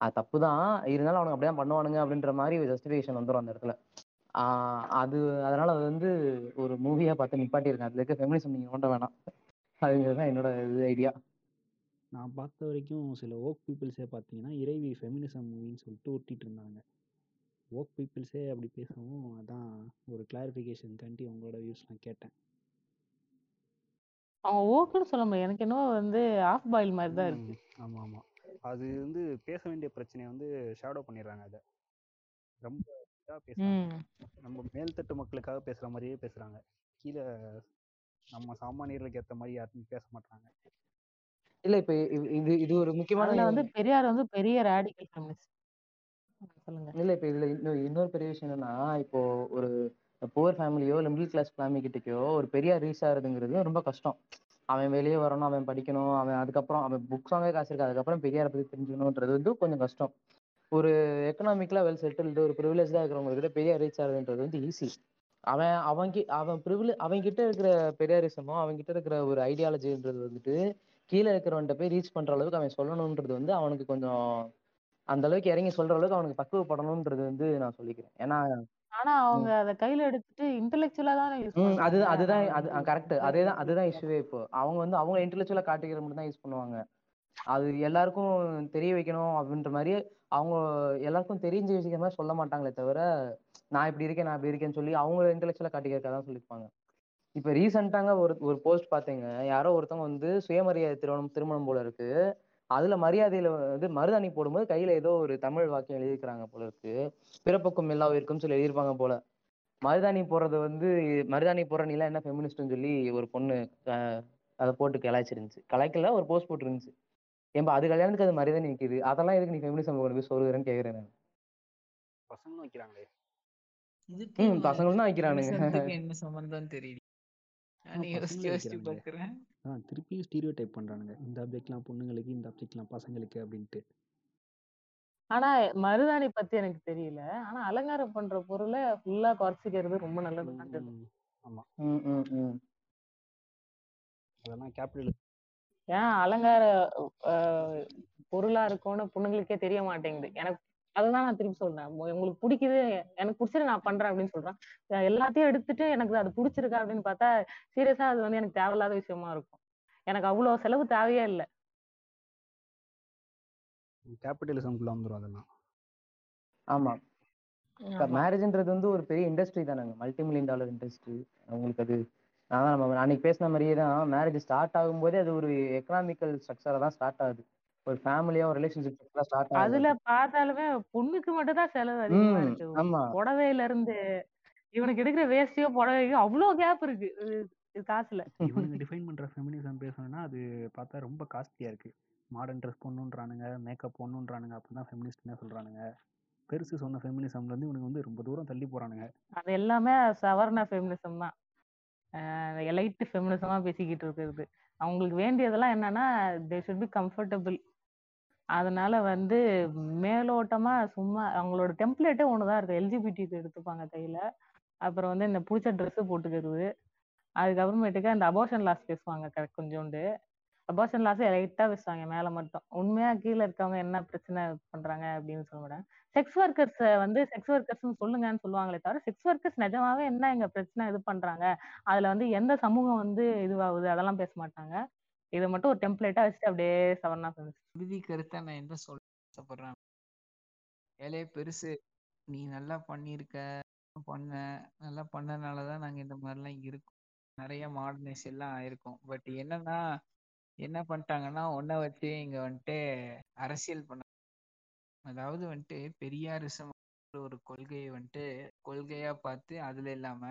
அது தப்பு தான் இருந்தாலும் அவனுங்க அப்படிதான் பண்ணுவானுங்க அப்படின்ற மாதிரி ஜஸ்டிஃபிகேஷன் வந்துடும் அந்த இடத்துல. அது அதனால அது வந்து ஒரு மூவியா பார்த்து நிப்பாட்டியிருக்கேன். அதுல இருக்க ஃபெமினிசம் நீங்க நோண்ட வேணாம். அதுதான் என்னோட இது ஐடியா நான் பார்த்த வரைக்கும் சில ஓக் பீப்புள்ஸே பார்த்தீங்கன்னா இறைவி ஃபெமினிசம் மூவின்னு சொல்லிட்டு ஒட்டிட்டு இருந்தாங்க. ஓக் பீப்புள்ஸே அப்படி பேசவும் அதான் ஒரு கிளாரிஃபிகேஷனுக்காண்டி உங்களோட வியூஸ் நான் கேட்டேன். அவன் ஓக்குன்னு சொல்ல முடியாது. எனக்கு என்னவோ வந்து ஆஃப் பாயில் மாதிரி தான் இருக்கு. ஆமாம் ஆமாம். அது வந்து பேச வேண்டிய பிரச்சனையை வந்து ஷேடோ பண்ணிடுறாங்க அதை. ரொம்ப இதாக பேசுகிறாங்க ம். நம்ம மேல்தட்டு மக்களுக்காக பேசுகிற மாதிரியே பேசுகிறாங்க கீழே நம்ம சாமானியர்களுக்கு ஏற்ற மாதிரி யாருமே பேச மாட்டாங்க இல்ல இப்ப இது இது ஒரு முக்கியமான வந்து பெரியார் வந்து பெரிய ரேடிக்கல் சொல்லுங்க. இல்ல இப்ப இதுல இன்னொரு இன்னொரு பெரிய விஷயம் என்னன்னா இப்போ ஒரு புவர் ஃபேமிலியோ இல்ல மிடில் கிளாஸ் ஃபேமிலி கிட்டக்கோ ஒரு பெரியார் ரீச் ஆகுறதுங்கிறது ரொம்ப கஷ்டம். அவன் வெளியே வரணும் அவன் படிக்கணும் அவன் அதுக்கப்புறம் அவன் புக்ஸ் வாங்க காசு இருக்கு அதுக்கப்புறம் பெரியாரை பத்தி தெரிஞ்சுக்கணுன்றது வந்து கொஞ்சம் கஷ்டம். ஒரு எக்கனாமிக்கலா வெல் செட்டில்டு ஒரு ப்ரிவிலேஜா இருக்கிறவங்க கிட்ட பெரியார் ரீச் ஆகுதுன்றது வந்து ஈஸி அவன் அவன் கி- அவன் ப்ரிவிலே அவன் கிட்ட இருக்கிற பெரியாரிசமோ அவன் கிட்ட இருக்கிற ஒரு ஐடியாலஜின்றது வந்துட்டு கீழே இருக்கிறவன்ட்ட போய் ரீச் பண்ற அளவுக்கு அவன் சொல்லணுன்றது வந்து அவனுக்கு கொஞ்சம் அந்த அளவுக்கு இறங்கி சொல்ற அளவுக்கு அவனுக்கு பக்குவப்படணும்ன்றது வந்து நான் சொல்லிக்கிறேன். ஏன்னா ஆனா அவங்க அத கையில எடுத்துட்டு இன்டெலெக்சுவலா தானே யூஸ் பண்றாங்க. அதுதான் அது கரெக்ட் பெரியாரை அதேதான் இஷ்யூவே இப்போ. அவங்க வந்து அவங்க இன்டெலெக்சுவலா காட்டிக்கிற மட்டும் தான் யூஸ் பண்ணுவாங்க. அது எல்லாருக்கும் தெரிய வைக்கணும் அப்படின்ற மாதிரி அவங்க எல்லாருக்கும் தெரிஞ்ச விஷயம் மாதிரி சொல்ல மாட்டாங்களே தவிர நான் இப்படி இருக்கேன் நான் இப்படி இருக்கேன்னு சொல்லி அவங்க இன்டெலெக்சுவலா காட்டிக்கிறதா தான் சொல்லியிருப்பாங்க. இப்ப ரீசெண்டாங்க ஒரு ஒரு போஸ்ட் பார்த்தீங்க. யாரோ ஒருத்தவங்க வந்து சுயமரியாதை திருமணம் திருமணம் போல இருக்கு. அதுல மரியாதையில வந்து மருதாணி போடும்போது கையில ஏதோ ஒரு தமிழ் வாக்கியம் எழுதியிருக்கிறாங்க போல இருக்கு. பிறப்புக்கும் எல்லா உயிருக்கும் சொல்லி எழுதியிருப்பாங்க போல. மருதாணி போடுறது வந்து மருதாணி போடுற நீலாம் என்ன ஃபெமினிஸ்ட்னு சொல்லி ஒரு பொண்ணு அதை போட்டு கலாய்ச்சிருந்துச்சு. கலாய்க்கல ஒரு போஸ்ட் போட்டுருந்துச்சு. ஏன்பா அது கல்யாணத்துக்கு அது மரியாதை நிற்குது அதெல்லாம் எதுக்கு நீ ஃபெமினிசம் கொண்டு போய் சொல்லுறேன்னு கேக்குறேன் நான். பசங்களும் வைக்கிறாங்களே? ம் பசங்களும் தான் வைக்கிறானுங்க. என்ன சம்பந்தம் தெரியல. திருப்பியும் ஸ்டீரியோ டைப் பண்றானுங்க. இந்த ஆப்ஜெக்ட்லாம் பொண்ணுங்களுக்கு இந்த ஆப்ஜெக்ட்லாம் பசங்களுக்கு அப்படின்ட்டு. ஆனா மருதாணி பத்தி எனக்கு தெரியல. ஆனா அலங்காரம் பண்ற பொருளை ஃபுல்லா குறைச்சிக்கிறது ரொம்ப ஆமா. ம். அதெல்லாம் கேபிட்டல் ஏன் அலங்கார அஹ், பொருளா இருக்கும்னு பொண்ணுங்களுக்கே தெரிய மாட்டேங்குது. எனக்கு அதுதான் நான் திருப்பி சொல்றேன். உங்க- உங்களுக்கு பிடிக்குது எனக்கு பிடிச்சது நான் பண்றேன் அப்படின்னு சொல்றேன். அஹ் எல்லாத்தையும் எடுத்துட்டு எனக்கு அது பிடிச்சிருக்கா அப்படின்னு பார்த்தா சீரியஸா அது வந்து எனக்கு தேவையில்லாத விஷயமா இருக்கும். எனக்கு அவ்வளவு செலவு தேவையே இல்லை. கேபிட்டலிசம்குள்ள வந்துரும் அதெல்லாம். ஆமா. இப்ப ஆமா. மேரேஜ்ன்றது வந்து ஒரு பெரிய இண்டஸ்ட்ரி தானேங்க. மல்டி மில்லியன் டாலர் இண்டஸ்ட்ரி உங்களுக்கு அது நான் தான் நம்ம அன்னைக்கு பேசின மாதிரியே தான் மேரேஜ் ஸ்டார்ட் ஆகும்போதே அது ஒரு எக்கனாமிக்கல் ஸ்ட்ரக்சரா தான் ஸ்டார்ட் ஆகுது. ஒரு ஃபேமிலியா ஒரு ரிலேஷன்ஷிப் ஸ்டார்ட் அதுல ஆகுது. பார்த்தாலுமே பொண்ணுக்கு மட்டும் தான் செலவு அதிகமா இருக்கு. புடவையில இருந்து இவனுக்கு எடுக்கிற வேஷ்டியோ புடவையோ அவ்வளவு கேப் இருக்கு. காசுல. இவனுங்க டிஃபைன் பண்ற ஃபெமினிசம் பேசணும்னா அது பார்த்தா ரொம்ப காஸ்ட்லியா இருக்கு. மாடர்ன் ட்ரெஸ் போடணுன்றானுங்க மேக்கப் போடணுன்றானுங்க அப்பதான் ஃபெமினிஸ்ட்னே சொல்றானுங்க. பெருசு சொன்ன ஃபெமினிசம்ல இருந்து இவனுங்க வந்து ரொம்ப தூரம் தள்ளி போறானுங்க. அது எல்லாமே சவர்ண ஃபெமினிசம் தான். எலைட் ஃபெமினிசமா பேசிக்கிட்டு இருக்கிறது. அவங்களுக்கு வேண்டியதெல்லாம் என்னன்னா தே ஷுட் பி கம்ஃபர்டபுள் அதனால வந்து மேலோட்டமா சும்மா அவங்களோட டெம்ப்ளேட்டே ஒண்ணுதான் இருக்கு. எல்ஜிபிடிக்கு எடுத்துப்பாங்க கையில. அப்புறம் வந்து இந்த பிடிச்ச ட்ரெஸ் போட்டுக்கிறது. அதுக்கப்புறமேட்டுக்கு அந்த அபோஷன் லாஸ் பேசுவாங்க க- கொஞ்சோண்டு. அபார்ஷன் லாஸ் லைட்டா பேசுவாங்க மேல மட்டும். உண்மையா கீழே இருக்கவங்க என்ன பிரச்சனை பண்றாங்க அப்படின்னு சொல்ல மாட்டாங்க. செக்ஸ் ஒர்க்கர்ஸ் வந்து செக்ஸ் ஒர்க்கர்ஸ் சொல்லுங்கன்னு சொல்லுவாங்களே தவிர செக்ஸ் ஒர்க்கர்ஸ் நிஜமாவே என்ன எங்க பிரச்சனை இது பண்றாங்க? அதுல வந்து எந்த சமூகம் வந்து இதுவாகுது? அதெல்லாம் பேச மாட்டாங்க. இதை மட்டும் ஒரு டெம்ப்ளேட்டா வச்சுட்டு அப்படியே சவர்ணா ஃபெமினிஸ்ட் இறுதி கருத்தை நான் என்ன சொல்ல ஆசைப்படுறேன் ஏலே பெருசு நீ நல்லா பண்ணியிருக்க பண்ண நல்லா பண்ணனால தான் இந்த மாதிரிலாம் இருக்கோம். நிறைய மாடர்னைஸ் எல்லாம் ஆயிருக்கும். பட் என்னன்னா என்ன பண்ணிட்டாங்கன்னா ஒன்ன வச்சு இங்க வந்துட்டு அரசியல் பண்ண அதாவது வந்துட்டு பெரியாரிசம் ஒரு கொள்கையை வந்துட்டு கொள்கையா பார்த்து அதுல இல்லாம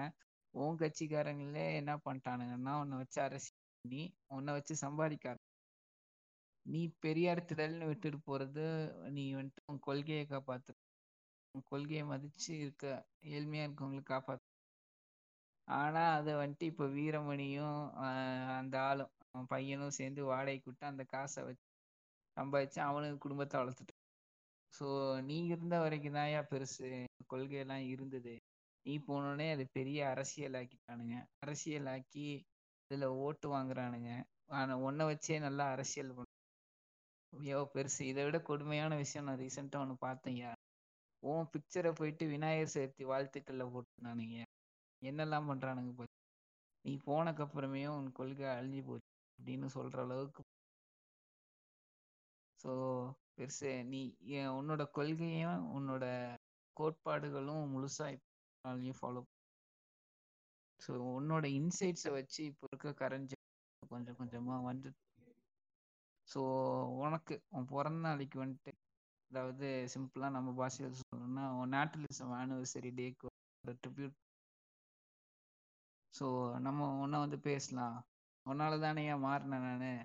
உன் கட்சிக்காரங்களே என்ன பண்ணிட்டானுங்கன்னா உன்னை வச்சு அரசியல் பண்ணி உன்னை வச்சு சம்பாதிக்க நீ பெரியார் திடல்னு விட்டுட்டு போறது நீ வந்துட்டு உன் கொள்கையை காப்பாத்து. உன் கொள்கையை மதிச்சு இருக்க ஏழ்மையா இருக்கவங்களுக்கு காப்பாத்து. ஆனா அதை வந்துட்டு இப்ப வீரமணியும் ஆஹ் அந்த ஆளும் அவன் பையனும் சேர்ந்து வாடகைக்கு விட்டு அந்த காசை வச்சு சம்பாதிச்சு அவனுக்கு குடும்பத்தை வளர்த்துட்டு ஸோ நீ இருந்த வரைக்கும் தான்யா பெருசு. கொள்கையெல்லாம் இருந்தது. நீ போனோடனே அது பெரிய அரசியல் ஆக்கிட்டானுங்க அரசியல் ஆக்கி இதுல ஓட்டு வாங்குறானுங்க. ஆனால் ஒன்றை வச்சே நல்லா அரசியல் பண்ண. ஐயோ பெருசு இதை விட கொடுமையான விஷயம் நான் ரீசெண்டாக ஒன்று பார்த்தேன்யா உன் பிக்சரை போயிட்டு விநாயகர் சதுர்த்தி வாழ்த்துக்களில் போட்டுருந்தானுங்க என்னெல்லாம் பண்றானுங்க பார்த்து நீ போனக்கு அப்புறமே உன் கொள்கை அழிஞ்சு போச்சு அப்படின்னு சொல்ற அளவுக்கு ஸோ பெருசு நீ என் உன்னோட கொள்கையும் உன்னோட கோட்பாடுகளும் முழுசா இப்போ ஃபாலோ ஸோ உன்னோட இன்சைட்ஸை வச்சு இப்போ இருக்க கரண்ட் கொஞ்சம் கொஞ்சமாக வந்து ஸோ உனக்கு உன் பிறந்த நாளைக்கு வந்துட்டு அதாவது சிம்பிளாக நம்ம பாஷையில் சொல்லணும்னா உன் நேட்டலிசம் ஆனிவர்சரி டேக்கு ட்ரிபியூட் ஸோ நம்ம ஒன்றா வந்து பேசலாம். உன்னால தானே ஏன் மாறினேன் நான்?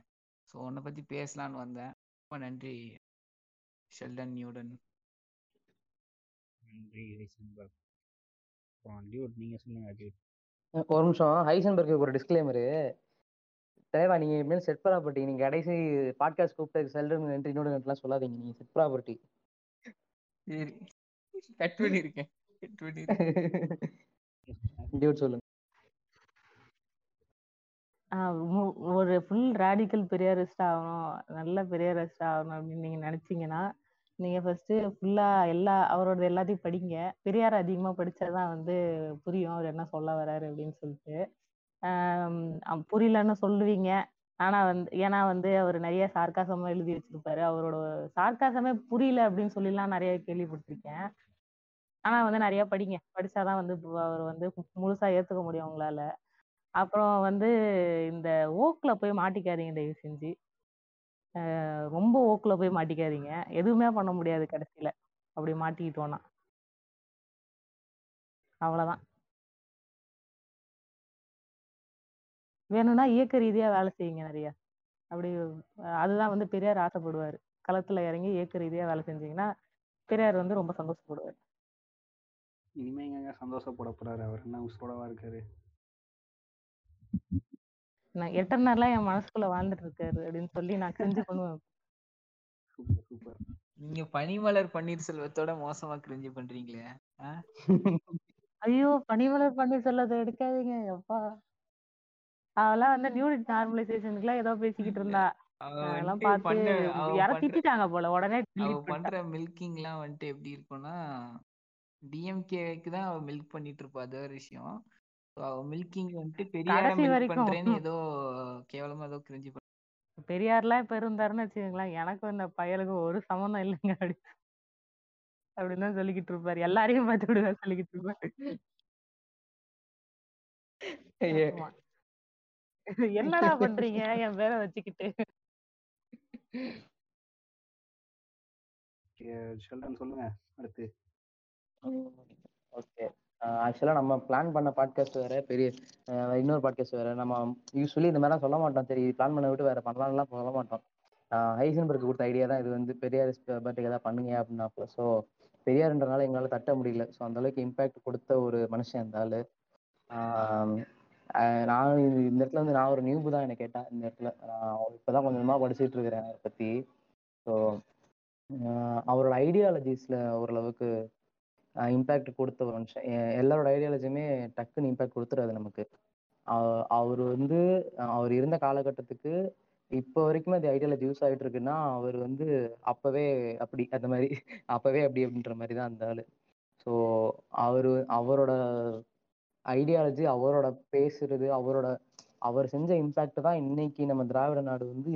ஸோ உன்னை பற்றி பேசலான்னு வந்தேன். நன்றி ஷெல்டன் நியூடன். நன்றி ஹைசன்பர்க் அப்புறம் டியூட் நீங்க சொல்லுங்க டியூட் ஒரு நிமிஷம். ஹைசன்பர்க்கு ஒரு டிஸ்க்ளைமரு தலைவா நீங்க இனிமேல் செட் ப்ராப்பர்ட்டி நீங்க கடைசி பாட்காஸ்ட் கூப்பிட்டு செல்டன் நன்றி இன்னொரு சொல்லாதீங்க. நீங்க செட் ப்ராப்பர்ட்டி சரி. கட் பண்ணியிருக்கேன் கட் பண்ணியிருக்கேன் டியூட் சொல்லுங்க. மு- ஒரு ஃபுல் ரேடிக்கல் பெரியாரிஸ்ட் ஆகணும் நல்ல பெரியாரிஸ்ட் ஆகணும் அப்படின்னு நீங்க நினைச்சீங்கன்னா நீங்க ஃபர்ஸ்ட் ஃபுல்லா எல்லா அவரோட எல்லாத்தையும் படிங்க. பெரியார் அதிகமா படிச்சாதான் வந்து புரியும் அவர் என்ன சொல்ல வராரு அப்படின்னு சொல்லிட்டு. புரியலன்னு சொல்லுவீங்க. ஆனா வந்து ஏன்னா வந்து அவர் நிறைய சார்காசமா எழுதி வச்சிருப்பாரு. அவரோட சார்காசமே புரியல அப்படின்னு சொல்லிலாம் நிறைய கேள்விப்பட்டிருக்கேன். ஆனா வந்து நிறைய படிங்க. படிச்சாதான் வந்து பு- அவர் வந்து முழுசா ஏத்துக்க முடியும் உங்களால அப்புறம் வந்து இந்த ஓக்கில் போய் மாட்டிக்காதீங்க தயவு செஞ்சு. ரொம்ப ஓக்கில் போய் மாட்டிக்காதீங்க. எதுவுமே பண்ண முடியாது கடைசியில. அப்படி மாட்டிக்கிட்டோம்னா. அவ்வளவுதான். வேணும்னா இயக்க ரீதியா வேலை செய்யுங்க நிறைய. அப்படி அதுதான் வந்து பெரியார் ஆசைப்படுவாரு. களத்துல இறங்கி இயக்க ரீதியா வேலை செஞ்சீங்கன்னா பெரியார் வந்து ரொம்ப சந்தோஷப்படுவார். இனிமே எங்க சந்தோஷப்பட போறாரு. அவர் என்ன உசுரோடவா இருக்காரு. நான் எட்டர்னர்லாம் என் மனசுக்குள்ள வாழ்ந்துட்டு இருக்காரு அப்படின்னு சொல்லி நான் கிரிஞ்சு பண்ணுவேன். Super super. நீங்க பனிமலர் பன்னீர்செல்வத்தோட மோசமா கிரிஞ்சு பண்றீங்களே? ஐயோ பனிமலர் பன்னீர்செல்வத்தை எடுக்காதீங்க எப்பா. அவெல்லாம் வந்து நியூ நார்மலைசேஷனுக்குலாம் ஏதோ பேசிக்கிட்டு இருந்தா. அதெல்லாம் பார்த்து யாரோ திட்டிட்டாங்க போல உடனே பண்ற மில்கிங்லாம் வந்துட்டு எப்படி இருக்கும்னா டிஎம்கேக்கு தான் அவ மில்க் பண்ணிட்டு இருப்பா அது ஒரு விஷயம். மில்கிங் வந்துட்டு பெரியார கடைசி மில்க் வரைக்கும். பண்றேன்னு ஏதோ கேவலமா ஏதோ கிரிஞ்சு பெரியார்லாம் இப்ப இருந்தாருன்னு வச்சுக்கோங்களேன் எனக்கும் இந்த பயலுக்கும் ஒரு சம்மந்தம் இல்லைங்க அப்படி. அப்படின்னு தான் சொல்லிக்கிட்டு இருப்பாரு. எல்லாரையும் பார்த்து இப்படிதான் சொல்லிக்கிட்டு இருப்பாரு. ஆமா. என்னடா பண்றீங்க? என் பேரை வச்சுக்கிட்டு. ஷெல்டன் சொல்லுங்க அடுத்து. ஓகே. ஆக்சுவலாக நம்ம பிளான் பண்ண பாட்காஸ்ட் வேற பெரிய இன்னொரு பாட்காஸ்ட் வேற. நம்ம யூஸ்வலி இந்த மாதிரிலாம் சொல்ல மாட்டோம். சரி பிளான் பண்ண விட்டு வேற பண்ணலாம்லாம் சொல்ல மாட்டோம். ஹைசன்பர்க் கொடுத்த ஐடியா தான் இது வந்து பெரியார் பர்த்டேக்கு ஏதாவது பண்ணுங்க அப்படின்னாப்புல. ஸோ பெரியார்ன்றனால எங்களால் தட்ட முடியல. ஸோ அந்த அளவுக்கு கொடுத்த ஒரு மனுஷன் இருந்தாலும் நான் இந்த இடத்துல வந்து நான் ஒரு நியூபு தான் என்னை கேட்டேன் இந்த இடத்துல. நான் இப்போதான் கொஞ்சமாக படிச்சுட்டு இருக்கிறேன் அதை பற்றி ஸோ அவரோட ஐடியாலஜிஸில் ஓரளவுக்கு இம்பேக்ட் கொடுத்த ஒரு மனுஷன். எல்லாரோட ஐடியாலஜியுமே டக்குன்னு இம்பேக்ட் கொடுத்துறாது நமக்கு. அவர் வந்து அவர் இருந்த காலகட்டத்துக்கு இப்போ வரைக்குமே அது ஐடியாலஜி யூஸ் ஆகிட்டு இருக்குன்னா அவர் வந்து அப்பவே அப்படி அந்த மாதிரி அப்பவே அப்படி அப்படின்ற மாதிரி தான் அந்த ஆளு. ஸோ அவர் அவரோட ஐடியாலஜி அவரோட பேசுறது அவரோட அவர் செஞ்ச இம்பேக்ட் தான் இன்னைக்கு நம்ம திராவிட நாடு வந்து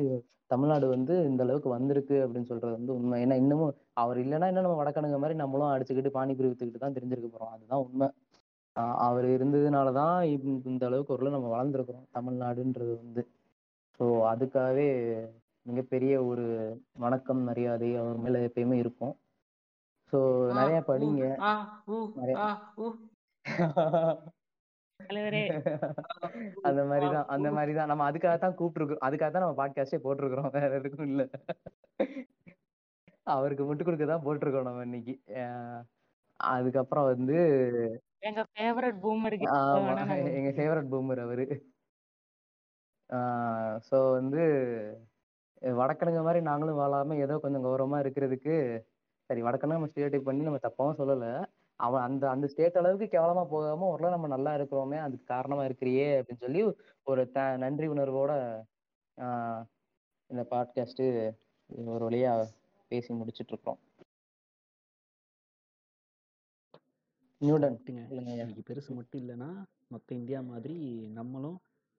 தமிழ்நாடு வந்து இந்த அளவுக்கு வந்திருக்கு அப்படின்னு சொல்றது வந்து உண்மை. ஏன்னா இன்னமும் அவர் இல்லைன்னா இன்னும் நம்ம வடக்கணுங்க மாதிரி நம்மளும் அடிச்சுக்கிட்டு பானிபுரி வித்துக்கிட்டு தான் தெரிஞ்சிருக்க போறோம். அதுதான் உண்மை. அவர் இருந்ததுனால தான் இந்த அளவுக்கு ஒரு நம்ம வளர்ந்துருக்குறோம் தமிழ்நாடுன்றது வந்து. ஸோ அதுக்காகவே மிகப்பெரிய ஒரு வணக்கம் மரியாதை அவர் மேல எப்பயுமே இருக்கும். ஸோ நிறைய படிங்க. நிறைய தலைவரே. அந்த மாதிரிதான் அந்த மாதிரிதான் நம்ம அதுக்காக தான் கூப்பிட்டுருக்கோம் அதுக்காக தான் நம்ம பாட்காஸ்டே போட்டிருக்கிறோம். வேற எதுக்கும் இல்ல. அவருக்கு முட்டு கொடுக்க தான் போட்டிருக்கோம் நம்ம இன்னைக்கு. அதுக்கப்புறம் வந்து எங்க ஃபேவரட் ஆமா எங்க ஃபேவரட் பூமர் அவரு. ஸோ வந்து வடக்கணுங்க மாதிரி நாங்களும் வாழாம ஏதோ கொஞ்சம் கௌரவமா இருக்கிறதுக்கு சரி வடக்கணும் நம்ம ஸ்டேட்டை பண்ணி நம்ம தப்பாவும் சொல்லல. அவன் அந்த அந்த ஸ்டேட் அளவுக்கு கேவலமா போகாம ஓரளவு நம்ம நல்லா இருக்கிறோமே அதுக்கு காரணமா இருக்கிறியே அப்படின்னு சொல்லி ஒரு த நன்றி உணர்வோட ஆஹ் இந்த பாட்காஸ்ட் ஒரு வழியா பேசி முடிச்சிட்டு இருக்கோம் நியூடன். இன்னைக்கு பெருசு மட்டும் இல்லைன்னா மொத்த இந்தியா மாதிரி நம்மளும்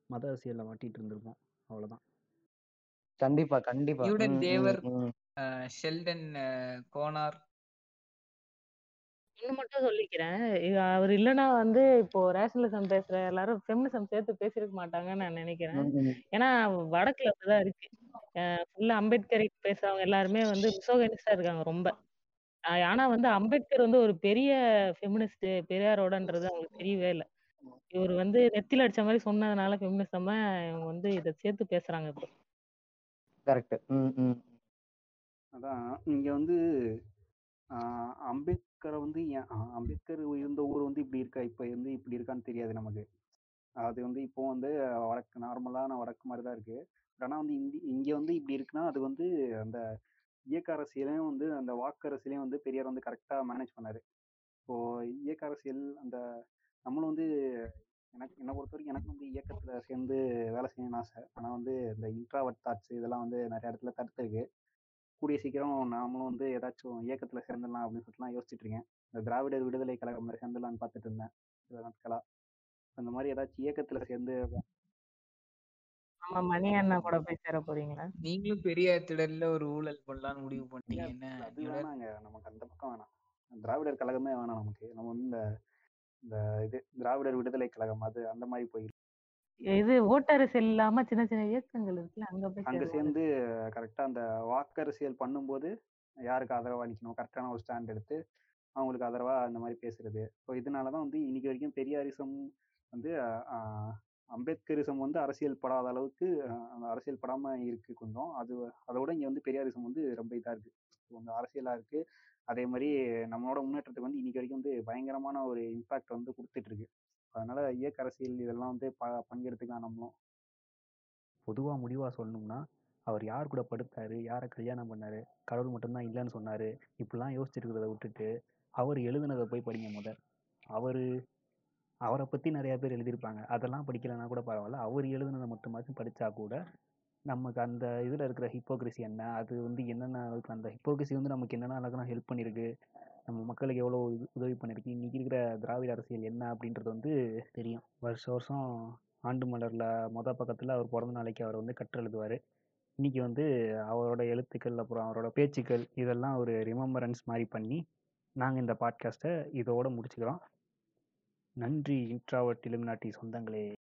மத அரசியல்ல மாட்டிட்டு இருந்திருப்போம். அவ்வளவுதான். கண்டிப்பா கண்டிப்பா. தேவர் ஷெல்டன் கோனார் ஒண்ணு மட்டும் சொல்லிக்கிறேன். இது அவர் இல்லைன்னா வந்து இப்போ ரேஷனலிசம் பேசுற எல்லாரும் ஃபெமினிசம் சேர்த்து பேசியிருக்க மாட்டாங்கன்னு நான் நினைக்கிறேன். ஏன்னா வடக்குல அப்படிதான் இருக்கு. ஃபுல்லா அம்பேத்கர் பேசுறவங்க எல்லாருமே வந்து மிசோகனிஸ்டா இருக்காங்க ரொம்ப. ஆனா வந்து அம்பேத்கர் வந்து ஒரு பெரிய ஃபெமினிஸ்ட் பெரியாரோடன்றது அவங்களுக்கு தெரியவே இல்லை. இவர் வந்து நெத்தில அடிச்ச மாதிரி சொன்னதுனால ஃபெமினிசமா இவங்க வந்து இதை சேர்த்து பேசுறாங்க இப்போ. கரெக்ட் ம் ம். அதான் இங்க வந்து ஆஹ் அம்பேத்கரை வந்து ஏன் அம்பேத்கர் இருந்த ஊர் வந்து இப்படி இருக்கா? இப்போ வந்து இப்படி இருக்கான்னு தெரியாது நமக்கு. அது வந்து இப்போ வந்து வடக்கு நார்மலான வடக்கு மாதிரி தான் இருக்கு. ஆனால் வந்து இந்தி இங்கே வந்து இப்படி இருக்குன்னா அது வந்து அந்த இயக்க அரசியலையும் வந்து அந்த வாக்கு அரசியலையும் வந்து பெரியார் வந்து கரெக்டாக மேனேஜ் பண்ணாரு. இப்போ இயக்க அரசியல் அந்த நம்மளும் வந்து எனக்கு என்னை பொறுத்த வரைக்கும் எனக்கு வந்து இயக்கத்தில் சேர்ந்து வேலை செய்யணும்னு ஆசை. ஆனால் வந்து இந்த இன்ட்ராவர்ட் தாட்ஸ் இதெல்லாம் வந்து நிறைய இடத்துல தடுத்துருக்கு. கூடிய சீக்கிரம் நாமளும் வந்து ஏதாச்சும் இயக்கத்தில் சேர்ந்துடலாம் அப்படின்னு சொல்லிட்டுலாம் யோசிச்சுட்டு இருக்கேன் இந்த திராவிடர் விடுதலை கழகம் மாதிரி சேர்ந்துடலான்னு பார்த்துட்டு இருந்தேன். சில நாட்களா. அந்த மாதிரி ஏதாச்சும் இயக்கத்தில் சேர்ந்து நம்ம மணி அண்ணா கூட போய் சேர போறீங்களா? நீங்களும் பெரியார் திடல்ல ஒரு ஊழல் பண்ணலாம்னு முடிவு பண்ணிட்டீங்க. இல்ல, என்ன? நமக்கு அந்த பக்கம் வேணாம். திராவிடர் கழகமே வேணாம் நமக்கு. நம்ம வந்து இந்த இந்த இது திராவிடர் விடுதலை கழகம் அது அந்த மாதிரி போயிடும் இது ஓட்டரசியல் இல்லாம சின்ன சின்ன இயக்கங்கள் இருக்குல்ல அங்க போய் அங்க சேர்ந்து கரெக்டா அந்த வாக்கரசியல் பண்ணும்போது யாருக்கு ஆதரவா நிக்கணும்? கரெக்டான ஒரு ஸ்டாண்ட் எடுத்து அவங்களுக்கு ஆதரவா அந்த மாதிரி பேசுறது. ஸோ இதனாலதான் வந்து இன்னைக்கு வரைக்கும் பெரியாரிசம் வந்து அம்பேத்கரிசம் வந்து அரசியல் படாத அளவுக்கு அரசியல் படாம இருக்கு கொஞ்சம். அது அதோட இங்க வந்து பெரியாரிசம் வந்து ரொம்ப இதா இருக்கு. கொஞ்சம் அரசியலா இருக்கு. அதே மாதிரி நம்மளோட முன்னேற்றத்துக்கு வந்து இன்னைக்கு வரைக்கும் வந்து பயங்கரமான ஒரு இம்பாக்ட் வந்து கொடுத்துட்டு இருக்கு. அதனால இயக்க அரசியல் இதெல்லாம் வந்து ப பங்கெடுத்துக்கலாம் நம்மளும். பொதுவா முடிவா சொல்லணும்னா அவர் யார் கூட படுத்தாரு யாரை கல்யாணம் பண்ணாரு கடவுள் மட்டும்தான் இல்லைன்னு சொன்னாரு இப்படிலாம் யோசிச்சிருக்கிறத விட்டுட்டு அவர் எழுதுனதை போய் படிங்க முத. அவர் அவரை பற்றி நிறைய பேர் எழுதியிருப்பாங்க. அதெல்லாம் படிக்கலைன்னா கூட பரவாயில்ல. அவர் எழுதுனதை மட்டுமாச்சும் படித்தா கூட நமக்கு அந்த இதில் இருக்கிற ஹிப்போக்ரஸி என்ன? அது வந்து என்னென்ன அந்த ஹிப்போக்ரஸி வந்து நமக்கு என்னென்ன அளவுக்குலாம் ஹெல்ப் பண்ணியிருக்கு? நம்ம மக்களுக்கு எவ்வளோ உதவி பண்ணியிருக்கு இன்றைக்கி இருக்கிற திராவிட அரசியல் என்ன அப்படின்றது வந்து தெரியும். வருஷம் வருஷம் ஆண்டு மலரில் மொதல் பக்கத்தில் அவர் பிறந்த நாளைக்கு அவர் வந்து கற்று எழுதுவார். இன்றைக்கி வந்து அவரோட எழுத்துக்கள் அப்புறம் அவரோட பேச்சுக்கள் இதெல்லாம் ஒரு ரிமெம்பரன்ஸ் மாதிரி பண்ணி நாங்கள் இந்த பாட்காஸ்ட்டை இதோடு முடிச்சுக்கிறோம். நன்றி. இன்ட்ராவர்ட் இலுமினாட்டி சொந்தங்களே.